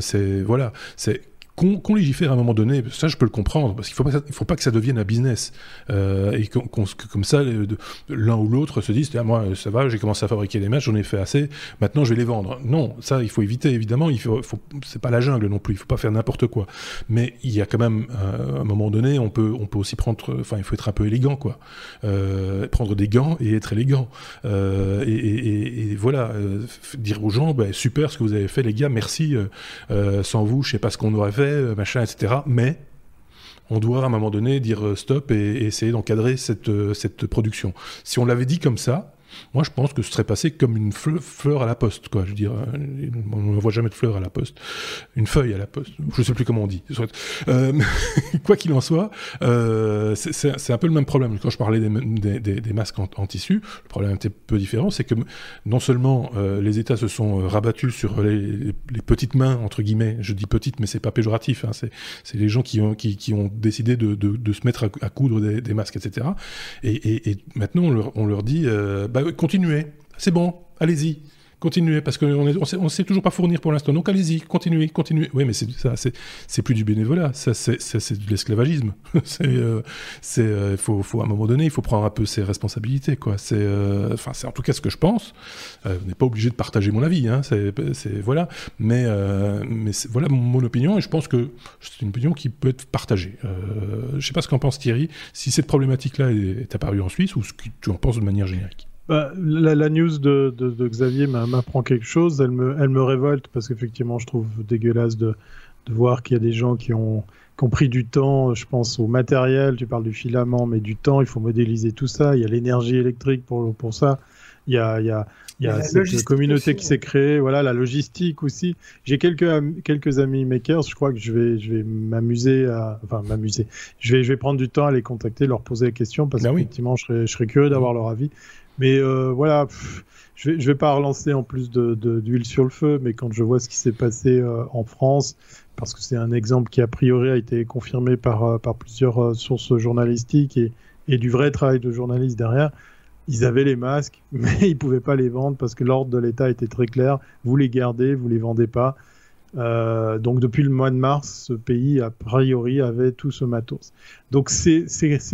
c'est voilà. C'est qu'on légifère à un moment donné, ça je peux le comprendre, parce qu'il ne faut, pas, que ça devienne un business. Euh, et qu'on comme ça, l'un ou l'autre se disent, ah, moi ça va, j'ai commencé à fabriquer des matchs, j'en ai fait assez, maintenant je vais les vendre. Non, ça il faut éviter, évidemment, il faut, c'est pas la jungle non plus, il faut pas faire n'importe quoi. Mais il y a quand même, euh, à un moment donné, on peut, on peut aussi prendre, enfin il faut être un peu élégant, quoi. Euh, prendre des gants et être élégant. Euh, et, voilà, dire aux gens, bah, super ce que vous avez fait les gars, merci, sans vous je sais pas ce qu'on aurait fait, euh, machin, etc. Mais on doit à un moment donné dire euh, stop et, essayer d'encadrer cette, euh, cette production. Si on l'avait dit comme ça, moi, je pense que ce serait passé comme une fleur à la poste, quoi. Je veux dire, euh, on ne voit jamais de fleur à la poste, une feuille à la poste. Je ne sais plus comment on dit. Euh, [LAUGHS] quoi qu'il en soit, euh, c'est un peu le même problème. Quand je parlais des, masques en, tissu, le problème était un peu différent, c'est que non seulement les États se sont rabattus sur les, petites mains entre guillemets. Je dis petites, mais c'est pas péjoratif. Hein, c'est les gens qui ont décidé de, se mettre à, coudre des, masques, etc. Et, maintenant, on leur, on leur dit, euh, continuez, c'est bon, allez-y. Continuez, parce qu'on ne on sait, toujours pas fournir pour l'instant. Donc allez-y, continuez, continuez. Oui, mais c'est ça, c'est plus du bénévolat, ça c'est de l'esclavagisme. [LAUGHS] c'est, euh, euh, faut, à un moment donné, il faut prendre un peu ses responsabilités, quoi. C'est, en tout cas ce que je pense. Vous n'êtes pas obligé de partager mon avis, hein. C'est, voilà. Mais, voilà mon opinion, et je pense que c'est une opinion qui peut être partagée. je sais pas ce qu'en pense Thierry. Si cette problématique-là est, est apparue en Suisse ou ce que tu en penses de manière générique. Bah, la, news de, de, Xavier m'apprend quelque chose. Elle me, elle me révolte parce qu'effectivement, je trouve dégueulasse de, de voir qu'il y a des gens qui ont, qui ont pris du temps. Je pense au matériel. Tu parles du filament, mais du temps. Il faut modéliser tout ça. Il y a l'énergie électrique pour, pour ça. Il y a, il y a, il y a cette communauté qui s'est créée, voilà, la logistique aussi. J'ai quelques quelques amis makers, je crois que je vais je vais m'amuser à enfin m'amuser. Je vais je vais prendre du temps à les contacter, leur poser la question parce ben qu'effectivement je serais je serais curieux d'avoir leur avis. Mais euh, voilà, je vais, je vais pas relancer en plus de, d'huile sur le feu, mais quand je vois ce qui s'est passé euh, en France, parce que c'est un exemple qui a priori a été confirmé par, euh, par plusieurs sources journalistiques et, et du vrai travail de journaliste derrière, ils avaient les masques, [LAUGHS] mais ils pouvaient pas les vendre parce que l'ordre de l'État était très clair. Vous les gardez, vous les vendez pas. Euh, donc depuis le mois de mars, ce pays a priori avait tout ce matos. Donc c'est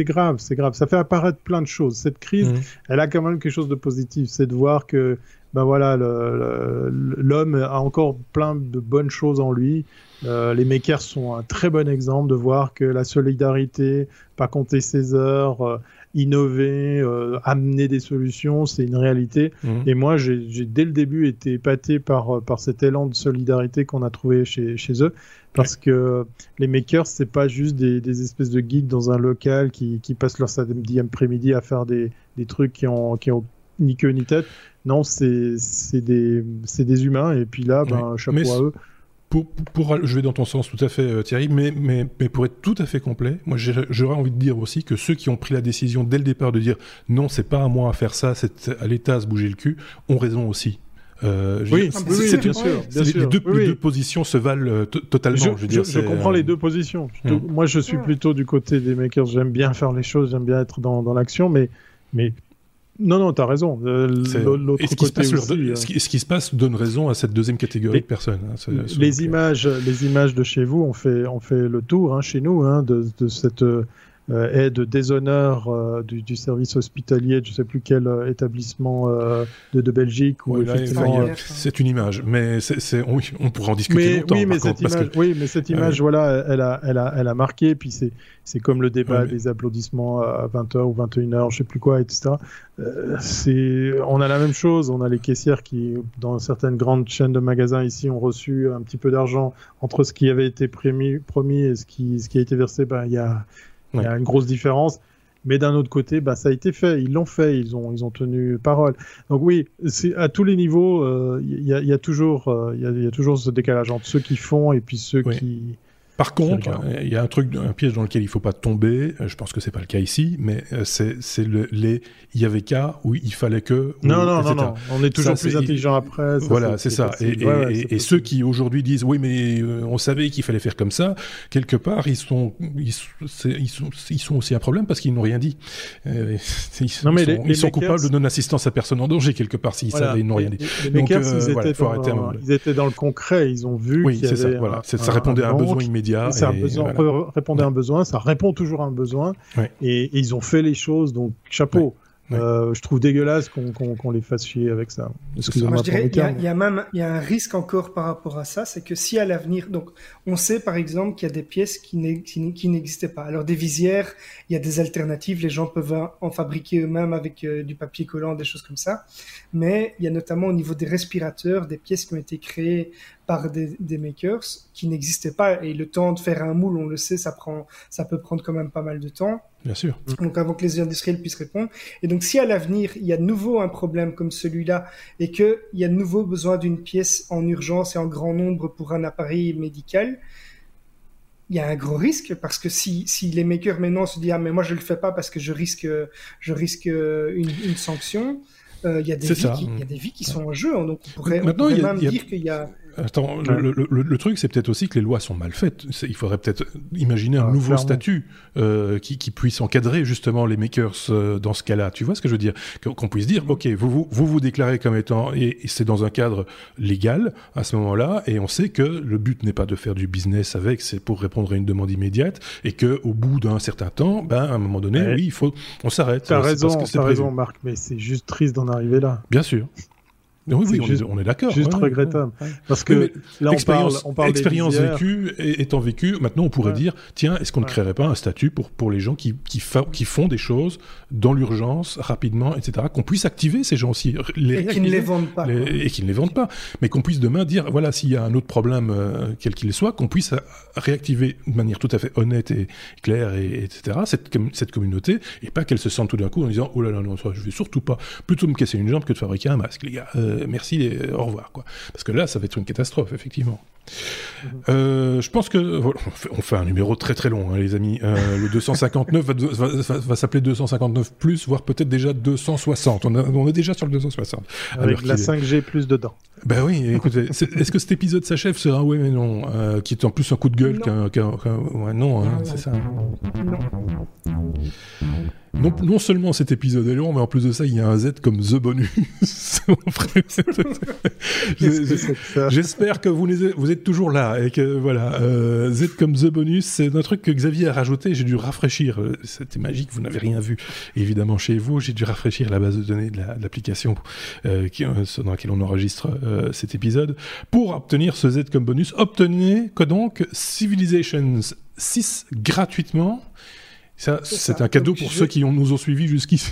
grave, c'est grave. Ça fait apparaître plein de choses. Cette crise, mmh. elle a quand même quelque chose de positif, c'est de voir que ben voilà, l'homme a encore plein de bonnes choses en lui. Euh, les makers sont un très bon exemple de voir que la solidarité, pas compter ses heures, euh, innover, euh, amener des solutions, c'est une réalité. Mhm. Et moi, j'ai dès le début été épaté par, euh, par cet élan de solidarité qu'on a trouvé chez, chez eux. Parce que les makers, c'est pas juste des, des, espèces de geeks dans un local qui, qui passent leur samedi après-midi à faire des, des trucs qui ont, qui ont ni queue ni tête. Non, c'est des, des humains. Et puis là, ben, chapeau à eux. Pour, je vais dans ton sens tout à fait, euh, Thierry, mais, mais, mais, pour être tout à fait complet, moi j'aurais envie de dire aussi que ceux qui ont pris la décision dès le départ de dire non, c'est pas à moi à faire ça, c'est à l'État à se bouger le cul, ont raison aussi. oui, oui, bien sûr. Les, deux, positions se valent totalement. Je, je, dire, je comprends les deux positions. Moi, je suis plutôt du côté des makers. J'aime bien faire les choses, j'aime bien être dans, dans l'action, mais, mais non, non, tu as raison. L'autre côté ce, qui, se passe donne raison à cette deuxième catégorie de personnes. Hein. Les images, les images de chez vous ont fait, ont fait le tour hein, chez nous hein, de, de, cette euh, aide déshonneur euh, du, du, service hospitalier, je ne sais plus quel euh, établissement de, de, Belgique. c'est une image, mais c'est, on, on pourra en discuter longtemps. Oui, mais, cette image, oui, mais cette image, voilà, elle a, elle a, elle a marqué. Puis c'est, comme le débat des applaudissements à 20h ou 21h, je sais plus quoi, etc. c'est, on a la même chose. On a les caissières qui, dans certaines grandes chaînes de magasins ici, ont reçu un petit peu d'argent entre ce qui avait été promis, promis et ce qui, ce qui a été versé. Ben, il y a il y a une grosse différence. Mais d'un autre côté, bah, ça a été fait. Ils l'ont fait. Ils ont, ils ont tenu parole. Donc oui, c'est à tous les niveaux, euh, il y, a, y, a, toujours, euh, il y, a, toujours ce décalage entre ceux qui font et puis ceux qui par contre, il y a un truc, un piège dans lequel il ne faut pas tomber. Euh, je pense que c'est pas le cas ici, mais euh, c'est le, les il y avait cas où il fallait que. Non, non, non, non, On est toujours plus intelligent après. voilà, c'est ça. Et, ceux qui aujourd'hui disent oui, mais euh, on savait qu'il fallait faire comme ça, quelque part, ils sont, ils, sont, ils sont aussi un problème parce qu'ils n'ont rien dit. [LAUGHS] ils, non, mais sont, ils sont coupables de non-assistance à personne en danger quelque part s'ils savaient, ils n'ont rien dit. Donc, ils, étaient dans, ils étaient dans le concret. Ils ont vu. Oui, c'est ça. Voilà, ça répondait à un besoin immédiat ça répondait à un besoin, ça répond toujours à un besoin. Et, ils ont fait les choses, donc chapeau. Euh, je trouve dégueulasse qu'on les fasse chier avec ça. Moi, je dirais, il y, a même il y a un risque encore par rapport à ça, c'est que si à l'avenir, donc on sait par exemple qu'il y a des pièces qui n'existaient pas. Alors des visières, il y a des alternatives, les gens peuvent en fabriquer eux-mêmes avec euh, du papier collant, des choses comme ça. Mais il y a notamment au niveau des respirateurs des pièces qui ont été créées par des, des makers qui n'existaient pas. Et le temps de faire un moule, on le sait, ça prend, ça peut prendre quand même pas mal de temps. Bien sûr. Donc avant que les industriels puissent répondre. Et donc si à l'avenir il y a de nouveau un problème comme celui-là et qu'il y a de nouveau besoin d'une pièce en urgence et en grand nombre pour un appareil médical, il y a un gros risque parce que si, si les makers maintenant se disent ah mais moi je le fais pas parce que je risque je risque une, une sanction, euh, il y a des vies qui, il y a des vies qui sont en jeu donc on pourrait, on pourrait même dire qu'il y a Attends, le, truc, c'est peut-être aussi que les lois sont mal faites. Il faudrait peut-être imaginer un nouveau statut euh, qui, puisse encadrer justement les makers euh, dans ce cas-là. Tu vois ce que je veux dire? Qu'on puisse dire, ok, vous vous, vous déclarez comme étant, et, c'est dans un cadre légal à ce moment-là, et on sait que le but n'est pas de faire du business avec, c'est pour répondre à une demande immédiate, et que au bout d'un certain temps, ben à un moment donné, oui, il faut, on s'arrête. T'as raison, t'as raison, Marc, mais c'est juste triste d'en arriver là. Bien sûr. Oui, on, est, d'accord. Juste regrettable. Parce que l'expérience expérience vécue étant vécue, maintenant on pourrait dire tiens, est-ce qu'on ne créerait pas un statut pour, pour les gens qui, qui, qui font des choses dans l'urgence, rapidement, etc. Qu'on puisse activer ces gens aussi. Les, et qui ne les vendent pas. et qui ne les vendent pas. Mais qu'on puisse demain dire voilà, s'il y a un autre problème, euh, quel qu'il soit, qu'on puisse réactiver de manière tout à fait honnête et claire, et, etc., cette, cette communauté, et pas qu'elle se sente tout d'un coup en disant oh là là, non, je vais surtout pas plutôt me casser une jambe que de fabriquer un masque, les gars. Euh, euh, merci et au revoir. Quoi. Parce que là, ça va être une catastrophe, effectivement. Euh, je pense que on fait un numéro très très long, hein, les amis. Euh, le 259 va, s'appeler 259 plus, voire peut-être déjà 260. On, est déjà sur le 260. Avec la 5G plus dedans. Ben oui. Écoutez, est-ce que cet épisode s'achève sur un oui mais non, qui est en plus un coup de gueule qu'un, ouais, non, hein, c'est ça. Non. Non, seulement cet épisode est long, mais en plus de ça, il y a un Z comme The Bonus. [LAUGHS] J'espère que vous, vous êtes toujours là et que voilà, euh, Z comme The Bonus, c'est un truc que Xavier a rajouté. J'ai dû rafraîchir. C'était magique, vous n'avez rien vu évidemment chez vous. J'ai dû rafraîchir la base de données de l'application euh, euh, dans laquelle on enregistre cet épisode pour obtenir ce Z comme bonus. Obtenez que donc Civilizations 6 gratuitement ça, c'est un cadeau pour ceux qui ont, nous ont suivis jusqu'ici.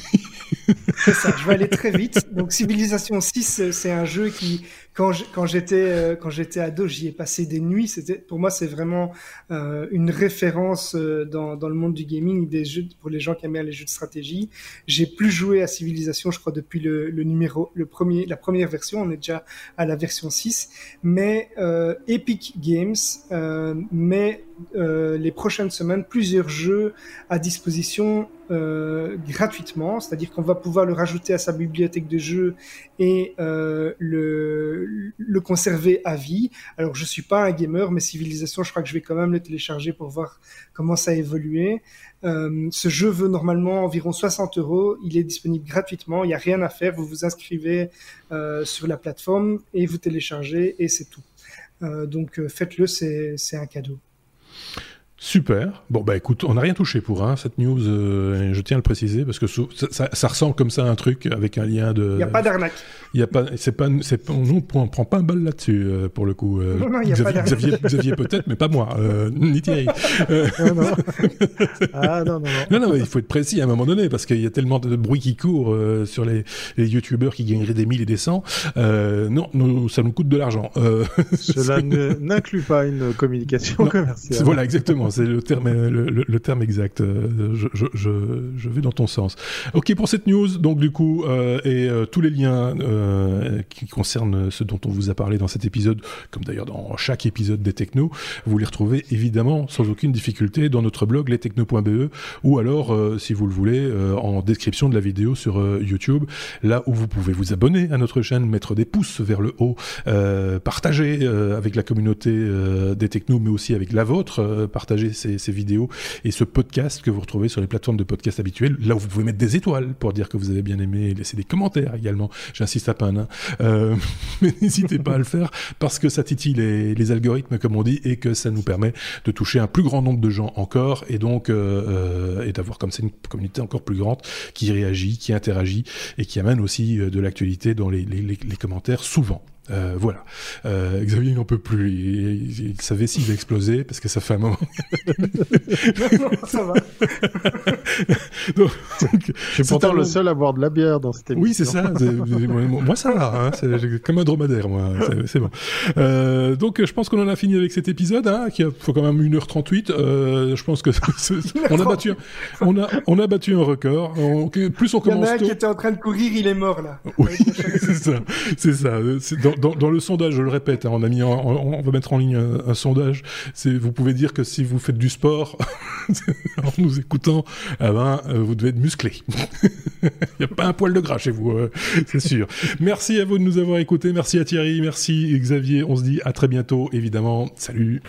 c'est ça, je vais aller très vite. Donc Civilization 6, c'est un jeu qui quand j'étais quand j'étais ado, j'y ai passé des nuits. C'était pour moi, c'est vraiment une référence dans, dans le monde du gaming, des jeux pour les gens qui aiment les jeux de stratégie. J'ai plus joué à Civilization, je crois, depuis le, le numéro, le premier, la première version. On est déjà à la version 6, mais Epic Games met les prochaines semaines plusieurs jeux à disposition euh, gratuitement, c'est-à-dire qu'on va pouvoir le rajouter à sa bibliothèque de jeux et euh, le, conserver à vie. Alors je suis pas un gamer, mais Civilisation, je crois que je vais quand même le télécharger pour voir comment ça a évolué. Euh, ce jeu veut normalement environ 60 euros. Il est disponible gratuitement. Il n'y a rien à faire. Vous vous inscrivez sur la plateforme et vous téléchargez et c'est tout. Donc faites-le, c'est un cadeau. Super. Bon bah écoute, on n'a rien touché pour hein, cette news. Euh, je tiens à le préciser parce que ça, ça, ressemble comme ça à un truc avec un lien de. Il n'y a pas d'arnaque. Il y a pas, c'est pas, c'est, on, on, prend pas un bal là-dessus euh, pour le coup. Euh, non, non, a Xavier, pas Xavier, Xavier peut-être, mais pas moi, ni Thierry. [LAUGHS] non, non. ah non, non, non. Non, non, il faut être précis à un moment donné parce qu'il y a tellement de bruit qui court sur les, les youtubeurs qui gagneraient des mille et des cents. non, nous, ça nous coûte de l'argent. Cela [LAUGHS] n'inclut pas une communication commerciale. Voilà, exactement c'est le terme, terme exact. Euh, je, vais dans ton sens. Ok pour cette news. Donc du coup, euh, et euh, tous les liens qui concernent ce dont on vous a parlé dans cet épisode, comme d'ailleurs dans chaque épisode des Technos, vous les retrouvez évidemment sans aucune difficulté dans notre blog lestechno.be ou alors, si vous le voulez, en description de la vidéo sur YouTube, là où vous pouvez vous abonner à notre chaîne, mettre des pouces vers le haut, partager avec la communauté des Technos, mais aussi avec la vôtre, partager ces, vidéos et ce podcast que vous retrouvez sur les plateformes de podcast habituelles, là où vous pouvez mettre des étoiles pour dire que vous avez bien aimé laisser des commentaires également. J'insiste à peine, euh, [LAUGHS] mais n'hésitez pas à le faire parce que ça titille les, algorithmes, comme on dit, et que ça nous permet de toucher un plus grand nombre de gens encore et donc euh, euh, et d'avoir comme ça une communauté encore plus grande qui réagit, qui interagit et qui amène aussi de l'actualité dans les commentaires souvent. Euh, voilà. Euh, Xavier n'en peut plus. Il, il, sa vessie va exploser parce que ça fait un moment. non, [LAUGHS] ça va. [LAUGHS] donc, je suis pourtant le seul à boire de la bière dans cette émission. Oui, c'est ça. moi, ça va. Hein, c'est comme un dromadaire, moi. C'est bon. Euh, donc, je pense qu'on en a fini avec cet épisode, hein, qui a faut quand même 1h38. Euh, je pense que [LAUGHS] on a battu, un, on a, on a battu un record. On, plus on commence. Il y en a un qui était en train de courir, il est mort là. Oui, c'est ça. C'est ça. Dans, dans, le sondage, je le répète, hein, on a mis, on, va mettre en ligne un, sondage. Vous pouvez dire que si vous faites du sport [LAUGHS] en nous écoutant, eh ben, euh, vous devez être musclé. [LAUGHS] Il n'y a pas un poil de gras chez vous, euh, c'est sûr. Merci à vous de nous avoir écoutés. Merci à Thierry, merci Xavier. On se dit à très bientôt, évidemment. Salut.